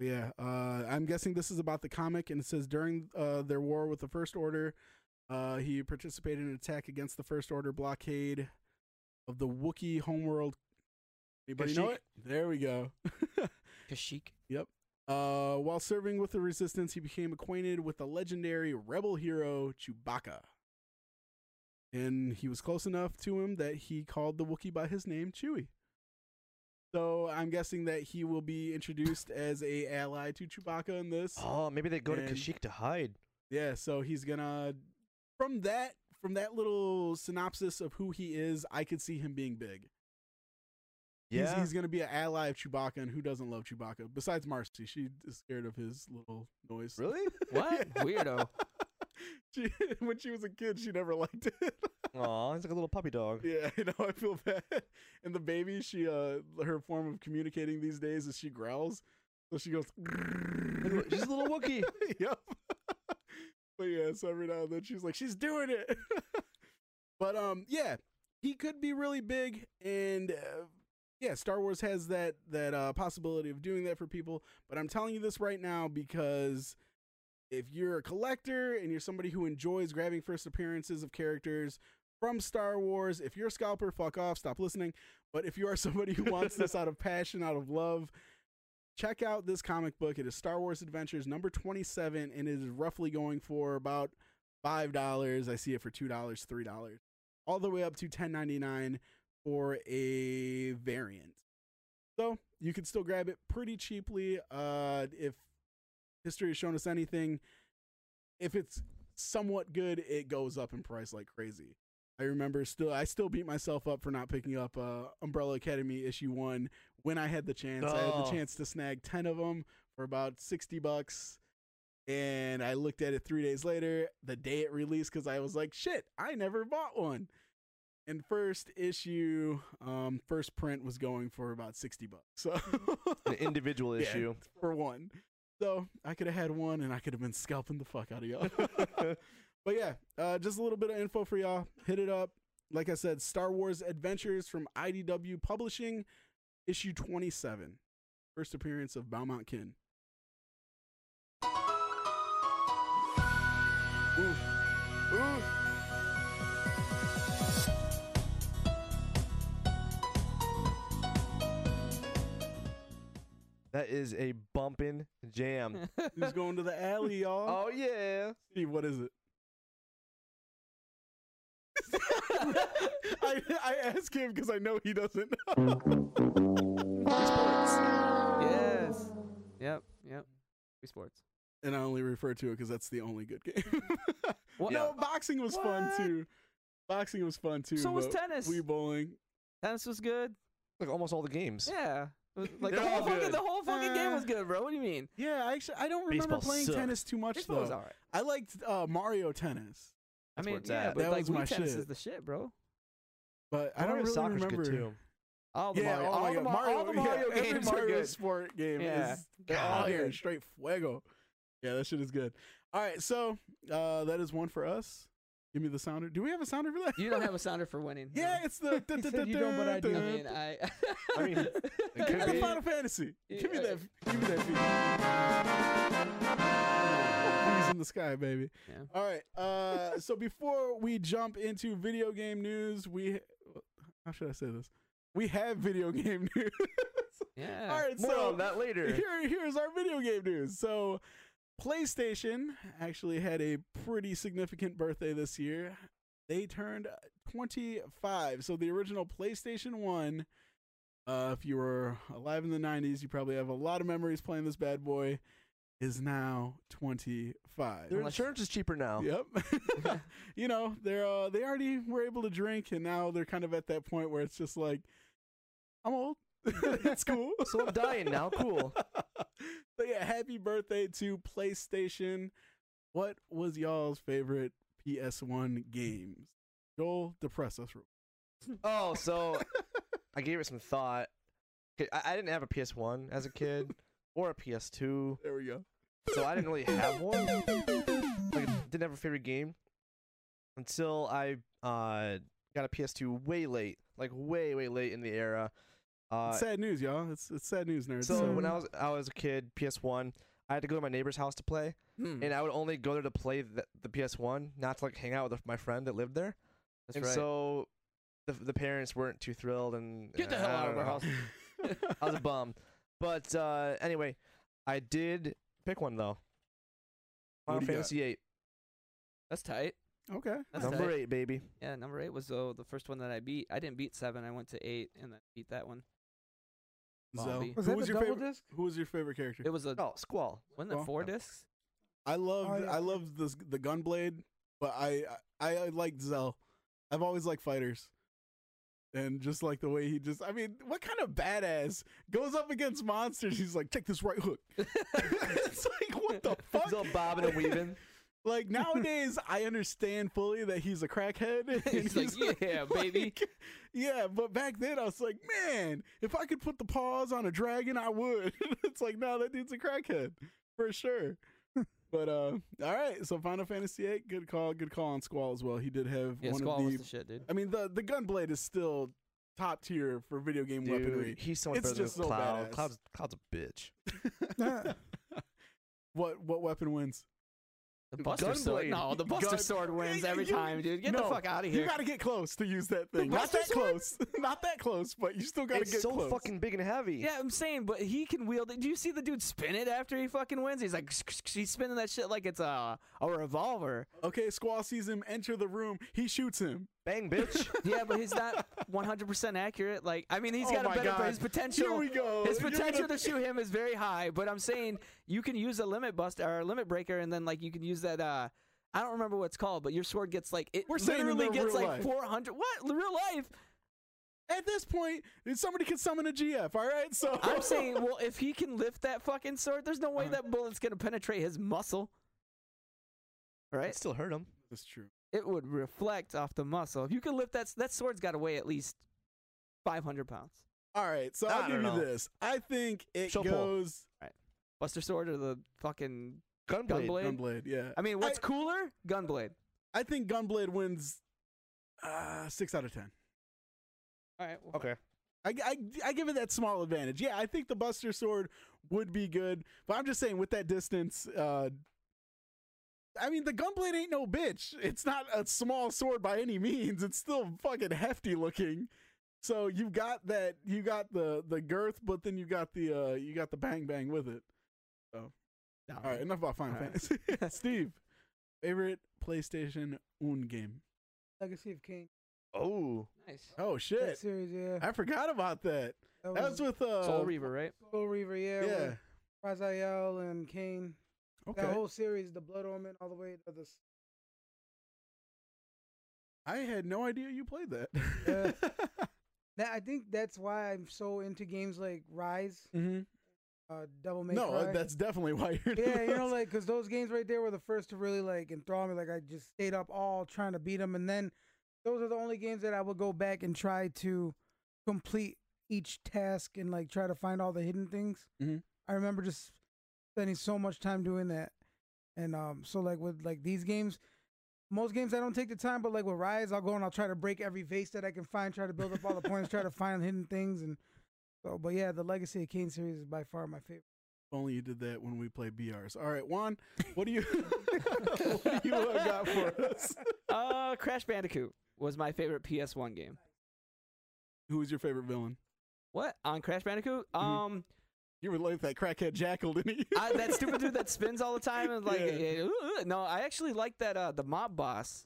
Speaker 1: Yeah, uh, I'm guessing this is about the comic, and it says during uh, their war with the First Order, uh, he participated in an attack against the First Order blockade of the Wookiee homeworld. Anybody know
Speaker 3: Kashyyyk?
Speaker 1: it? There we go.
Speaker 2: Kashyyyk.
Speaker 1: Uh, while serving with the Resistance, he became acquainted with the legendary rebel hero Chewbacca. And he was close enough to him that he called the Wookiee by his name, Chewie. So I'm guessing that he will be introduced as a ally to Chewbacca in this.
Speaker 3: Oh, maybe they go to Kashyyyk to hide.
Speaker 1: Yeah, so he's gonna from that from that little synopsis of who he is, I could see him being big. He's,
Speaker 3: Yeah.
Speaker 1: he's gonna be an ally of Chewbacca, and who doesn't love Chewbacca? Besides Marcy, she is scared of his little noise.
Speaker 3: really?
Speaker 2: What? Weirdo.
Speaker 1: she, when she was a kid, she never liked it.
Speaker 3: Aw, he's like a little puppy dog.
Speaker 1: yeah, I know. I feel bad. And the baby, she uh, her form of communicating these days is she growls. So she goes.
Speaker 3: She's a little Wookiee.
Speaker 1: yep. but yeah, so every now and then she's like, she's doing it. but um, yeah, he could be really big, and uh, yeah, Star Wars has that that uh, possibility of doing that for people. But I'm telling you this right now because if you're a collector and you're somebody who enjoys grabbing first appearances of characters from Star Wars, if you're a scalper, fuck off, stop listening. But if you are somebody who wants this out of passion, out of love, check out this comic book. It is Star Wars Adventures number 27, and it is roughly going for about $5. I see it for $2, $3, all the way up to $10.99 for a variant. So you can still grab it pretty cheaply. Uh, if history has shown us anything, if it's somewhat good, it goes up in price like crazy. I remember still, I still beat myself up for not picking up uh, Umbrella Academy issue one when I had the chance. I had the
Speaker 3: Oh.
Speaker 1: chance to snag ten of them for about sixty bucks, and I looked at it three days later, the day it released, because I was like, "Shit, I never bought one." And first issue, um, first print was going for about sixty bucks. So
Speaker 3: An individual
Speaker 1: Yeah,
Speaker 3: issue.
Speaker 1: for one. So I could have had one, and I could have been scalping the fuck out of y'all. but yeah, uh, just a little bit of info for y'all. Hit it up. Like I said, Star Wars Adventures from IDW Publishing, issue 27. First appearance of Beaumont Kin.
Speaker 3: That is a bumpin' jam.
Speaker 1: Who's going to the alley, y'all?
Speaker 3: oh yeah.
Speaker 1: Steve, what is it? I, I ask him because I know he doesn't know. Sports.
Speaker 2: yes. Yep. Yep. Wii Sports.
Speaker 1: And I only refer to it because that's the only good game.
Speaker 2: What?
Speaker 1: No, boxing was fun
Speaker 2: What?
Speaker 1: too. Boxing was fun too.
Speaker 2: So was
Speaker 1: but
Speaker 2: tennis.
Speaker 1: Wii bowling.
Speaker 2: Tennis was good.
Speaker 3: Like almost all the games.
Speaker 2: Yeah. It was- Like the whole fucking the whole fucking game
Speaker 1: Uh,
Speaker 2: was good, bro. What do you mean?
Speaker 1: Yeah, I actually I don't remember
Speaker 3: Baseball
Speaker 1: playing
Speaker 3: sucked.
Speaker 1: tennis too much
Speaker 2: Baseball
Speaker 1: though.
Speaker 2: was alright.
Speaker 1: I liked uh, Mario Tennis,
Speaker 2: I
Speaker 3: That's
Speaker 2: mean,
Speaker 3: where it's
Speaker 2: yeah,
Speaker 3: at.
Speaker 2: but
Speaker 1: That
Speaker 2: like
Speaker 1: was my
Speaker 2: Wii tennis
Speaker 1: shit.
Speaker 2: is the shit, bro.
Speaker 1: but I don't
Speaker 3: Mario
Speaker 1: really
Speaker 3: Soccer's
Speaker 1: remember.
Speaker 3: good too.
Speaker 2: All the
Speaker 1: yeah,
Speaker 2: Mario,
Speaker 1: oh
Speaker 2: all,
Speaker 1: my
Speaker 2: the
Speaker 1: God,
Speaker 2: Ma-
Speaker 1: Mario,
Speaker 2: all the
Speaker 1: yeah,
Speaker 2: Mario
Speaker 1: every
Speaker 2: games
Speaker 1: Mario
Speaker 2: are good.
Speaker 1: sport game
Speaker 2: Yeah,
Speaker 1: is
Speaker 2: they're all
Speaker 1: God,
Speaker 2: good.
Speaker 1: straight fuego. Yeah, that shit is good. All right, so uh, that is one for us. Give me the sounder. Do we have a sounder for that?
Speaker 2: You don't have a sounder for winning.
Speaker 1: yeah, it's the.
Speaker 4: He said you don't, but I do.
Speaker 2: I mean, I.
Speaker 3: I mean, it
Speaker 1: Give
Speaker 3: could
Speaker 1: me the
Speaker 3: be.
Speaker 1: Final Fantasy. Give me
Speaker 2: Yeah.
Speaker 1: that. Give me that feed. Wings in the sky, baby.
Speaker 2: Yeah.
Speaker 1: All right. Uh, so before we jump into video game news, we how should I say this? We have video game news.
Speaker 2: yeah.
Speaker 1: All right.
Speaker 3: More
Speaker 1: so
Speaker 3: on that later.
Speaker 1: here, here's our video game news. So, PlayStation actually had a pretty significant birthday this year. They turned 25. So, the original PlayStation 1, uh, if you were alive in the 90s, you probably have a lot of memories playing this bad boy, is now 25.
Speaker 3: Their insurance is cheaper now.
Speaker 1: Yep. you know, they're uh, they already were able to drink, and now they're kind of at that point where it's just like, I'm old. it's cool.
Speaker 3: So I'm dying now. Cool.
Speaker 1: But yeah, happy birthday to PlayStation. What was y'all's favorite PS1 games? Joel, depress us. real
Speaker 3: Oh, so I gave it some thought. I, I didn't have a PS1 as a kid or a PS2,
Speaker 1: There we go.
Speaker 3: so I didn't really have one. Like, didn't have a favorite game until I uh got a PS2 way late, like way way late in the era. Uh,
Speaker 1: sad news, y'all. It's it's sad news, nerds.
Speaker 3: so when I was I was a kid, PS1, I had to go to my neighbor's house to play,
Speaker 2: Hmm,
Speaker 3: and I would only go there to play the, the PS1, not to like hang out with my friend that lived there.
Speaker 2: That's
Speaker 3: and
Speaker 2: right.
Speaker 3: so the the parents weren't too thrilled, and
Speaker 2: Get the
Speaker 3: uh,
Speaker 2: hell
Speaker 3: I
Speaker 2: out of our house.
Speaker 3: I was a bum. But uh, anyway, I did pick one though.
Speaker 1: What
Speaker 3: Final
Speaker 1: do you got?
Speaker 3: Fantasy VIII,
Speaker 2: That's tight.
Speaker 1: okay.
Speaker 2: That's
Speaker 3: number
Speaker 2: tight.
Speaker 3: eight, baby.
Speaker 2: Yeah, number eight was uh, the first one that I beat. I didn't beat seven. I went to eight and then beat that one.
Speaker 1: Zell,
Speaker 2: Bombi.
Speaker 4: Was
Speaker 1: who
Speaker 4: that
Speaker 1: was
Speaker 4: the
Speaker 1: your
Speaker 4: double
Speaker 1: favorite?
Speaker 4: disc?
Speaker 1: Who was your favorite character?
Speaker 2: It was a
Speaker 3: Oh, Squall.
Speaker 2: wasn't it
Speaker 1: Well,
Speaker 2: four
Speaker 3: yeah.
Speaker 2: discs?
Speaker 1: I loved
Speaker 4: Oh, uh, yeah.
Speaker 1: I loved this the Gunblade, but I I, I liked Zell. I've always liked fighters. And just like the way he just I mean, what kind of badass goes up against monsters? He's like, take this right hook. it's like what the fuck?
Speaker 3: He's all bobbing and weaving.
Speaker 1: Like nowadays I understand fully that he's a crackhead. and
Speaker 2: He's like, "Yeah, baby."
Speaker 1: like- yeah, but back then I was like, man, if I could put the paws on a dragon, I would. it's like, no, that dude's a crackhead for sure. but uh, all right. So Final Fantasy VIII, good call, good call on Squall as well. He did have
Speaker 2: Yeah,
Speaker 1: one
Speaker 2: Squall
Speaker 1: of
Speaker 2: was
Speaker 1: the.
Speaker 2: the shit, dude.
Speaker 1: I mean, the the gunblade is still top tier for video game
Speaker 3: Dude,
Speaker 1: weaponry.
Speaker 3: he's so much
Speaker 1: It's
Speaker 3: better
Speaker 1: just
Speaker 3: than
Speaker 1: so
Speaker 3: Cloud.
Speaker 1: badass.
Speaker 3: Cloud's, Cloud's a bitch.
Speaker 1: what what weapon wins?
Speaker 2: The Buster Sword. No, the Buster
Speaker 1: Gun-
Speaker 2: Sword wins
Speaker 1: Yeah,
Speaker 2: every
Speaker 1: you-
Speaker 2: time, dude. Get
Speaker 1: no,
Speaker 2: the fuck out of here.
Speaker 1: You got to get close to use that thing. Not that
Speaker 2: Sword?
Speaker 1: close. Not that close, but you still got to
Speaker 3: It's
Speaker 1: get
Speaker 3: so
Speaker 1: close.
Speaker 3: fucking big and heavy.
Speaker 2: Yeah, I'm saying, but he can wield it. Do you see the dude spin it after he fucking wins? He's like, he's spinning that shit like it's a a revolver.
Speaker 1: Okay, Squall sees him enter the room. He shoots him.
Speaker 3: Bang, bitch.
Speaker 2: Yeah, but he's not 100% accurate. Like, I mean, he's
Speaker 1: Oh
Speaker 2: got a better,
Speaker 1: God.
Speaker 2: but his potential.
Speaker 1: Here we go.
Speaker 2: His potential
Speaker 1: gonna-
Speaker 2: to shoot him is very high, but I'm saying you can use a limit buster or a limit breaker, and then like you can use that. uh I don't remember what it's called, but your sword gets like it
Speaker 1: We're saying
Speaker 2: literally gets
Speaker 1: real
Speaker 2: like
Speaker 1: life.
Speaker 2: 400. What real life?
Speaker 1: At this point, somebody can summon a GF. All right, so
Speaker 2: I'm saying, well, if he can lift that fucking sword, there's no way
Speaker 1: Uh-huh.
Speaker 2: that bullet's gonna penetrate his muscle. Right?
Speaker 3: It still hurt him.
Speaker 1: that's true.
Speaker 2: It would reflect off the muscle. If you can lift that, that sword's got to weigh at least 500 pounds.
Speaker 1: All right, so
Speaker 3: I
Speaker 1: I'll
Speaker 3: don't
Speaker 1: give you this. I think it
Speaker 3: Show pull.
Speaker 1: goes
Speaker 2: Buster sword or the fucking
Speaker 3: Gunblade.
Speaker 2: Gunblade?
Speaker 1: Gunblade. Yeah,
Speaker 2: I mean, what's
Speaker 1: I-
Speaker 2: cooler? Gunblade.
Speaker 1: I think Gunblade wins uh, six out of ten.
Speaker 2: All right. Well,
Speaker 3: Okay.
Speaker 1: I, I, I give it that small advantage. Yeah, I think the Buster Sword would be good, but I'm just saying with that distance. Uh, I mean, the Gunblade ain't no bitch. It's not a small sword by any means. It's still fucking hefty looking. So you've got that. You got the the girth, but then you got the uh you got the bang bang with it. So
Speaker 2: no.
Speaker 1: all right, enough about Final
Speaker 2: All right.
Speaker 1: Fantasy. Steve, favorite PlayStation Un game?
Speaker 4: Legacy of Kain.
Speaker 3: Oh.
Speaker 2: Nice.
Speaker 1: Oh
Speaker 4: That
Speaker 1: shit,
Speaker 4: series, yeah.
Speaker 1: I forgot about that.
Speaker 4: That
Speaker 1: That was with uh
Speaker 2: Soul Reaver, right?
Speaker 4: Soul Reaver, yeah.
Speaker 1: Yeah.
Speaker 4: with Raziel and Kain.
Speaker 1: Okay.
Speaker 4: That whole series, the Blood Omen, all the way to the.
Speaker 1: I had no idea you played that.
Speaker 4: Yeah. That I think that's why I'm so into games like Rise,
Speaker 1: hmm
Speaker 4: uh, Devil May
Speaker 1: No,
Speaker 4: Cry.
Speaker 1: uh, that's definitely why you're.
Speaker 4: yeah, you know, like because those games right there were the first to really like enthrall me. Like I just stayed up all trying to beat them, and then those are the only games that I would go back and try to complete each task and like try to find all the hidden things.
Speaker 1: Mhm.
Speaker 4: I remember just spending so much time doing that, and um, so like with like these games, most games I don't take the time, but like with Rise, I'll go and I'll try to break every vase that I can find, try to build up all the points, try to find hidden things, and so. But yeah, the Legacy of Kain series is by far my favorite.
Speaker 1: Only you did that when we play BRs. All right, Juan, what do you what do you uh, got for us?
Speaker 2: uh, Crash Bandicoot was my favorite PS1 game.
Speaker 1: Who was your favorite villain?
Speaker 2: What on Crash Bandicoot?
Speaker 1: Mhm.
Speaker 2: Um,
Speaker 1: You were like that crackhead jackal, didn't you?
Speaker 2: I, that stupid dude that spins all the time and like,
Speaker 1: Yeah.
Speaker 2: ooh. no, I actually like that uh the mob boss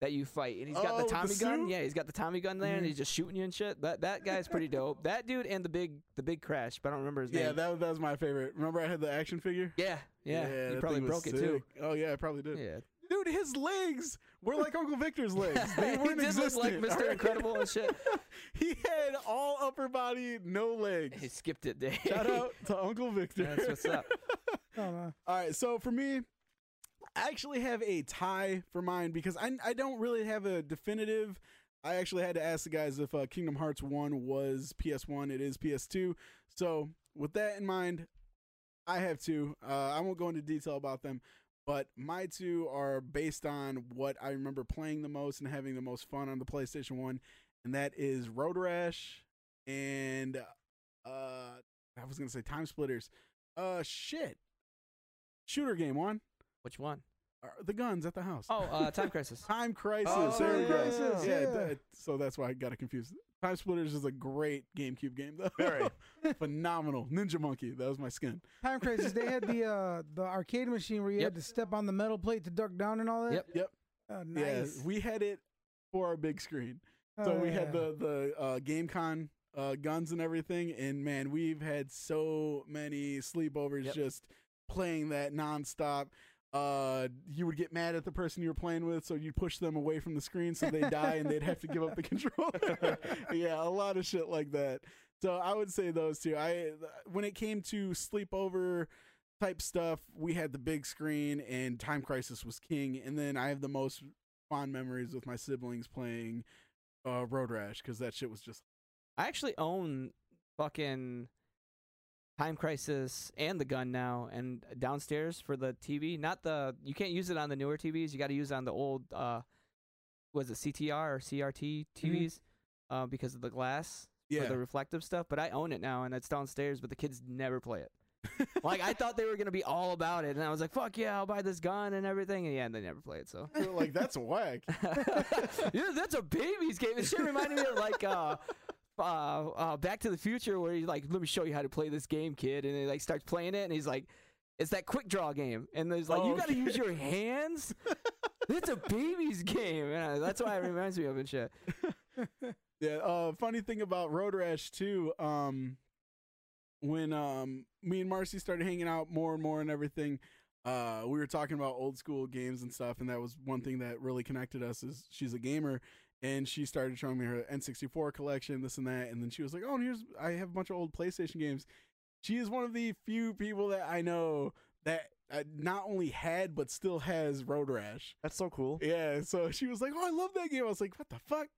Speaker 2: that you fight, and he's got
Speaker 1: Oh,
Speaker 2: the
Speaker 1: with the
Speaker 2: Tommy gun. Yeah, he's got the Tommy gun there, and
Speaker 1: Mhm.
Speaker 2: he's just shooting you and shit. That that guy's pretty dope. That dude and the big the big Crash, but I don't remember his
Speaker 1: yeah,
Speaker 2: name.
Speaker 1: that, that was my favorite. Remember I had the action figure?
Speaker 2: yeah, yeah,
Speaker 1: that
Speaker 2: you probably broke it too.
Speaker 1: Oh yeah, I probably did.
Speaker 2: Yeah,
Speaker 1: Dude, his legs were like Uncle Victor's legs. They
Speaker 2: he
Speaker 1: weren't
Speaker 2: did look like. Mr.
Speaker 1: all right?
Speaker 2: Incredible and shit.
Speaker 1: he had all upper body, no legs.
Speaker 2: He skipped it, Dave.
Speaker 1: Shout out to Uncle Victor.
Speaker 2: That's what's up.
Speaker 4: I don't.
Speaker 1: All right, so for me, I actually have a tie for mine because I I don't really have a definitive. I actually had to ask the guys if uh, Kingdom Hearts One was PS1. It is PS2. So with that in mind, I have two. Uh, I won't go into detail about them, but my two are based on what I remember playing the most and having the most fun on the PlayStation One, and that is Road Rash and uh, I was gonna say Time Splitters. Uh, shit. Shooter game one.
Speaker 2: Which one?
Speaker 1: Uh, The guns at the house.
Speaker 2: Oh, uh, Time Crisis.
Speaker 1: Time Crisis.
Speaker 3: Oh,
Speaker 1: there we go.
Speaker 4: Crisis,
Speaker 1: Yeah,
Speaker 4: yeah.
Speaker 1: that- so that's why I got it confused. Time Splitters is a great GameCube game, though.
Speaker 3: Very.
Speaker 1: phenomenal. Ninja Monkey. That was my skin.
Speaker 4: Time Crisis. They had the uh the arcade machine where you
Speaker 2: Yep.
Speaker 4: had to step on the metal plate to duck down and all that.
Speaker 2: Yep.
Speaker 1: Yep.
Speaker 4: Oh, nice.
Speaker 1: Yeah, we had it for our big screen. So
Speaker 4: Oh,
Speaker 1: we had the the uh, GunCon uh, guns and everything, and man, we've had so many sleepovers
Speaker 2: Yep.
Speaker 1: just playing that nonstop. Uh, you would get mad at the person you were playing with, so you'd push them away from the screen so they die and they'd have to give up the controller. yeah, a lot of shit like that. So I would say those two. I when it came to sleepover type stuff, we had the big screen and Time Crisis was king, and then I have the most fond memories with my siblings playing uh, Road Rash because that shit was just
Speaker 2: I actually own fucking Time Crisis and the gun now, and downstairs for the TV. Not the you can't use it on the newer TVs. You got to use it on the old uh, was it CTR or CRT TVs uh, because of the glass
Speaker 1: yeah.
Speaker 2: for the reflective stuff. But I own it now, and it's downstairs. But the kids never play it. like I thought they were gonna be all about it, and I was like, "Fuck yeah, I'll buy this gun and everything." And yeah, and they never play it. So
Speaker 1: like that's whack.
Speaker 2: yeah, that's a baby's game. This shit reminded me of like uh, uh, uh, Back to the Future, where he's like, "Let me show you how to play this game, kid," and he like starts playing it, and he's like, "It's that quick draw game," and there's like,
Speaker 1: Oh,
Speaker 2: "You got to
Speaker 1: okay.
Speaker 2: use your hands." it's a baby's game. I- that's why it reminds me of and shit.
Speaker 1: Yeah. Uh, funny thing about Road Rash too. Um, when um me and Marcy started hanging out more and more and everything, uh, we were talking about old school games and stuff, and that was one thing that really connected us. Is she's a gamer, and she started showing me her N64 collection, this and that, and then she was like, "Oh, and here's I have a bunch of old PlayStation games." She is one of the few people that I know that uh, not only had but still has Road Rash.
Speaker 3: That's so cool.
Speaker 1: Yeah, so she was like, "Oh, I love that game." I was like, "What the fuck?"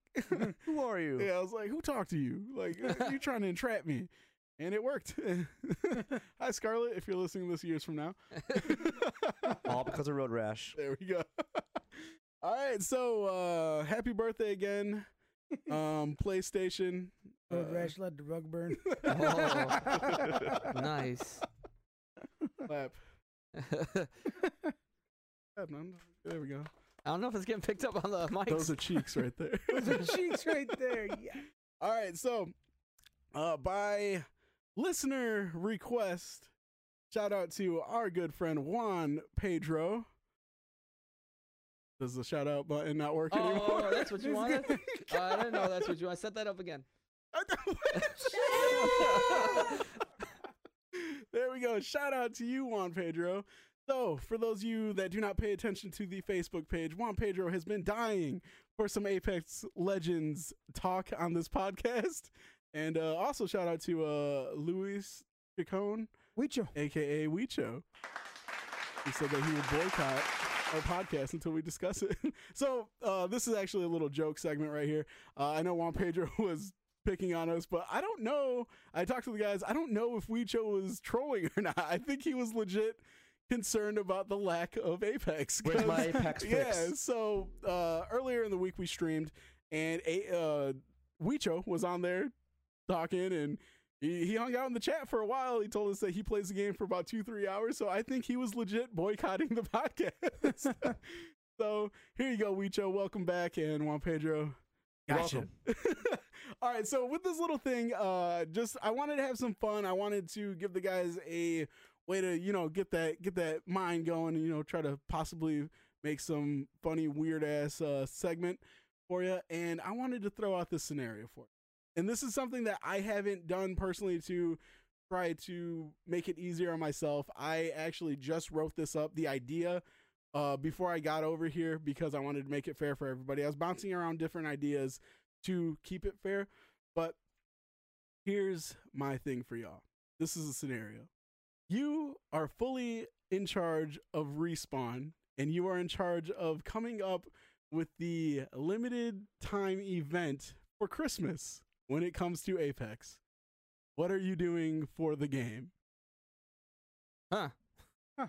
Speaker 3: Who are you?
Speaker 1: Yeah, I was like, "Who talked to you? Like, you trying to entrap me?" And it worked. Hi, Scarlett, if you're listening this years from now.
Speaker 3: All because of Road Rash.
Speaker 1: there we go. All right, so uh happy birthday again, um, PlayStation.
Speaker 4: Road
Speaker 1: Uh,
Speaker 4: rash let the rug burn.
Speaker 2: Oh. nice.
Speaker 1: clap. Clap. There we go.
Speaker 2: I don't know if it's getting picked up on the mic.
Speaker 1: Those are cheeks right there.
Speaker 4: Those are cheeks right there. Yeah.
Speaker 1: All right, so uh by listener request, shout out to our good friend Juan Pedro. Does the shout out button not work
Speaker 2: Oh,
Speaker 1: anymore?
Speaker 2: that's what you wanted? Uh, I didn't know that's what you want. Set that up again.
Speaker 1: there we go. Shout out to you, Juan Pedro. So, for those of you that do not pay attention to the Facebook page, Juan Pedro has been dying for some Apex Legends talk on this podcast. And uh, also, shout out to uh, Luis Chacon,
Speaker 4: Wicho.
Speaker 1: aka Weecho. He said that he would boycott our podcast until we discuss it. so, uh, this is actually a little joke segment right here. Uh, I know Juan Pedro was picking on us, but I don't know. I talked to the guys. I don't know if Weecho was trolling or not. I think he was legit concerned about the lack of Apex.
Speaker 3: Where's my Apex
Speaker 1: Yeah. So uh, earlier in the week we streamed, and a uh, Weecho was on there talking, and he, he hung out in the chat for a while. He told us that he plays the game for about two three hours. So I think he was legit boycotting the podcast. so here you go, Weecho. Welcome back, and Juan Pedro. Gotcha. All right, so with this little thing, uh, just I wanted to have some fun. I wanted to give the guys a way to, you know, get that get that mind going. And, you know, try to possibly make some funny, weird ass uh, segment for you. And I wanted to throw out this scenario for you. And this is something that I haven't done personally to try to make it easier on myself. I actually just wrote this up, the idea, uh, before I got over here because I wanted to make it fair for everybody. I was bouncing around different ideas to keep it fair, but here's my thing for y'all. This is a scenario. You are fully in charge of respawn, and you are in charge of coming up with the limited time event for Christmas when it comes to Apex. What are you doing for the game?
Speaker 2: Huh.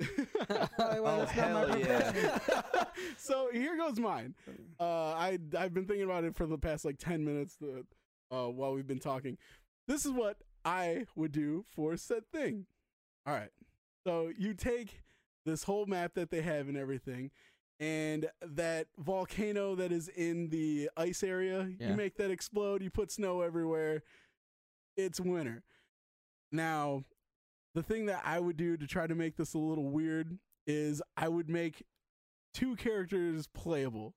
Speaker 4: Well,
Speaker 3: Oh,
Speaker 4: that's not my
Speaker 3: hell yeah.
Speaker 1: so here goes mine. Uh, I I've been thinking about it for the past like ten minutes. The, uh, while we've been talking, this is what I would do for said thing. All right. So you take this whole map that they have and everything, and that volcano that is in the ice area,
Speaker 2: Yeah.
Speaker 1: you make that explode. You put snow everywhere. It's winter. Now, the thing that I would do to try to make this a little weird is I would make two characters playable.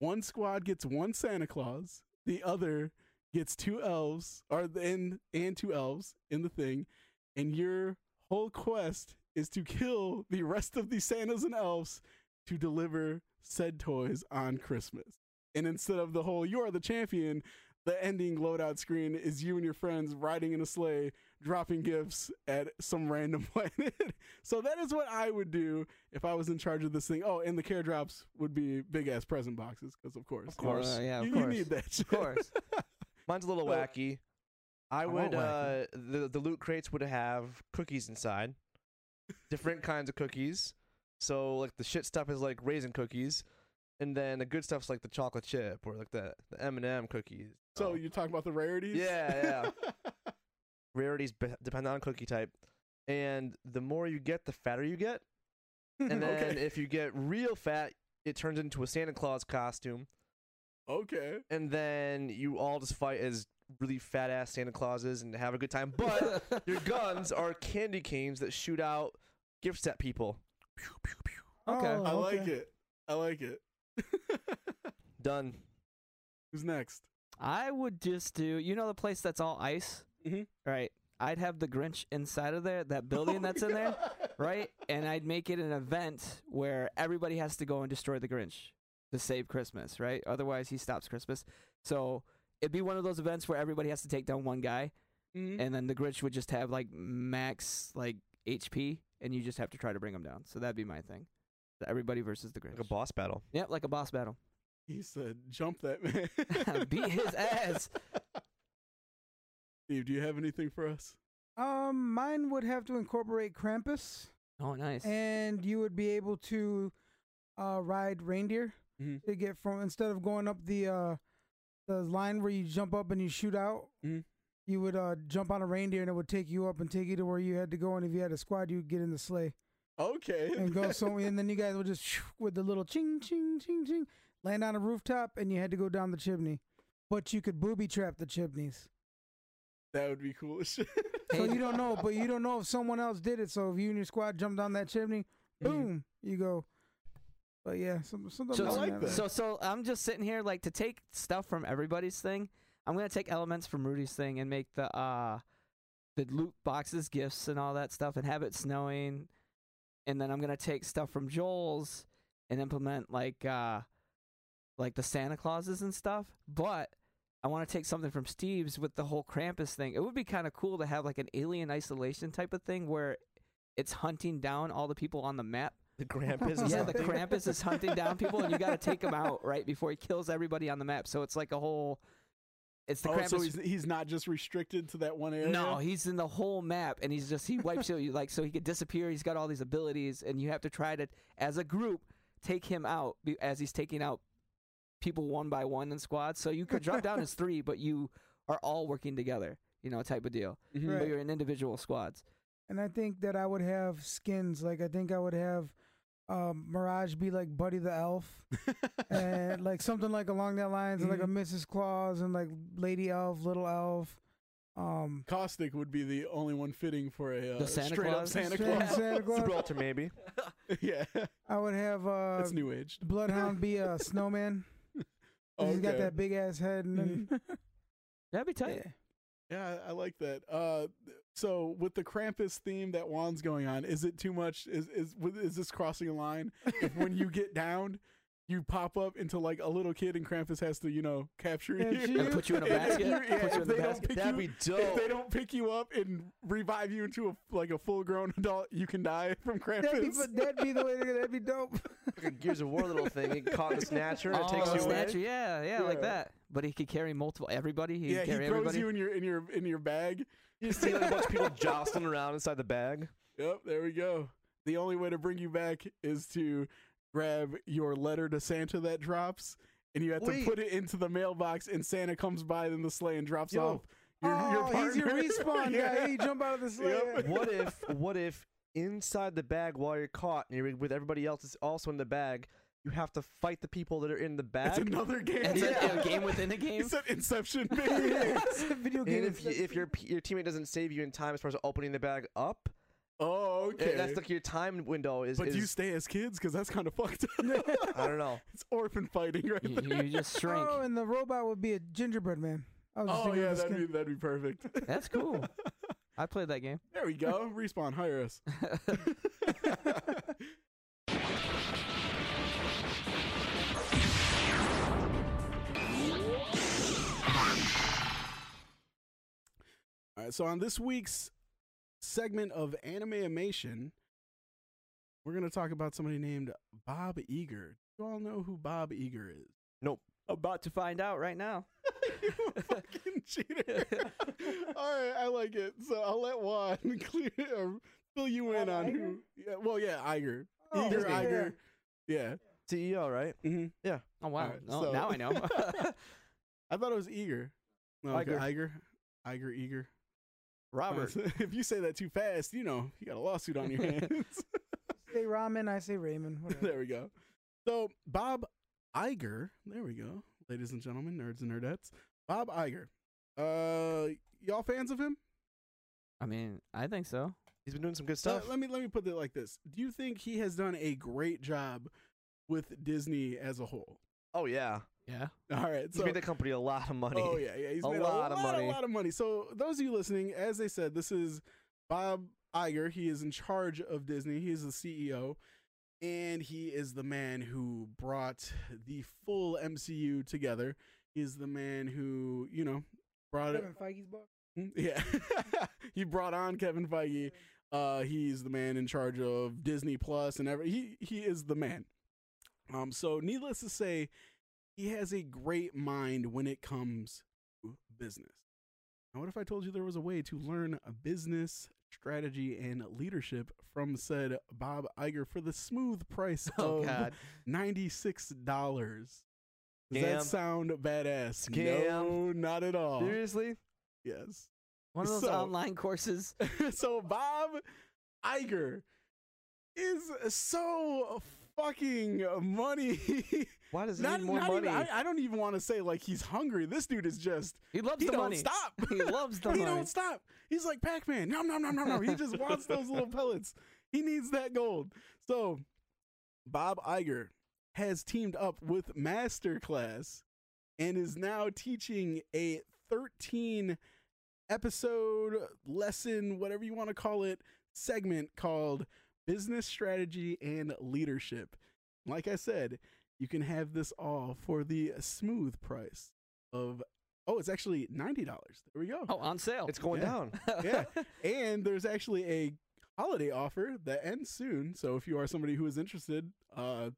Speaker 1: One squad gets one Santa Claus, the other gets two elves, or and and two elves in the thing, and your whole quest is to kill the rest of the Santas and elves to deliver said toys on Christmas. And instead of the whole "you are the champion," the ending loadout screen is you and your friends riding in a sleigh, dropping gifts at some random planet. so that is what I would do if I was in charge of this thing. Oh, and the care drops would be big ass present boxes, because of course,
Speaker 3: Of course.
Speaker 2: Uh, yeah, of
Speaker 1: you,
Speaker 2: course.
Speaker 1: you need that. Shit.
Speaker 2: Of course.
Speaker 3: Mine's a little
Speaker 1: Well,
Speaker 3: wacky. I
Speaker 1: want
Speaker 3: would uh
Speaker 1: wacky.
Speaker 3: the the loot crates would have cookies inside. Different kinds of cookies. So like the shit stuff is like raisin cookies, and then the good stuff's like the chocolate chip or like the the M and m cookies.
Speaker 1: so oh. you're talking about the rarities?
Speaker 3: Yeah, yeah. rarities be- depend on cookie type, and the more you get, the fatter you get. And then
Speaker 1: Okay.
Speaker 3: if you get real fat, it turns into a Santa Claus costume,
Speaker 1: okay.
Speaker 3: and then you all just fight as really fat ass Santa Clauses and have a good time. But your guns are candy canes that shoot out gifts at people. Pew, pew, pew.
Speaker 2: Okay.
Speaker 4: Oh,
Speaker 1: I like it. I like it.
Speaker 3: Done.
Speaker 1: Who's next?
Speaker 2: I would just do, you know, the place that's all ice,
Speaker 1: Mhm.
Speaker 2: right? I'd have the Grinch inside of there, that building
Speaker 1: Oh
Speaker 2: that's in there, right? And I'd make it an event where everybody has to go and destroy the Grinch to save Christmas, right? Otherwise, he stops Christmas. So it'd be one of those events where everybody has to take down one guy,
Speaker 1: Mhm.
Speaker 2: and then the Grinch would just have like max like HP, and you just have to try to bring him down. So that'd be my thing. So everybody versus the Grinch.
Speaker 3: Like a boss battle.
Speaker 2: Yep, like a boss battle.
Speaker 1: He said, "Jump that man."
Speaker 2: Beat his ass.
Speaker 1: Steve, do you have anything for us?
Speaker 4: Um, mine would have to incorporate Krampus,
Speaker 2: Oh, nice.
Speaker 4: and you would be able to uh, ride reindeer
Speaker 1: Mhm.
Speaker 4: to get from instead of going up the uh, the line where you jump up and you shoot out.
Speaker 1: Mhm.
Speaker 4: You would uh, jump on a reindeer and it would take you up and take you to where you had to go. And if you had a squad, you'd get in the sleigh
Speaker 1: Okay.
Speaker 4: and go somewhere. and then you guys would just with the little ching ching ching ching land on a rooftop, and you had to go down the chimney. But you could booby trap the chimneys.
Speaker 1: that would be cool as shit.
Speaker 4: So you don't know, but you don't know if someone else did it. So if you and your squad jump down that chimney, boom, you go. But yeah, some, something
Speaker 2: So,
Speaker 1: I
Speaker 4: like
Speaker 1: like
Speaker 4: that.
Speaker 1: that.
Speaker 2: so, so I'm just sitting here like to take stuff from everybody's thing. I'm gonna take elements from Rudy's thing and make the uh, the loot boxes, gifts, and all that stuff, and have it snowing. And then I'm gonna take stuff from Joel's and implement like uh, like the Santa Clauses and stuff. But I want to take something from Steve's with the whole Krampus thing. It would be kind of cool to have like an alien isolation type of thing where it's hunting down all the people on the map
Speaker 3: The Krampus. is
Speaker 2: yeah, the. Krampus is hunting down people, and you got to take him out right before he kills everybody on the map. So it's like a whole. It's the
Speaker 1: oh,
Speaker 2: Krampus.
Speaker 1: so he's he's not just restricted to that one area.
Speaker 2: no, he's in the whole map, and he's just he wipes you like so he could disappear. He's got all these abilities, and you have to try to, as a group, take him out as he's taking out people one by one in squads. So you could drop down as three, but you are all working together. You know, type of deal.
Speaker 1: Mhm.
Speaker 4: Right.
Speaker 2: But you're in individual squads.
Speaker 4: And I think that I would have skins. Like I think I would have um, Mirage be like Buddy the Elf, and like something like along that lines, like a. Mrs. Claus and like Lady Elf, Little Elf. Um,
Speaker 1: Caustic would be the only one fitting for a uh,
Speaker 2: Santa
Speaker 1: straight
Speaker 2: Claus?
Speaker 1: up Santa Claus.
Speaker 4: Santa Claus.
Speaker 3: Gibraltar maybe.
Speaker 1: yeah,
Speaker 4: I would have uh,
Speaker 1: that's new age.
Speaker 4: Bloodhound be a snowman. 'cause He's got that big ass head, and then
Speaker 2: That'd be tight.
Speaker 4: yeah.
Speaker 1: Yeah, I I like that. Uh, so with the Krampus theme that Juan's going on, is it too much? Is is is this crossing a line? If when you get downed, you pop up into like a little kid, and Krampus has to, you know, capture
Speaker 4: Yeah,
Speaker 1: you
Speaker 2: And put you in a basket.
Speaker 1: you- yeah,
Speaker 2: Put you
Speaker 1: if
Speaker 2: in the
Speaker 1: they don't
Speaker 2: basket.
Speaker 1: pick
Speaker 3: That'd
Speaker 1: you-
Speaker 3: be dope.
Speaker 1: If they don't pick you up and revive you into a like a full grown adult, you can die from
Speaker 4: That'd be,
Speaker 1: Krampus.
Speaker 4: that'd be the way to go. That'd be dope.
Speaker 3: Like a Gears of War little thing. You caught in a snatcher and it
Speaker 2: oh,
Speaker 3: takes you
Speaker 2: snatcher,
Speaker 3: away.
Speaker 2: yeah, yeah, like that. But he could carry multiple everybody. He
Speaker 1: yeah,
Speaker 2: could
Speaker 1: he
Speaker 2: carry
Speaker 1: throws
Speaker 2: everybody.
Speaker 1: you in your in your in your bag.
Speaker 3: You see like a bunch of people jostling around inside the bag.
Speaker 1: Yep, there we go. The only way to bring you back is to grab your letter to Santa that drops, and you have
Speaker 3: Wait.
Speaker 1: to put it into the mailbox, and Santa comes by in the sleigh and drops
Speaker 3: Yo.
Speaker 1: off your,
Speaker 4: oh,
Speaker 1: your
Speaker 4: he's your
Speaker 1: partner.
Speaker 4: respawn
Speaker 1: Yeah.
Speaker 4: guy. He jump out of the sleigh.
Speaker 1: Yep.
Speaker 3: What if what if inside the bag while you're caught and you're with everybody else is also in the bag, you have to fight the people that are in the
Speaker 1: That's
Speaker 3: bag?
Speaker 1: another game.
Speaker 2: It's a-
Speaker 3: Yeah.
Speaker 2: a game within a game.
Speaker 1: It's an Inception, baby.
Speaker 4: It's a video game.
Speaker 3: And if you, if your your teammate doesn't save you in time as far as opening the bag up,
Speaker 1: oh,
Speaker 3: eh,
Speaker 1: okay.
Speaker 3: that's like your time window is.
Speaker 1: but
Speaker 3: is
Speaker 1: do you stay as kids? Because that's kind of fucked up.
Speaker 3: I don't know.
Speaker 1: it's orphan fighting right
Speaker 2: You,
Speaker 1: there.
Speaker 2: you just shrink.
Speaker 4: Oh, and the robot would be a gingerbread man. I was just
Speaker 1: Oh
Speaker 4: thinking
Speaker 1: yeah, that'd
Speaker 4: skin.
Speaker 1: be that'd be perfect.
Speaker 2: That's cool. I played that game.
Speaker 1: There we go. Respawn, hire us. All right, so on this week's segment of anime Animation, we're going to talk about somebody named Bob Eager. Do you all know who Bob Eager is? Nope.
Speaker 2: About to find out right now.
Speaker 1: you fucking cheater. all right, I like it. So I'll let Juan clear or fill you in
Speaker 4: Bob
Speaker 1: on
Speaker 4: Iger?
Speaker 1: who. Yeah, well, yeah, Iger.
Speaker 4: Oh,
Speaker 1: Eager,
Speaker 3: Disney.
Speaker 1: Iger. Yeah.
Speaker 3: CEO, right?
Speaker 1: hmm
Speaker 2: Oh wow!
Speaker 1: Alright,
Speaker 2: oh,
Speaker 1: so-
Speaker 2: now I know.
Speaker 1: I thought it was Eager. No, okay,
Speaker 3: Iger.
Speaker 1: Iger. Iger, Eager.
Speaker 2: Robert.
Speaker 1: if you say that too fast, you know, you got a lawsuit on your hands.
Speaker 4: Say ramen, I say Raymond. Whatever.
Speaker 1: there we go. So Bob Iger, there we go, ladies and gentlemen, nerds and nerdettes. Bob Iger. Uh, y'all fans of him?
Speaker 2: I mean, I think so.
Speaker 3: He's been doing some good
Speaker 1: So
Speaker 3: stuff.
Speaker 1: let me let me put it like this: Do you think he has done a great job with Disney as a whole?
Speaker 3: oh yeah,
Speaker 2: Yeah.
Speaker 1: All right,
Speaker 3: he's
Speaker 1: so
Speaker 3: made the company a lot of money.
Speaker 1: Oh yeah, yeah. He's
Speaker 3: A
Speaker 1: made
Speaker 3: lot
Speaker 1: a lot of
Speaker 3: money.
Speaker 1: A lot of money. So those of you listening, as they said, this is Bob Iger. He is in charge of Disney. He is the CEO, and he is the man who brought the full MCU together. He is the man who you know brought it.
Speaker 4: Kevin Feige's book.
Speaker 1: Yeah, he brought on Kevin Feige. Uh, he's the man in charge of Disney Plus and every. He he is the man. Um, so needless to say, he has a great mind when it comes to business. Now, what if I told you there was a way to learn a business strategy and leadership from said Bob Iger for the smooth price
Speaker 2: Oh
Speaker 1: of
Speaker 2: God.
Speaker 1: ninety six dollars? Does that sound badass?
Speaker 3: Scam.
Speaker 1: No, not at all.
Speaker 3: Seriously?
Speaker 1: Yes.
Speaker 2: One of those
Speaker 1: So-
Speaker 2: online courses.
Speaker 1: so Bob Iger is so fucking money.
Speaker 3: Why does he
Speaker 1: not,
Speaker 3: need more money?
Speaker 1: Even, I, I don't even want to say like he's hungry. This dude is just
Speaker 2: He loves
Speaker 1: he
Speaker 2: the
Speaker 1: don't
Speaker 2: money.
Speaker 1: stop.
Speaker 2: He loves the
Speaker 1: he
Speaker 2: money.
Speaker 1: don't stop. He's like Pac Man. No, no, no, no, no. He just wants those little pellets. He needs that gold. So Bob Iger has teamed up with Masterclass and is now teaching a 13 episode lesson, whatever you want to call it, segment called Business Strategy and Leadership. Like I said, you can have this all for the smooth price of oh, it's actually ninety dollars. There we go.
Speaker 2: Oh, on sale.
Speaker 3: it's going
Speaker 1: Yeah.
Speaker 3: down.
Speaker 1: Yeah. and there's actually a holiday offer that ends soon. So if you are somebody who is interested, uh,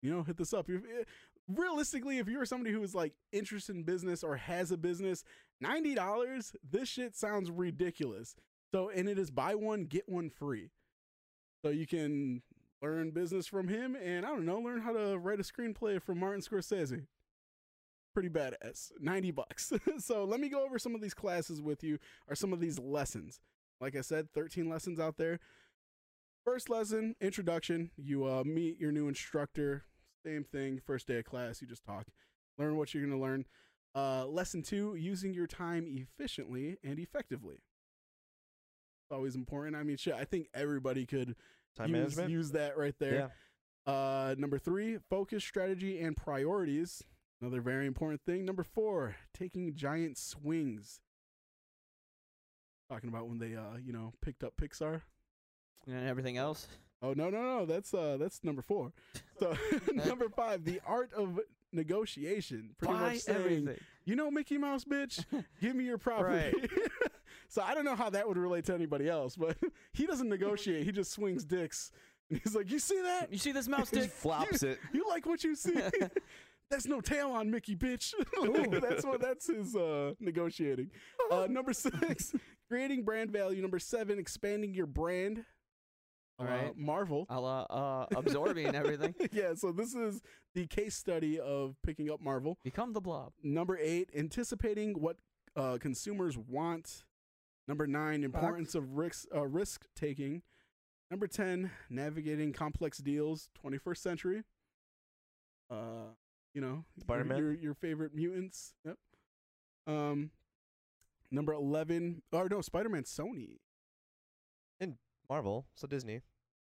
Speaker 1: you know, hit this up. If- eh, realistically, if you're somebody who is like interested in business or has a business, ninety dollars, this shit sounds ridiculous. So, and it is buy one get one free. So you can learn business from him, and I don't know, learn how to write a screenplay from Martin Scorsese. Pretty badass. Ninety bucks. so let me go over some of these classes with you, or some of these lessons. Like I said, thirteen lessons out there. First lesson, introduction. You uh, meet your new instructor. Same thing. First day of class, you just talk, learn what you're going to learn. Uh, lesson two, using your time efficiently and effectively. It's always important. I mean, shit, I think everybody could
Speaker 3: Time
Speaker 1: use,
Speaker 3: management.
Speaker 1: use that right there.
Speaker 3: Yeah.
Speaker 1: Uh, number three, focus, strategy, and priorities. Another very important thing. Number four, taking giant swings. Talking about when they, uh, you know, picked up Pixar.
Speaker 2: and everything else.
Speaker 1: Oh no, no, no. That's uh, that's number four. So number five, the art of negotiation. Pretty
Speaker 2: Buy
Speaker 1: much saying,
Speaker 2: everything.
Speaker 1: you know, Mickey Mouse, bitch, give me your property. So I don't know how that would relate to anybody else, but he doesn't negotiate. He just swings dicks, and he's like, "You see that?
Speaker 2: You see this mouse
Speaker 3: Just
Speaker 2: dick?
Speaker 3: flops it.
Speaker 1: You like what you see? That's no tail on Mickey, bitch. that's what that's his uh, negotiating. Uh, number six, creating brand value. Number seven, expanding your brand.
Speaker 2: All
Speaker 1: Uh. Marvel.
Speaker 2: A la, uh, absorbing everything.
Speaker 1: yeah, so this is the case study of picking up Marvel.
Speaker 2: Become the blob.
Speaker 1: Number eight, anticipating what uh, consumers want. Number nine, importance of risk uh, risk taking. Number ten, navigating complex deals, 21st century. Uh, you know, your-
Speaker 3: Spider-Man?
Speaker 1: your your favorite mutants. Yep. Um, number eleven, or no, Spider Man, Sony.
Speaker 3: And Marvel. So Disney.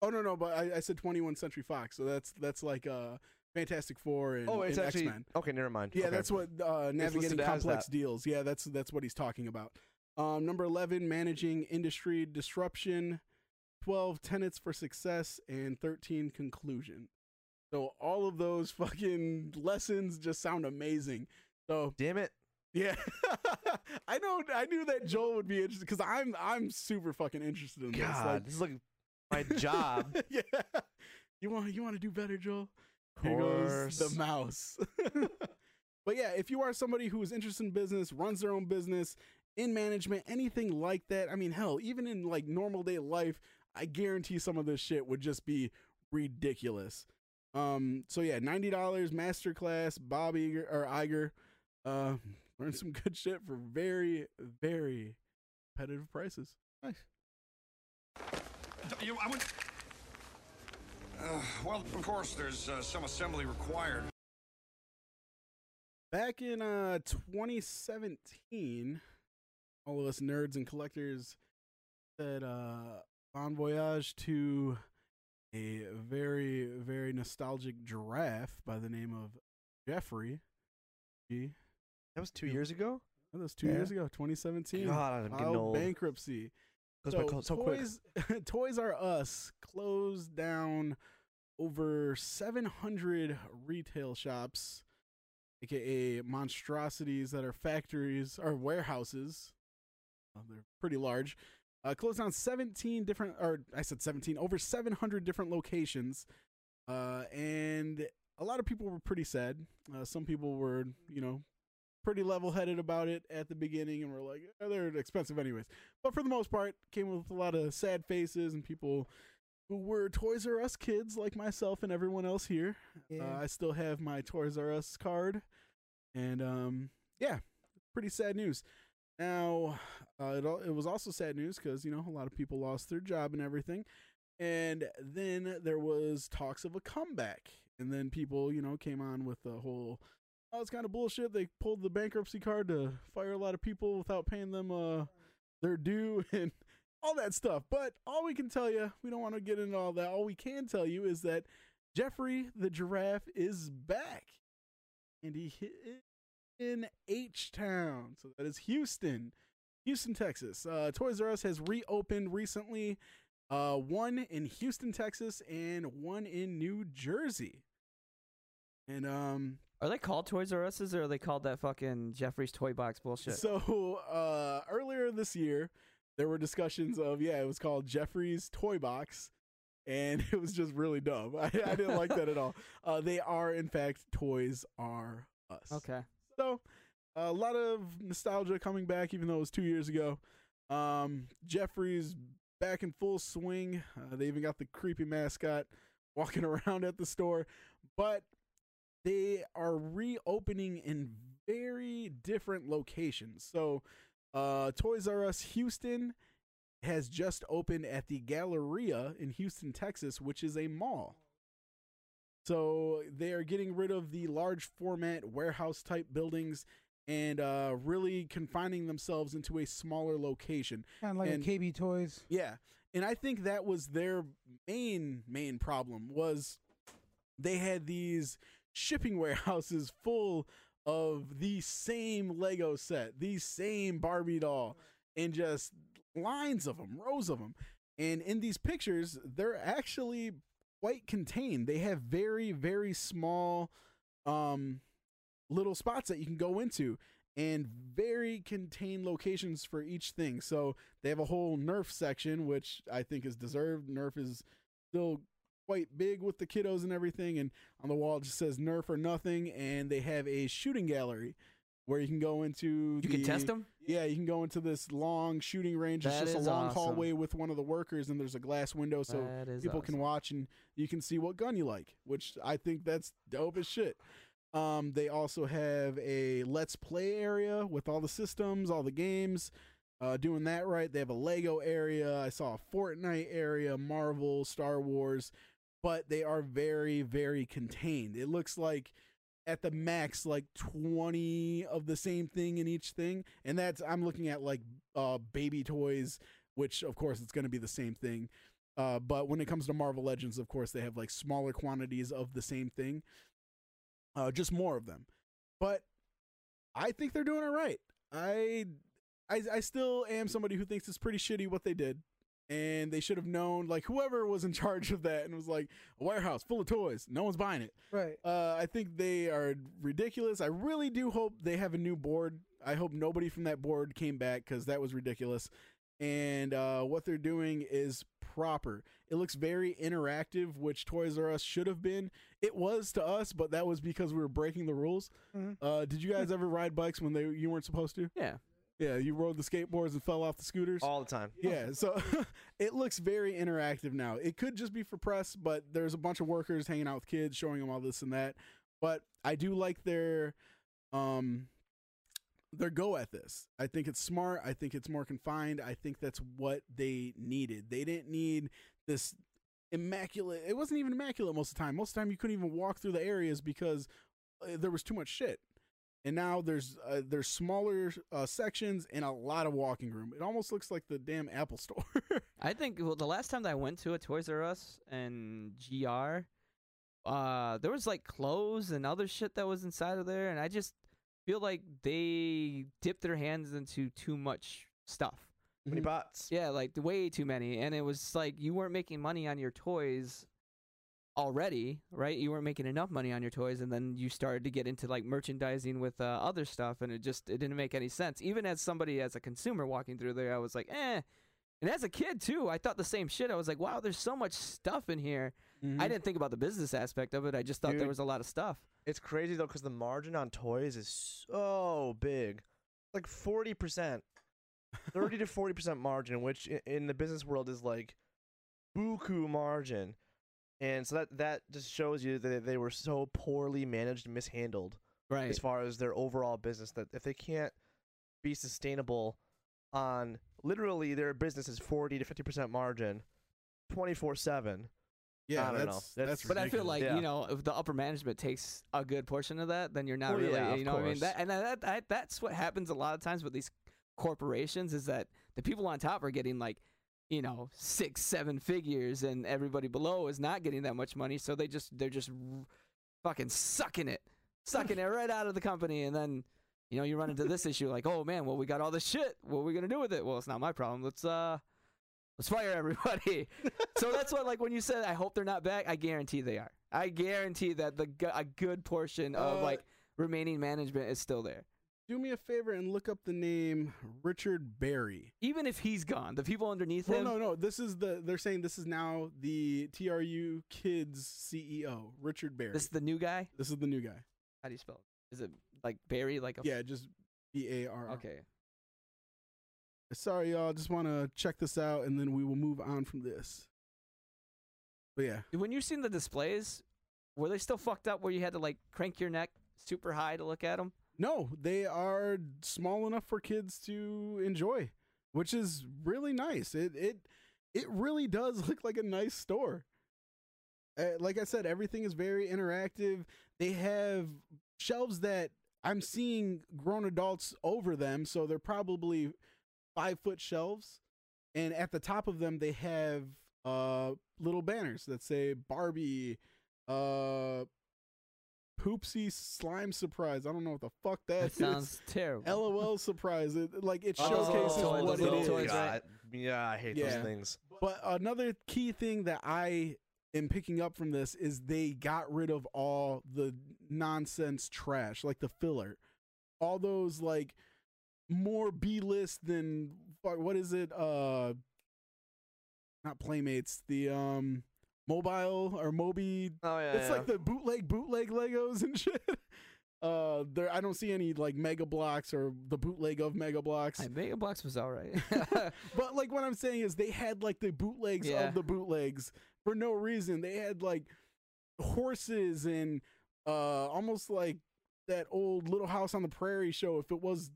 Speaker 1: Oh no, no, but I, I said 21st Century Fox, so that's that's like uh, Fantastic Four and,
Speaker 3: Oh, it's
Speaker 1: and
Speaker 3: actually
Speaker 1: X-Men.
Speaker 3: okay. Never mind.
Speaker 1: Yeah,
Speaker 3: Okay.
Speaker 1: that's what uh, navigating complex deals. Yeah, that's that's what he's talking about. Um, number eleven, managing industry disruption. Twelve, tenets for success, and thirteen, conclusion. So all of those fucking lessons just sound amazing. So
Speaker 3: Damn it.
Speaker 1: yeah, I know. I knew that Joel would be interested because I'm I'm super fucking interested in this.
Speaker 3: God,
Speaker 1: Like,
Speaker 3: this is like my job.
Speaker 1: yeah, you want you want to do better, Joel. Here goes the mouse. but yeah, if you are somebody who is interested in business, runs their own business, in management, anything like that, I mean, hell, even in like normal day life, I guarantee some of this shit would just be ridiculous. Um, so yeah, ninety dollars masterclass, Bob Iger or Iger, uh, learn some good shit for very, very competitive prices. Nice.
Speaker 5: You, I would. Uh, well, of course, there's uh, some assembly required.
Speaker 1: Back in uh 2017, all of us nerds and collectors said uh bon voyage to a very, very nostalgic giraffe by the name of Jeffrey. G.
Speaker 3: That was two years ago.
Speaker 1: That was two
Speaker 4: Yeah.
Speaker 1: years ago, 2017.
Speaker 3: God, I'm getting
Speaker 1: Filed
Speaker 3: old.
Speaker 1: bankruptcy.
Speaker 3: Co- so.
Speaker 1: Toys, Toys R Us closed down over 700 retail shops, aka monstrosities that are factories or warehouses. Uh, they're pretty large. Uh, closed down 17 different, or I said 17, over 700 different locations. Uh, and a lot of people were pretty sad. Uh, some people were, you know, pretty level headed about it at the beginning and were like, "Eh, they're expensive anyways. But for the most part, came with a lot of sad faces and people who were Toys R Us kids like myself and everyone else here.
Speaker 4: Yeah.
Speaker 1: Uh, I still have my Toys R Us card, and um, yeah, pretty sad news. Now, uh, it it was also sad news because you know a lot of people lost their job and everything, and then there was talks of a comeback, and then people you know came on with the whole. Oh, it's kind of bullshit. They pulled the bankruptcy card to fire a lot of people without paying them uh, their due and all that stuff. But all we can tell you, we don't want to get into all that. All we can tell you is that Jeffrey the giraffe is back, and he hit in H Town. So that is Houston, Houston, Texas. Uh, Toys R Us has reopened recently. Uh, one in Houston, Texas, and one in New Jersey. And um,
Speaker 2: Are they called Toys R Us's or are they called that fucking Jeffrey's Toy Box bullshit?
Speaker 1: So uh, earlier this year, there were discussions of yeah, it was called Jeffrey's Toy Box, and it was just really dumb. I, I didn't like that at all. Uh, they are, in fact, Toys R Us.
Speaker 2: Okay.
Speaker 1: So a lot of nostalgia coming back, even though it was two years ago. Um, Jeffrey's back in full swing. Uh, they even got the creepy mascot walking around at the store, but they are reopening in very different locations. So, uh, Toys R Us Houston has just opened at the Galleria in Houston, Texas, which is a mall. So they are getting rid of the large format warehouse type buildings and uh, really confining themselves into a smaller location.
Speaker 4: Kind of like
Speaker 1: And-
Speaker 4: KB Toys.
Speaker 1: Yeah. And I think that was their main main problem was they had these shipping warehouses full of the same Lego set, the same Barbie doll and just lines of them, rows of them. And in these pictures, they're actually quite contained. They have very very small um little spots that you can go into and very contained locations for each thing. So they have a whole Nerf section, which I think is deserved. Nerf is still quite big with the kiddos and everything. And on the wall it just says Nerf or nothing. And they have a shooting gallery where you can go into.
Speaker 2: You can test them.
Speaker 1: Yeah, you can go into this long shooting range. It's just a long
Speaker 2: awesome.
Speaker 1: hallway with one of the workers, and there's a glass window so
Speaker 2: That
Speaker 1: people can watch and you can see what gun you like, which I think that's dope as shit. Um, they also have a let's play area with all the systems, all the games. Uh, doing that right. They have a Lego area. I saw a Fortnite area, Marvel, Star Wars, but they are very, very contained. It looks like at the max like 20 of the same thing in each thing and that's i'm looking at like uh baby toys which of course it's going to be the same thing uh but when it comes to marvel legends of course they have like smaller quantities of the same thing uh just more of them but i think they're doing it right i i, I still am somebody who thinks it's pretty shitty what they did and they should have known like whoever was in charge of that and was like a warehouse full of toys no one's buying it
Speaker 4: Right.
Speaker 1: uh, I think they are ridiculous. I really do hope they have a new board. I hope nobody from that board came back because that was ridiculous. And uh, what they're doing is proper. It looks very interactive, which Toys R Us should have been. It was to us, but that was because we were breaking the rules.
Speaker 4: Mhm.
Speaker 1: Uh, did you guys ever ride bikes when they you weren't supposed to?
Speaker 2: Yeah.
Speaker 1: Yeah, you rode the skateboards and fell off the scooters.
Speaker 3: all the time.
Speaker 1: Yeah, so it looks very interactive now. It could just be for press, but there's a bunch of workers hanging out with kids, showing them all this and that. But I do like their um their go at this. I think it's smart. I think it's more confined. I think that's what they needed. They didn't need this immaculate. It wasn't even immaculate most of the time. Most of the time, you couldn't even walk through the areas because uh, there was too much shit. And now there's uh, there's smaller uh, sections and a lot of walking room. It almost looks like the damn Apple Store.
Speaker 2: I think well, the last time that I went to a Toys R Us and GR, uh, there was like clothes and other shit that was inside of there, and I just feel like they dipped their hands into too much stuff.
Speaker 3: How many bots?
Speaker 2: Yeah, like way too many, and it was like you weren't making money on your toys already, right? You weren't making enough money on your toys, and then you started to get into like merchandising with uh, other stuff, and it just it didn't make any sense. Even as somebody as a consumer walking through there, I was like, eh. And as a kid too, I thought the same shit. I was like, wow, there's so much stuff in here. I didn't think about the business aspect of it. I just thought there was a lot of stuff.
Speaker 3: It's crazy though because the margin on toys is so big, like forty percent, thirty to forty percent margin, which in the business world is like buku margin, and so that that just shows you that they were so poorly managed and mishandled
Speaker 2: Right.
Speaker 3: as far as their overall business that if they can't be sustainable on literally their business is 40 to 50% margin 24/7
Speaker 1: yeah,
Speaker 3: I don't know.
Speaker 1: that's,
Speaker 3: That's-
Speaker 1: that's
Speaker 2: But I feel like
Speaker 3: Yeah.
Speaker 2: you know, if the upper management takes a good portion of that, then you're not
Speaker 3: Well,
Speaker 2: really,
Speaker 3: yeah,
Speaker 2: you know, what I mean, that and that, that that's what happens a lot of times with these corporations is that the people on top are getting like, you know, six, seven figures, and everybody below is not getting that much money, so they just they're just fucking sucking it, sucking it right out of the company, and then. You know, you run into this issue like, oh man, well we got all this shit. What are we gonna do with it? Well, it's not my problem. Let's uh, let's fire everybody. so that's what like when you said I hope they're not back, I guarantee they are. I guarantee that the a good portion of
Speaker 1: Uh,
Speaker 2: like remaining management is still there.
Speaker 1: do me a favor and look up the name Richard Barry.
Speaker 2: Even if he's gone, the people underneath
Speaker 1: Well,
Speaker 2: him.
Speaker 1: no, no. No. This is the. They're saying this is now the TRU Kids CEO, Richard Barry.
Speaker 2: This is the new guy.
Speaker 1: This is the new guy.
Speaker 2: How do you spell it? Is it like Barry? Like a
Speaker 1: Yeah, just B A R.
Speaker 2: Okay.
Speaker 1: Sorry, y'all. Just want to check this out, and then we will move on from this. But yeah,
Speaker 2: When you seen the displays, were they still fucked up where you had to like crank your neck super high to look at them?
Speaker 1: no, they are small enough for kids to enjoy, which is really nice. It it it really does look like a nice store. Uh, like I said, everything is very interactive. They have shelves that I'm seeing grown adults over them, so they're probably five foot shelves. And at the top of them, they have uh, little banners that say Barbie, uh, Poopsie Slime Surprise. I don't know what the fuck that
Speaker 2: That
Speaker 1: is.
Speaker 2: sounds terrible.
Speaker 1: LOL surprise. It, like it
Speaker 2: Oh,
Speaker 1: showcases
Speaker 2: toy-
Speaker 1: what
Speaker 2: the
Speaker 1: it
Speaker 2: little
Speaker 1: is.
Speaker 2: toys, right?
Speaker 3: Yeah, I hate
Speaker 1: Yeah.
Speaker 3: those things.
Speaker 1: But another key thing that I am picking up from this is they got rid of all the nonsense trash, like the filler. All those like more B list than what is it? Uh not playmates, the um mobile or Moby
Speaker 3: Oh yeah.
Speaker 1: it's like the bootleg bootleg Legos and shit. Uh there I don't see any like mega bloks or the bootleg of mega bloks.
Speaker 2: Hey, Mega Bloks was all right.
Speaker 1: But like what I'm saying is they had like the bootlegs
Speaker 2: Yeah.
Speaker 1: of the bootlegs for no reason. They had like horses and uh almost like that old Little House on the Prairie show if it was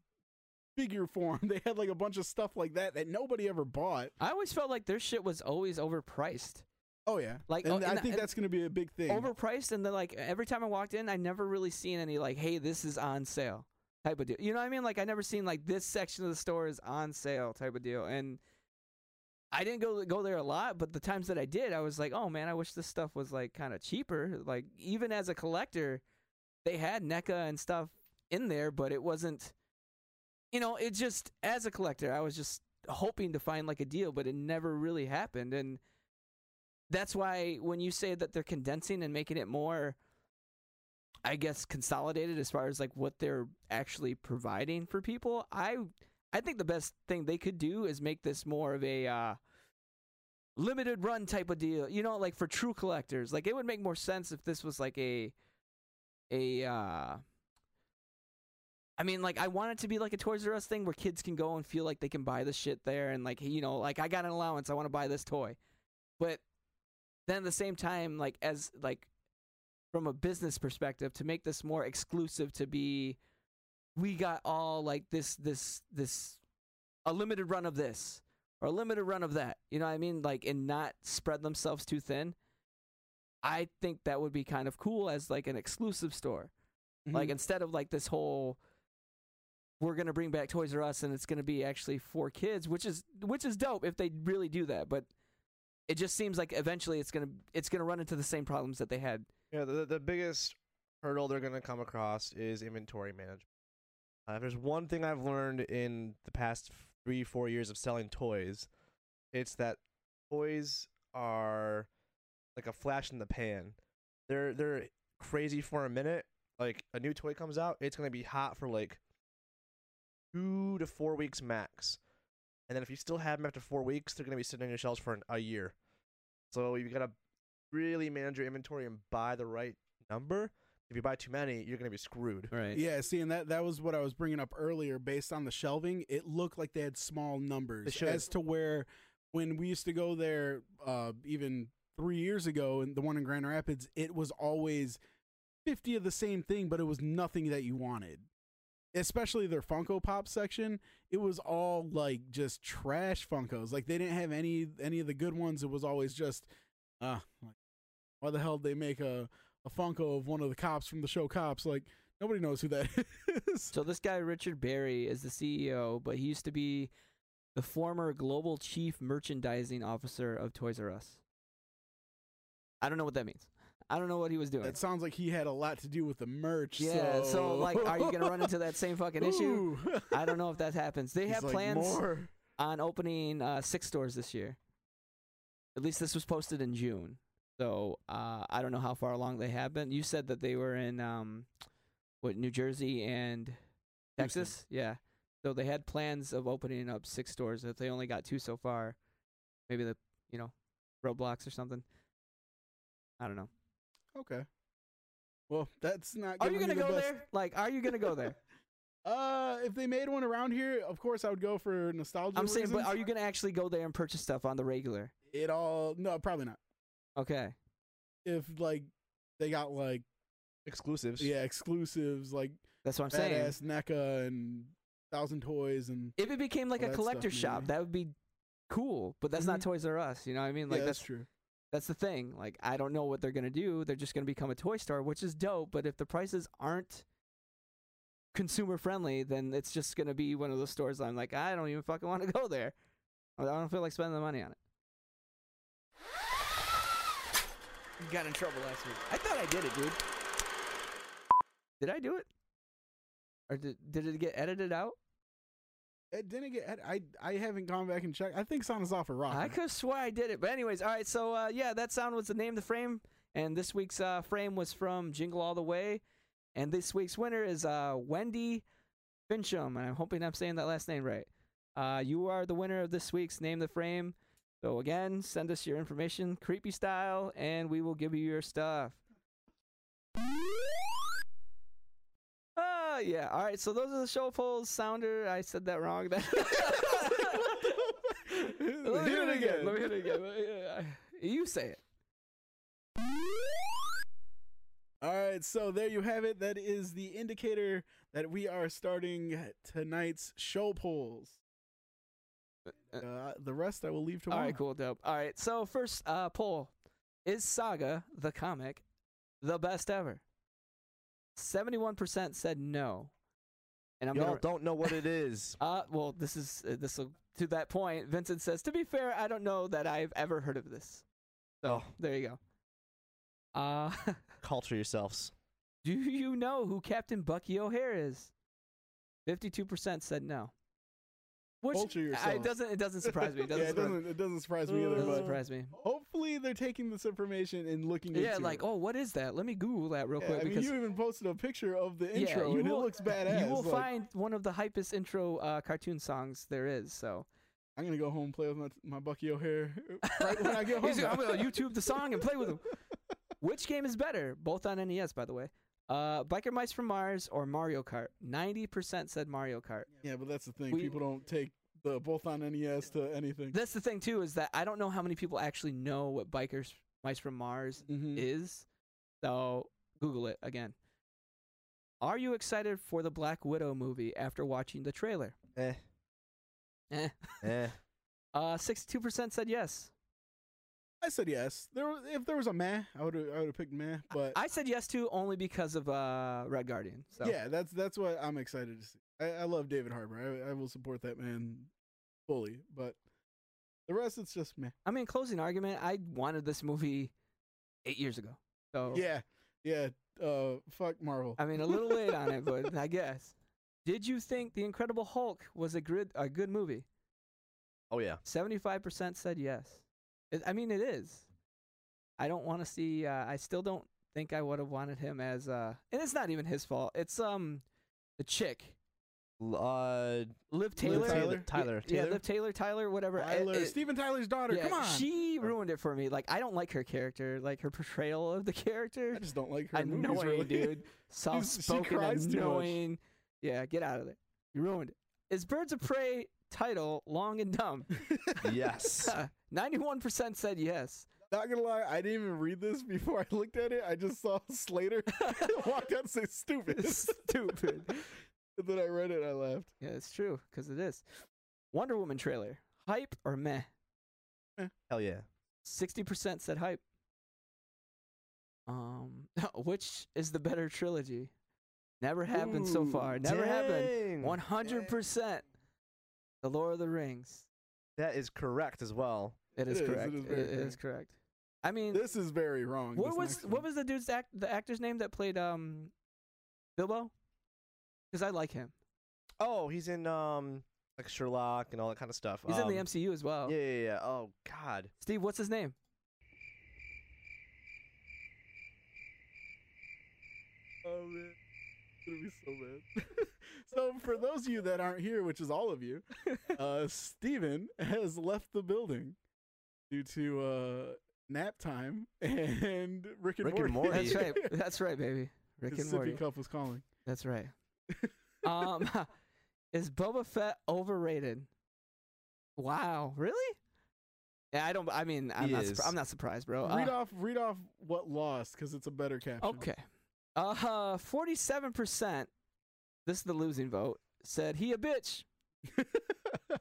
Speaker 1: figure form. They had like a bunch of stuff like that that nobody ever bought.
Speaker 2: I always felt like their shit was always overpriced.
Speaker 1: Oh yeah.
Speaker 2: Like,
Speaker 1: and
Speaker 2: oh,
Speaker 1: I
Speaker 2: and-
Speaker 1: think
Speaker 2: and-
Speaker 1: that's going to be a big thing.
Speaker 2: Overpriced, and then like every time I walked in, I never really seen any like, "Hey, this is on sale" type of deal. You know what I mean? Like I never seen like this section of the store is on sale type of deal. And I didn't go go there a lot, but the times that I did, I was like, "Oh man, I wish this stuff was like kind of cheaper." Like even as a collector, they had NECA and stuff in there, but it wasn't. You know, it just as a collector, I was just hoping to find like a deal, but it never really happened. And that's why when you say that they're condensing and making it more I guess consolidated as far as like what they're actually providing for people, I I think the best thing they could do is make this more of a uh limited run type of deal. You know, like for true collectors. Like it would make more sense if this was like a a uh I mean, like I want it to be like a Toys R Us thing where kids can go and feel like they can buy the shit there, and like you know, like I got an allowance, I want to buy this toy. But then at the same time, like as like from a business perspective, to make this more exclusive, to be we got all like this this this a limited run of this or a limited run of that. You know what I mean? Like and not spread themselves too thin. I think that would be kind of cool as like an exclusive store. Like
Speaker 1: Mhm.
Speaker 2: instead of like this whole we're gonna bring back Toys R Us and it's gonna be actually for kids, which is which is dope if they really do that. But it just seems like eventually it's gonna it's gonna run into the same problems that they had.
Speaker 3: Yeah, the the biggest hurdle they're gonna come across is inventory management. Uh, if there's one thing I've learned in the past three four years of selling toys, it's that toys are like a flash in the pan. They're they're crazy for a minute. Like a new toy comes out, it's gonna be hot for like two to four weeks max, and then if you still have them after four weeks, they're gonna be sitting on your shelves for an, a year. So you've gotta really manage your inventory and buy the right number. If you buy too many, you're gonna be screwed.
Speaker 2: Right.
Speaker 1: Yeah, see, and that that was what I was bringing up earlier. Based on the shelving, it looked like they had small numbers, as to where when we used to go there, uh, even three years ago, and the one in Grand Rapids, it was always fifty of the same thing, but it was nothing that you wanted. Especially their Funko Pop section, it was all like just trash Funkos. Like they didn't have any any of the good ones. It was always just, uh, like, why the hell did they make a a Funko of one of the cops from the show Cops? Like nobody knows who that is.
Speaker 2: So this guy Richard Barry is the CEO, but he used to be the former global chief merchandising officer of Toys R Us. I don't know what that means. I don't know what he was doing.
Speaker 1: It sounds like he had a lot to do with the merch.
Speaker 2: yeah, so like are you going to run into that same fucking issue? I don't know if that happens. They
Speaker 1: He's
Speaker 2: have
Speaker 1: like,
Speaker 2: plans
Speaker 1: More.
Speaker 2: on opening uh, six stores this year. At least this was posted in June. So uh, I don't know how far along they have been. You said that they were in um, what New Jersey and
Speaker 1: Houston.
Speaker 2: Texas. Yeah. So they had plans of opening up six stores. If they only got two so far, maybe the you know roadblocks or something. I don't know.
Speaker 1: Okay. Well, that's not.
Speaker 2: Are you gonna
Speaker 1: me the
Speaker 2: go
Speaker 1: best-
Speaker 2: there? Like, are you gonna go there?
Speaker 1: Uh, if they made one around here, of course I would go for nostalgia.
Speaker 2: I'm saying, but are you gonna actually go there and purchase stuff on the regular?
Speaker 1: It all no, probably not.
Speaker 2: Okay.
Speaker 1: If like they got like
Speaker 3: Exclusives.
Speaker 1: yeah exclusives like
Speaker 2: That's what I'm saying.
Speaker 1: badass NECA and Thousand Toys and
Speaker 2: If it became like a
Speaker 1: that stuff,
Speaker 2: collector shop,
Speaker 1: maybe.
Speaker 2: that would be cool. But that's not
Speaker 1: Mhm.
Speaker 2: Toys R Us. You know what I mean? Like
Speaker 1: yeah,
Speaker 2: that's
Speaker 1: that's true.
Speaker 2: That's the thing. Like I don't know what they're gonna do. They're just gonna become a toy store, which is dope. But if the prices aren't consumer friendly, then it's just gonna be one of those stores. I'm like, I don't even fucking want to go there. I don't feel like spending the money on it. Got in trouble last week. I thought I did it, dude. Did I do it? Or did did it get edited out?
Speaker 1: It didn't get. I I haven't gone back and checked. I think Sound is off a rock.
Speaker 2: I could swear I did it. But anyways, all right. So uh, yeah, that sound was the name of the frame, and this week's uh, frame was from Jingle All the Way, and this week's winner is uh, Wendy Fincham, and I'm hoping I'm saying that last name right. Uh, you are the winner of this week's name the frame. So again, send us your information, creepy style, and we will give you your stuff. Uh, yeah. All right. So those are the show polls. Sounder, I said that wrong. Let me hit it again. Let me hit it again. Uh, You say it.
Speaker 1: All right, so there you have it. That is the indicator that we are starting tonight's show polls. Uh, the rest I will leave
Speaker 2: All
Speaker 1: tomorrow.
Speaker 2: right, cool, dope. All right, so first uh, poll is Saga the comic the best ever? Seventy-one percent said no, and I'm
Speaker 3: Y'all
Speaker 2: gonna.
Speaker 3: don't know what it is.
Speaker 2: Uh, well, this is uh, this will to that point. Vincent says, to be fair, I don't know that I've ever heard of this. So
Speaker 3: Oh.
Speaker 2: there you go. Uh,
Speaker 3: Culture yourselves.
Speaker 2: do you know who Captain Bucky O'Hare is? Fifty-two percent said no. Which
Speaker 1: Culture
Speaker 2: I-
Speaker 1: yourself.
Speaker 2: it doesn't. It doesn't surprise me. It doesn't,
Speaker 1: it
Speaker 2: surprise,
Speaker 1: doesn't. It doesn't surprise me
Speaker 2: it
Speaker 1: either.
Speaker 2: doesn't
Speaker 1: But
Speaker 2: surprise me.
Speaker 1: hopefully, they're taking this information and looking
Speaker 2: Yeah, like,
Speaker 1: it.
Speaker 2: oh, what is that? Let me Google that real
Speaker 1: Yeah,
Speaker 2: quick
Speaker 1: I mean,
Speaker 2: because
Speaker 1: you even posted a picture of the intro,
Speaker 2: you
Speaker 1: and
Speaker 2: will-
Speaker 1: it looks badass.
Speaker 2: you will
Speaker 1: like,
Speaker 2: find one of the hypest intro uh, cartoon songs there is. So
Speaker 1: I'm gonna go home and play with my my Bucky O'Hare right when I get home.
Speaker 2: I'm gonna YouTube the song and play with him. Which game is better? Both on NES, by the way. Uh, Biker Mice from Mars or Mario Kart? Ninety percent said Mario Kart.
Speaker 1: yeah, but that's the thing.
Speaker 2: We-
Speaker 1: People don't take the both on NES to anything.
Speaker 2: That's the thing too is that I don't know how many people actually know what Bikers Mice from Mars
Speaker 1: Mhm.
Speaker 2: is. So Google it again. Are you excited for the Black Widow movie after watching the trailer?
Speaker 3: Eh.
Speaker 2: Eh.
Speaker 3: Eh.
Speaker 2: Uh, sixty-two percent said yes.
Speaker 1: I said yes. There, was, if there was a meh, I would I would have picked meh. But
Speaker 2: I said yes to only because of uh Red Guardian. So
Speaker 1: yeah, that's that's what I'm excited to see. I, I love David Harbour. I, I will support that man fully. But the rest, it's just meh.
Speaker 2: I mean, closing argument. I wanted this movie eight years ago. So
Speaker 1: Yeah, yeah. Uh, fuck Marvel.
Speaker 2: I mean, a little late on it, but I guess. Did you think The Incredible Hulk was a good a good movie?
Speaker 3: Oh yeah.
Speaker 2: Seventy-five percent said yes. It, I mean, it is. I don't want to see. Uh, I still don't think I would have wanted him as. Uh, and it's not even his fault. It's um, the chick,
Speaker 3: Uh,
Speaker 2: Liv Taylor.
Speaker 1: Tyler?
Speaker 3: Tyler.
Speaker 2: Yeah,
Speaker 3: Taylor.
Speaker 2: Liv Taylor. Tyler. Whatever. I-
Speaker 1: Tyler,
Speaker 2: it-
Speaker 1: Steven Tyler's daughter.
Speaker 2: yeah,
Speaker 1: Come on.
Speaker 2: She ruined it for me. Like I don't like her character. Like her portrayal of the character.
Speaker 1: I just don't like her. in movies,
Speaker 2: annoying,
Speaker 1: really.
Speaker 2: dude. Soft spoken,
Speaker 1: cries too much.
Speaker 2: annoying. Yeah, get out of there. You ruined it. Is Birds of Prey title long and dumb?
Speaker 3: yes.
Speaker 2: Ninety-one percent said yes.
Speaker 1: Not gonna lie, I didn't even read this before I looked at it. I just saw Slater walk out and say stupid.
Speaker 2: Stupid.
Speaker 1: and then I read it and I laughed.
Speaker 2: Yeah, it's true because it is. Wonder Woman trailer. Hype or meh?
Speaker 3: Hell yeah.
Speaker 2: Sixty percent said hype. Um, which is the better trilogy? Never happened so far. Never happened. One hundred percent. The Lord of the Rings.
Speaker 3: That is correct as well.
Speaker 2: It is
Speaker 1: is, it
Speaker 2: correct.
Speaker 1: is
Speaker 2: It
Speaker 1: very
Speaker 2: it is correct. I mean,
Speaker 1: This is very wrong.
Speaker 2: what was what was the dude's act the actor's name that played um Bilbo? Because I like him.
Speaker 3: Oh, he's in um like Sherlock and all that kind of stuff.
Speaker 2: He's in the
Speaker 3: Um,
Speaker 2: MCU as well.
Speaker 3: Yeah, yeah, yeah. Oh God.
Speaker 2: Steve, what's his name?
Speaker 1: Oh man, it's gonna be so bad. So for those of you that aren't here, which is all of you, uh, Steven has left the building due to uh, nap time and Rick and
Speaker 3: Rick
Speaker 1: Morty.
Speaker 3: and Morty.
Speaker 2: That's right. That's right, baby. Rick
Speaker 1: His
Speaker 2: and Morty.
Speaker 1: sippy cup was calling.
Speaker 2: That's right. um, is Boba Fett overrated? Wow, really? Yeah, I don't. I mean, I'm
Speaker 3: He
Speaker 2: not.
Speaker 3: is.
Speaker 2: Surpri- I'm not surprised, bro. Uh,
Speaker 1: read off, read off what lost because it's a better caption.
Speaker 2: Okay. Uh, forty-seven percent. This is the losing vote. Said he a bitch.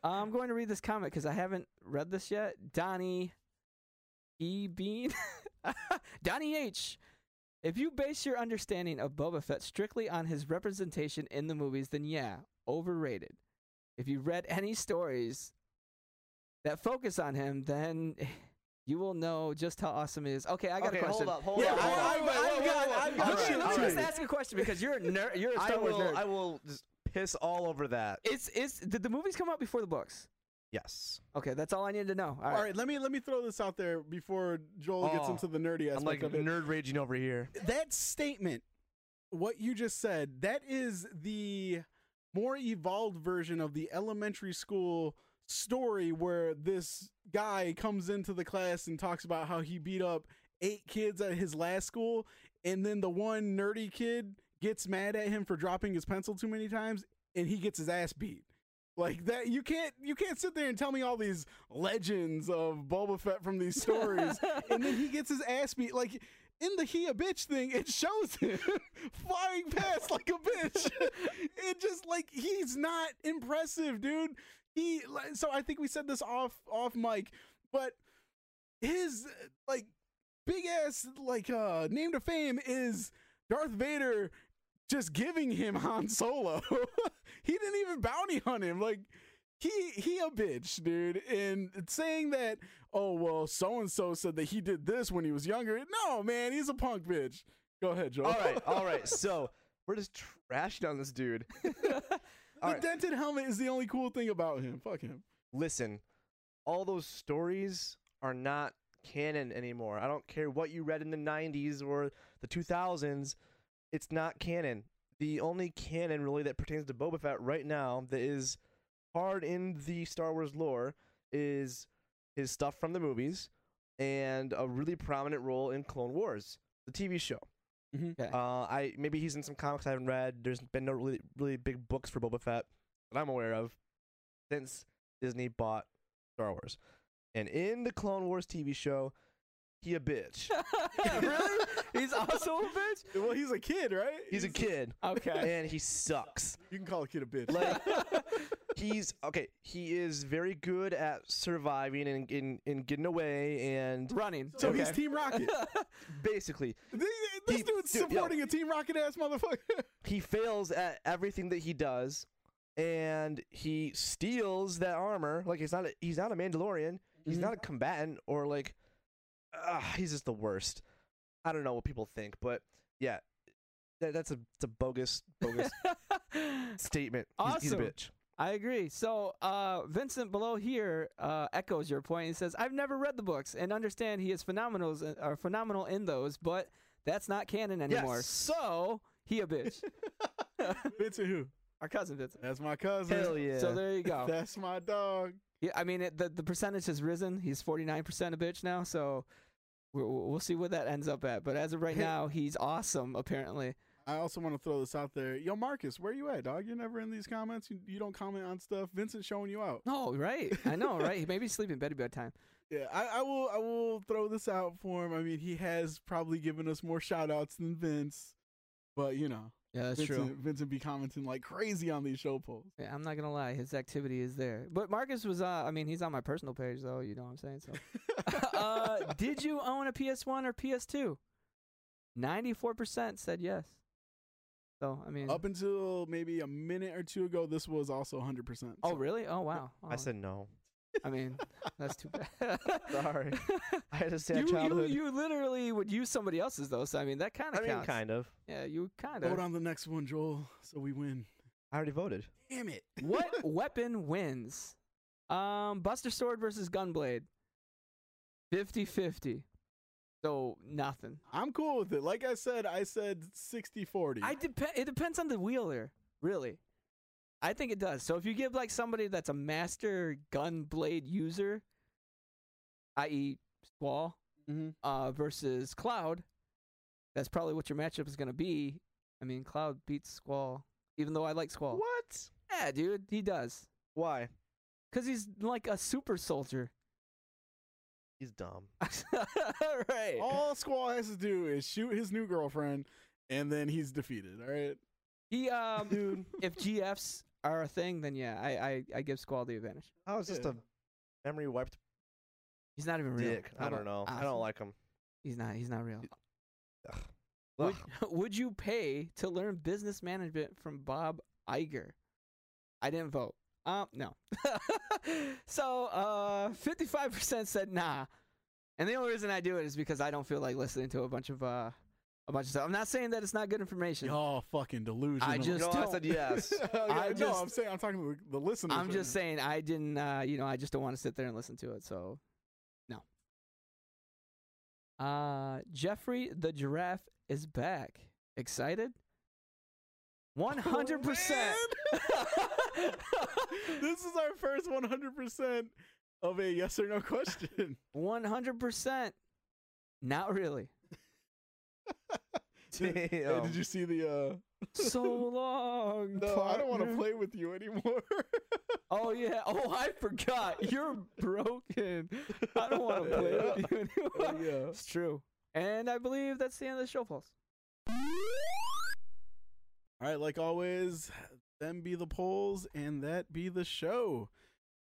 Speaker 2: I'm going to read this comment because I haven't read this yet. Donnie E. Bean. Donnie H. If you base your understanding of Boba Fett strictly on his representation in the movies, then yeah, overrated. If you read any stories that focus on him, then you will know just how awesome it is. Okay, I got
Speaker 3: okay,
Speaker 2: a question.
Speaker 3: hold up, hold
Speaker 1: Yeah,
Speaker 3: up.
Speaker 1: I-
Speaker 3: hold
Speaker 1: I-
Speaker 3: up.
Speaker 1: I've
Speaker 3: Wait,
Speaker 1: got-
Speaker 3: wait, wait,
Speaker 1: I've got
Speaker 2: Let me,
Speaker 3: Alright,
Speaker 2: let me just ask a question because you're a nerd. You're a
Speaker 3: I
Speaker 2: Star Wars
Speaker 3: will,
Speaker 2: nerd.
Speaker 3: I will just piss all over that.
Speaker 2: It's it's did the movies come out before the books?
Speaker 3: Yes.
Speaker 2: Okay, that's all I needed to know. All
Speaker 1: All
Speaker 2: right.
Speaker 1: right, let me let me throw this out there before Joel gets
Speaker 3: Oh,
Speaker 1: into the nerdy aspect
Speaker 3: I'm like
Speaker 1: of it.
Speaker 3: nerd raging over here.
Speaker 1: that statement, what you just said, that is the more evolved version of the elementary school story where this guy comes into the class and talks about how he beat up eight kids at his last school, and then the one nerdy kid gets mad at him for dropping his pencil too many times, and he gets his ass beat. Like that, you can't you can't sit there and tell me all these legends of Boba Fett from these stories, and then he gets his ass beat. Like in the he a bitch thing, it shows him flying past like a bitch. it just like he's not impressive, dude. He so I think we said this off off mic, but his like big ass like uh name to fame is Darth Vader just giving him Han Solo. he didn't even bounty on him. Like he he a bitch, dude. And saying that, oh well, so and so said that he did this when he was younger. No, man, he's a punk bitch. Go ahead, Joel.
Speaker 3: All right, all right. So we're just trashing on this dude.
Speaker 1: The
Speaker 3: right.
Speaker 1: dented helmet is the only cool thing about him. Fuck him.
Speaker 3: Listen, all those stories are not canon anymore. I don't care what you read in the 90s or the 2000s. It's not canon. The only canon really that pertains to Boba Fett right now that is hard in the Star Wars lore is his stuff from the movies and a really prominent role in Clone Wars, the TV show.
Speaker 2: Okay.
Speaker 3: Uh, I maybe he's in some comics I haven't read. There's been no really really big books for Boba Fett that I'm aware of since Disney bought Star Wars. And in the Clone Wars TV show, he a bitch.
Speaker 2: really? He's also a bitch.
Speaker 1: Well, he's a kid, right?
Speaker 3: He's a kid
Speaker 2: Okay.
Speaker 3: and he sucks.
Speaker 1: You can call a kid a bitch.
Speaker 3: Like he's okay. He is very good at surviving and in, in getting away and
Speaker 2: Running.
Speaker 1: so
Speaker 2: okay.
Speaker 1: he's Team Rocket.
Speaker 3: basically
Speaker 1: Th- this
Speaker 3: He-
Speaker 1: dude's
Speaker 3: dude, yo.
Speaker 1: supporting a Team Rocket ass motherfucker.
Speaker 3: he fails at everything that he does and he steals that armor like he's not a, he's not a mandalorian he's
Speaker 1: Mhm.
Speaker 3: not a combatant or like uh, he's just the worst i don't know what people think but yeah that, that's a it's a bogus bogus statement he's, he's a
Speaker 2: Awesome.
Speaker 3: bitch
Speaker 2: I agree. So, uh, Vincent below here uh, echoes your point. He says, "I've never read the books and understand he is phenomenal, or phenomenal in those, but that's not canon anymore.
Speaker 3: Yes.
Speaker 2: So he a bitch.
Speaker 1: Vincent who?
Speaker 2: Our cousin Vincent.
Speaker 1: That's my cousin.
Speaker 3: hell yeah
Speaker 2: So there you go.
Speaker 1: That's my dog.
Speaker 2: Yeah, I mean, it, the the percentage has risen. He's forty nine percent a bitch now. So we'll, we'll see what that ends up at. But as of right
Speaker 1: Hey.
Speaker 2: now, he's awesome. Apparently.
Speaker 1: I also want to throw this out there. Yo, Marcus, where you at, dog? You're never in these comments. You, you don't comment on stuff. Vincent's showing you out.
Speaker 2: Oh, right. I know, right? Maybe he's sleeping Betty bedtime.
Speaker 1: Yeah, I, I will. I will throw this out for him. I mean, he has probably given us more shout outs than Vince, but you know,
Speaker 2: Yeah, that's
Speaker 1: Vincent,
Speaker 2: true.
Speaker 1: Vincent be commenting like crazy on these show polls.
Speaker 2: Yeah, I'm not gonna lie, his activity is there. But Marcus was, uh, I mean, he's on my personal page, though. You know what I'm saying? So, uh, did you own a PS1 or PS2? Ninety-four percent said yes. So, I mean,
Speaker 1: Up until maybe a minute or two ago, this was also 100. percent
Speaker 2: oh really? Oh wow.
Speaker 3: i
Speaker 2: Oh,
Speaker 3: said no
Speaker 2: I mean, that's too bad.
Speaker 3: Sorry. i had a sad
Speaker 2: you, you,
Speaker 3: childhood
Speaker 2: you literally would use somebody else's though, so I mean that kind
Speaker 3: i
Speaker 2: of
Speaker 3: mean
Speaker 2: counts.
Speaker 3: kind of
Speaker 2: Yeah, you kind of.
Speaker 1: Vote on the next one, Joel, so we win.
Speaker 3: i already voted
Speaker 1: Damn it!
Speaker 2: what weapon wins? Um, Buster Sword versus Gunblade. 50-50. So nothing.
Speaker 1: I'm cool with it. Like I said, I said 60-40.
Speaker 2: I depend. It depends on the wheeler, really. I think it does. So if you give like somebody that's a master gun blade user, i.e., Squall,
Speaker 1: Mm-hmm.
Speaker 2: uh, versus Cloud, that's probably what your matchup is going to be. I mean, Cloud beats Squall, even though I like Squall.
Speaker 3: What?
Speaker 2: Yeah, dude, he does.
Speaker 3: Why?
Speaker 2: Because he's like a super soldier.
Speaker 3: He's dumb.
Speaker 2: right.
Speaker 1: All Squall has to do is shoot his new girlfriend, and then he's defeated. All right.
Speaker 2: He, um,
Speaker 3: Dude,
Speaker 2: if GFs are a thing, then yeah, I, I, I give Squall the advantage.
Speaker 3: I was just a memory wiped
Speaker 2: He's not even real.
Speaker 3: dick. I don't
Speaker 2: about-
Speaker 3: know. I don't like him.
Speaker 2: He's not. He's not real.
Speaker 3: Ugh.
Speaker 2: Would, would you pay to learn business management from Bob Iger? I didn't vote. Um, no. so, uh, fifty-five percent said nah, and the only reason I do it is because I don't feel like listening to a bunch of uh, a bunch of stuff. I'm not saying that it's not good information.
Speaker 1: Y'all fucking delusional.
Speaker 2: I just
Speaker 3: No, I
Speaker 2: don't.
Speaker 3: said yes.
Speaker 1: I
Speaker 2: I
Speaker 1: no,
Speaker 2: just-
Speaker 1: I'm saying I'm talking to the, the listeners.
Speaker 2: I'm
Speaker 1: right
Speaker 2: just
Speaker 1: now.
Speaker 2: saying I didn't. Uh, you know, I just don't want to sit there and listen to it. So, no. Uh, Jeffrey the giraffe is back. Excited? One hundred percent.
Speaker 1: this is our first 100 percent of a yes or no question.
Speaker 2: One hundred percent. Not really.
Speaker 1: Hey,
Speaker 3: Damn.
Speaker 1: did you see the? uh
Speaker 2: So long.
Speaker 1: No, I don't want to play with you anymore.
Speaker 2: Oh yeah. Oh, I forgot. You're broken. I don't want to play with you anymore.
Speaker 1: Oh, yeah.
Speaker 2: It's true. And I believe that's the end of the show, folks.
Speaker 1: All right, like always, them be the polls and that be the show.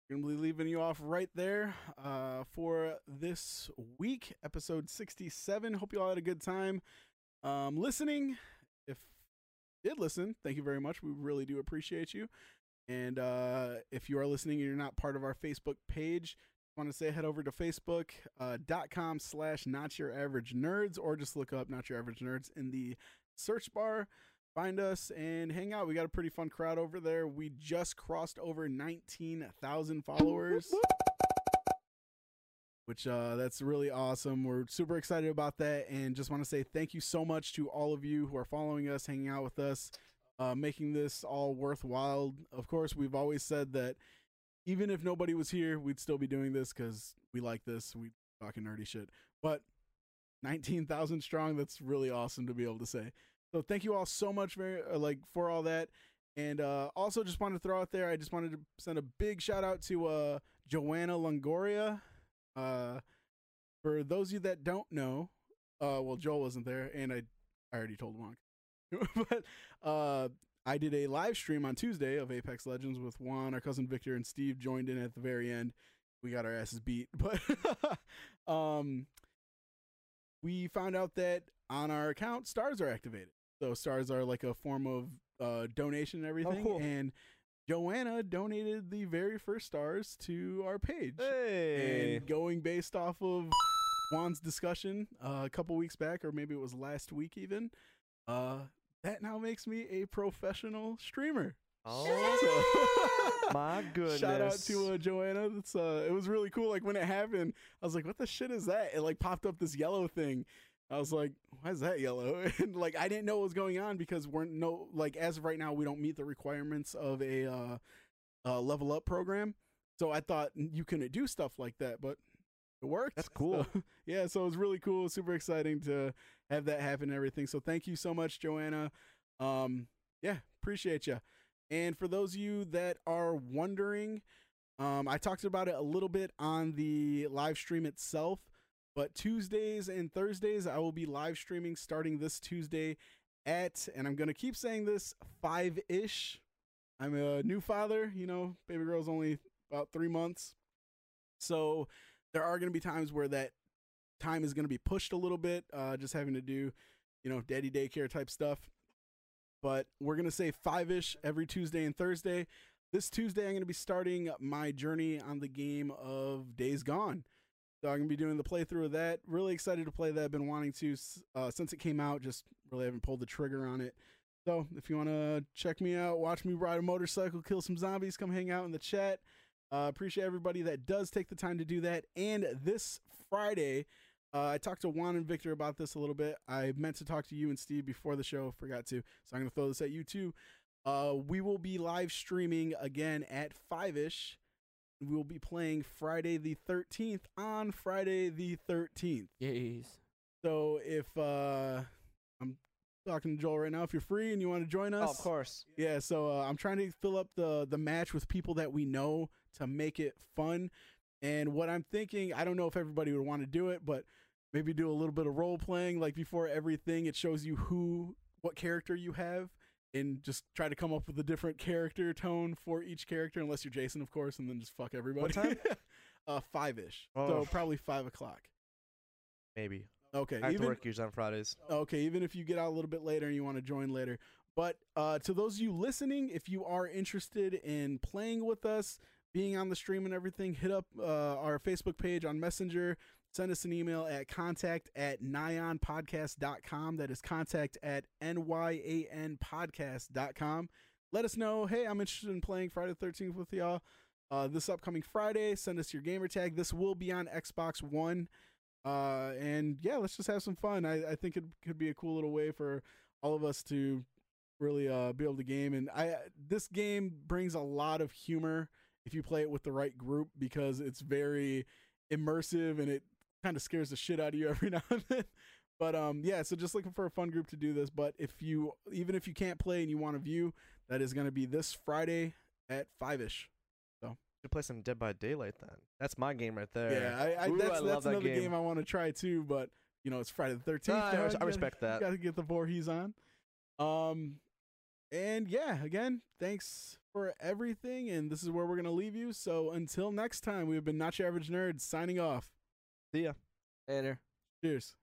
Speaker 1: Gonna be leaving you off right there uh, for this week, episode 67. Hope you all had a good time um, listening. If did listen, thank you very much. We really do appreciate you. And uh, if you are listening and you're not part of our Facebook page, want to say head over to facebook uh, slash not your average nerds or just look up not your average nerds in the search bar find us and hang out. We got a pretty fun crowd over there. We just crossed over 19,000 followers. Which uh that's really awesome. We're super excited about that and just want to say thank you so much to all of you who are following us, hanging out with us, uh making this all worthwhile. Of course, we've always said that even if nobody was here, we'd still be doing this cuz we like this. We talking nerdy shit. But 19,000 strong, that's really awesome to be able to say. So thank you all so much very uh, like for all that. And uh, also just wanted to throw out there, I just wanted to send a big shout out to uh, Joanna Longoria. Uh, for those of you that don't know, uh, well Joel wasn't there, and I I already told him on. but uh, I did a live stream on Tuesday of Apex Legends with Juan, our cousin Victor, and Steve joined in at the very end. We got our asses beat, but um, we found out that on our account stars are activated. So stars are like a form of uh, donation and everything.
Speaker 3: cool.
Speaker 1: And Joanna donated the very first stars to our page.
Speaker 3: Hey.
Speaker 1: And going based off of Juan's discussion uh, a couple weeks back, or maybe it was last week even, uh, that now makes me a professional streamer.
Speaker 3: Oh, my goodness.
Speaker 1: Shout out to uh, Joanna. That's uh, it was really cool. Like when it happened, I was like, "What the shit is that?" It like popped up this yellow thing. I was like, "Why is that yellow?" And like I didn't know what was going on because we're no like as of right now we don't meet the requirements of a uh, uh, level up program. So I thought you couldn't do stuff like that, but it worked.
Speaker 3: That's cool.
Speaker 1: So, yeah, so it was really cool, super exciting to have that happen and everything. So thank you so much, Joanna. Um, yeah, appreciate you. And for those of you that are wondering, um, I talked about it a little bit on the live stream itself, but Tuesdays and Thursdays I will be live streaming starting this Tuesday at, and I'm gonna keep saying this, five ish. I'm a new father, you know, baby girl's only about three months, so there are gonna be times where that time is gonna be pushed a little bit, uh, just having to do, you know, daddy daycare type stuff but we're going to say five ish every Tuesday and Thursday. This Tuesday, I'm going to be starting my journey on the game of Days Gone. So I'm to be doing the playthrough of that. Really excited to play that. I've been wanting to uh, since it came out, just really haven't pulled the trigger on it. So if you want to check me out, watch me ride a motorcycle, kill some zombies, come hang out in the chat. Uh, appreciate everybody that does take the time to do that. And this Friday, uh, I talked to Juan and Victor about this a little bit. I meant to talk to you and Steve before the show, forgot to, so I'm going to throw this at you too. Uh, we will be live streaming again at five ish. We will be playing Friday the thirteenth on Friday the thirteenth.
Speaker 2: Yes.
Speaker 1: So if uh, I'm talking to Joel right now, if you're free and you want to join us,
Speaker 3: Oh, of course.
Speaker 1: yeah, so uh, I'm trying to fill up the the match with people that we know to make it fun. And what I'm thinking, I don't know if everybody would want to do it, but maybe do a little bit of role playing. Like before everything, it shows you who, what character you have, and just try to come up with a different character tone for each character, unless you're Jason, of course, and then just fuck everybody.
Speaker 3: time?
Speaker 1: uh, five ish.
Speaker 3: Oh.
Speaker 1: So probably five o'clock.
Speaker 3: Maybe.
Speaker 1: Okay,
Speaker 3: I have to work usually on Fridays.
Speaker 1: Okay, even if you get out a little bit later and you want to join later. But uh, to those of you listening, if you are interested in playing with us, being on the stream and everything, hit up uh, our Facebook page on Messenger. Send us an email at contact at nyanpodcast.com. That is contact at nyanpodcast.com. Let us know, hey, I'm interested in playing Friday the 13th with y'all. Uh, this upcoming Friday, send us your gamer tag. This will be on Xbox One. Uh, and yeah, let's just have some fun. I, I think it could be a cool little way for all of us to really uh, be able to game. And I this game brings a lot of humor if you play it with the right group because it's very immersive and it kind of scares the shit out of you every now and then. But um, yeah, so just looking for a fun group to do this. But if you even if you can't play and you want to view, that is going to be this Friday at five ish.
Speaker 3: So, should play some Dead by Daylight then. That's my game right there.
Speaker 1: Yeah, I, I,
Speaker 3: Ooh,
Speaker 1: that's,
Speaker 3: I
Speaker 1: that's
Speaker 3: that
Speaker 1: another game.
Speaker 3: game.
Speaker 1: I want to try too, but you know it's Friday the thirteenth.
Speaker 3: Ah, I I respect that.
Speaker 1: Got to get the Voorhees on. Um, and yeah, again, thanks for everything, and this is where we're gonna leave you. So until next time, we have been Not Your Average Nerds signing off.
Speaker 3: See ya.
Speaker 2: Later.
Speaker 1: Cheers.